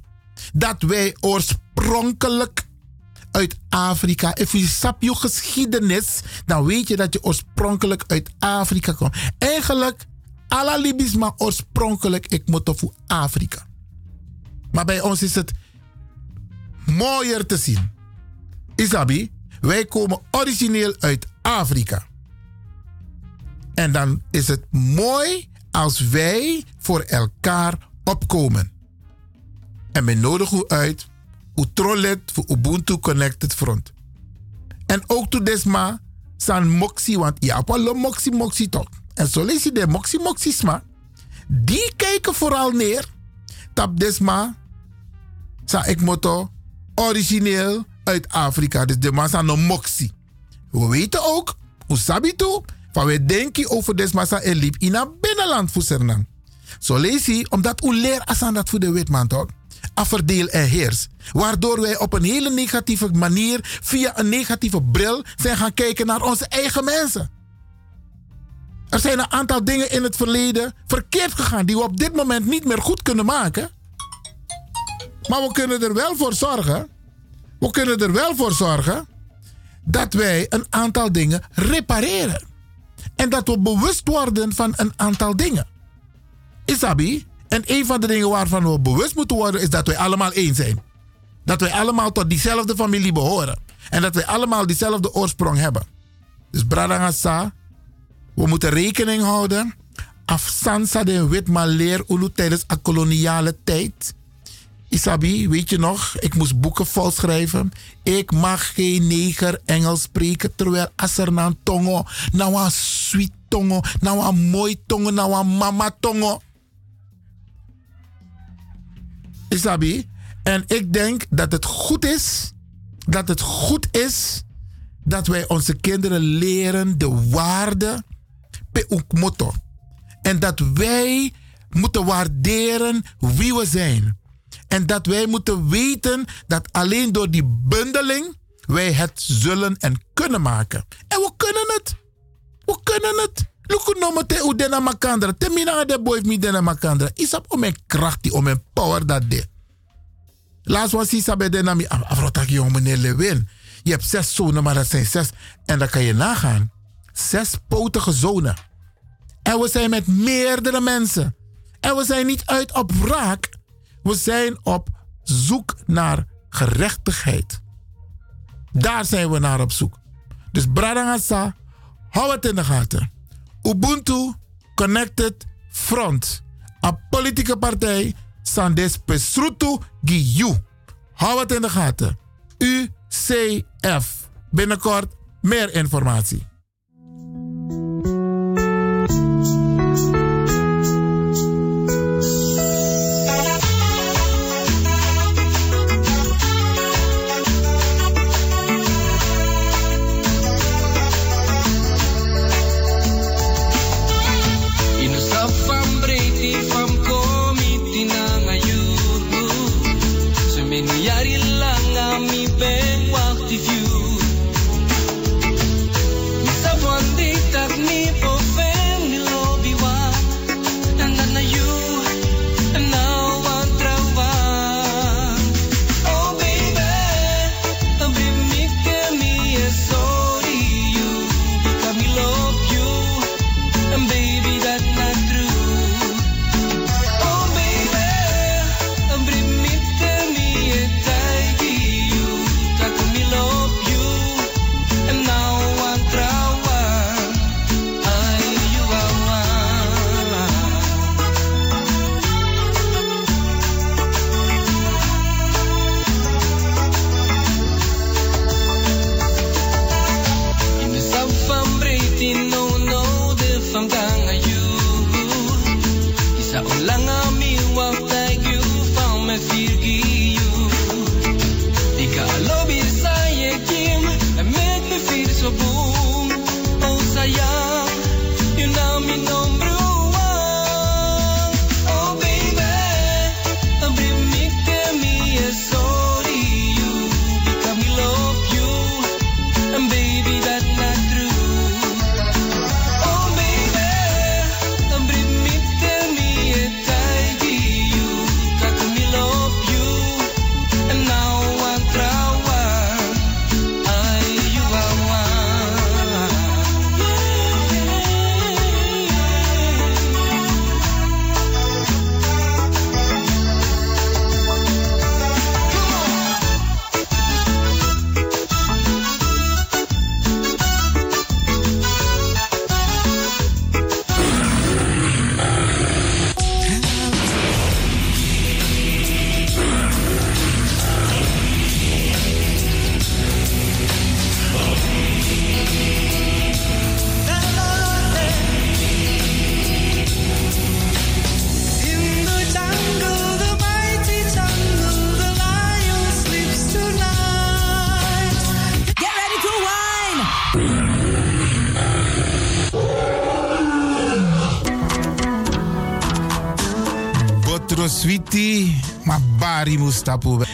Dat wij oorspronkelijk uit Afrika. Als je sap je geschiedenis, dan weet je dat je oorspronkelijk uit Afrika komt. Eigenlijk, alla Libisch, oorspronkelijk, ik moet voor Afrika. Maar bij ons is het mooier te zien. Isabi, wij komen origineel uit Afrika. En dan is het mooi als wij voor elkaar opkomen. En we nodigen u uit, Utrolet voor Ubuntu Connected Front. En ook to desma san moxie, want ja, lo moxie moxie toch. En zo de moxie moxie sma. Die kijken vooral neer. Tap desma, sa ik moto, origineel uit Afrika. Dus de massa no moxie. We weten ook, hoe sabi toe, van we denken over desmassa en liep in het binnenland voor. Zo lees je, omdat u leert asan dat voor de witman toch? Afverdeel en heers. Waardoor wij op een hele negatieve manier, via een negatieve bril, zijn gaan kijken naar onze eigen mensen. Er zijn een aantal dingen in het verleden verkeerd gegaan die we op dit moment niet meer goed kunnen maken. Maar we kunnen er wel voor zorgen. We kunnen er wel voor zorgen dat wij een aantal dingen repareren. En dat we bewust worden van een aantal dingen. Isabi, en een van de dingen waarvan we bewust moeten worden is dat wij allemaal één zijn. Dat wij allemaal tot diezelfde familie behoren. En dat wij allemaal diezelfde oorsprong hebben. Dus Bradangasa, we moeten rekening houden. Afsansa de wit leer ulu tijdens de koloniale tijd. Isabi, weet je nog, ik moest boeken vol schrijven. Ik mag geen neger Engels spreken terwijl als er nou tongo, nou een sweet tongo, nou een mooi tongo, nou een mama tongo. Isabi, en ik denk dat het goed is, dat het goed is dat wij onze kinderen leren de waarde peukmoto. En dat wij moeten waarderen wie we zijn. En dat wij moeten weten dat alleen door die bundeling wij het zullen en kunnen maken. En we kunnen het. We kunnen het. Luku no te u dena makandra. Te mina de boy mi dena makandra. Isap om mijn kracht, om mijn power dat de. Laatst was Isa bij nami. Afrotak jong meneer Lewin. Je hebt zes zonen, maar dat zijn zes. En dan kan je nagaan. Zes potige zonen. En we zijn met meerdere mensen. En we zijn niet uit op wraak. We zijn op zoek naar gerechtigheid. Daar zijn we naar op zoek. Dus Bradangasa, hou het in de gaten. Ubuntu Connected Front. Een politieke partij. Sandes Pesrutu Giyu. Hou het in de gaten. UCF. Binnenkort meer informatie.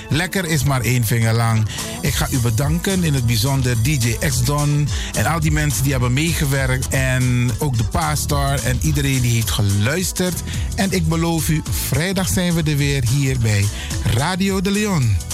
Lekker is maar één vinger lang. Ik ga u bedanken, in het bijzonder DJ X-Don en al die mensen die hebben meegewerkt. En ook de pastor en iedereen die heeft geluisterd. En ik beloof u, vrijdag zijn we er weer hier bij Radio de Leon.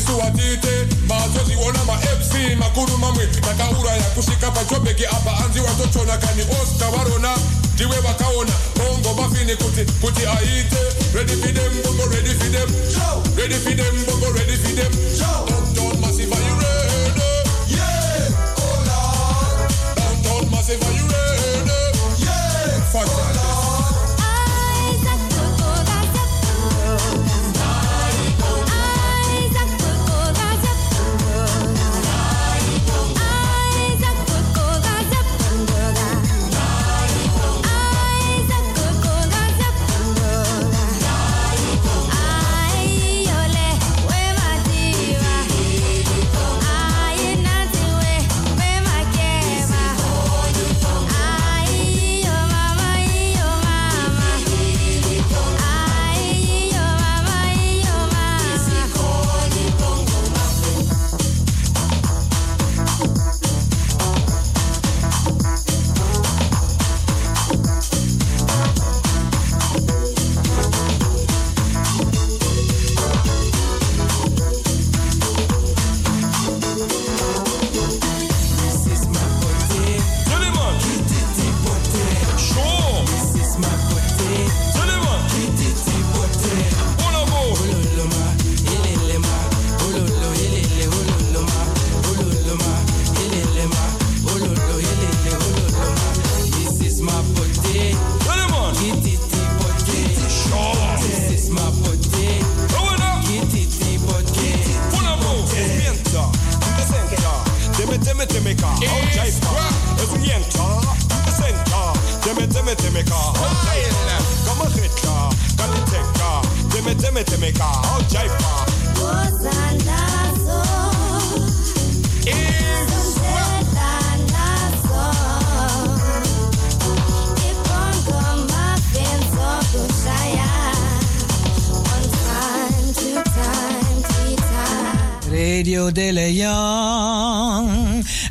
Mazoziona, isuwatite, mazoziona ma MC makuru mamwe nakaura ya kushika pachobeki apa anzi watochona kani osta varona ndiwe vakaona bongo mafini kuti kuti aite. Ready for them bongo ready for them. Ready for them bongo ready for them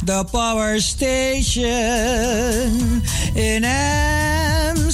the power station in Amsterdam.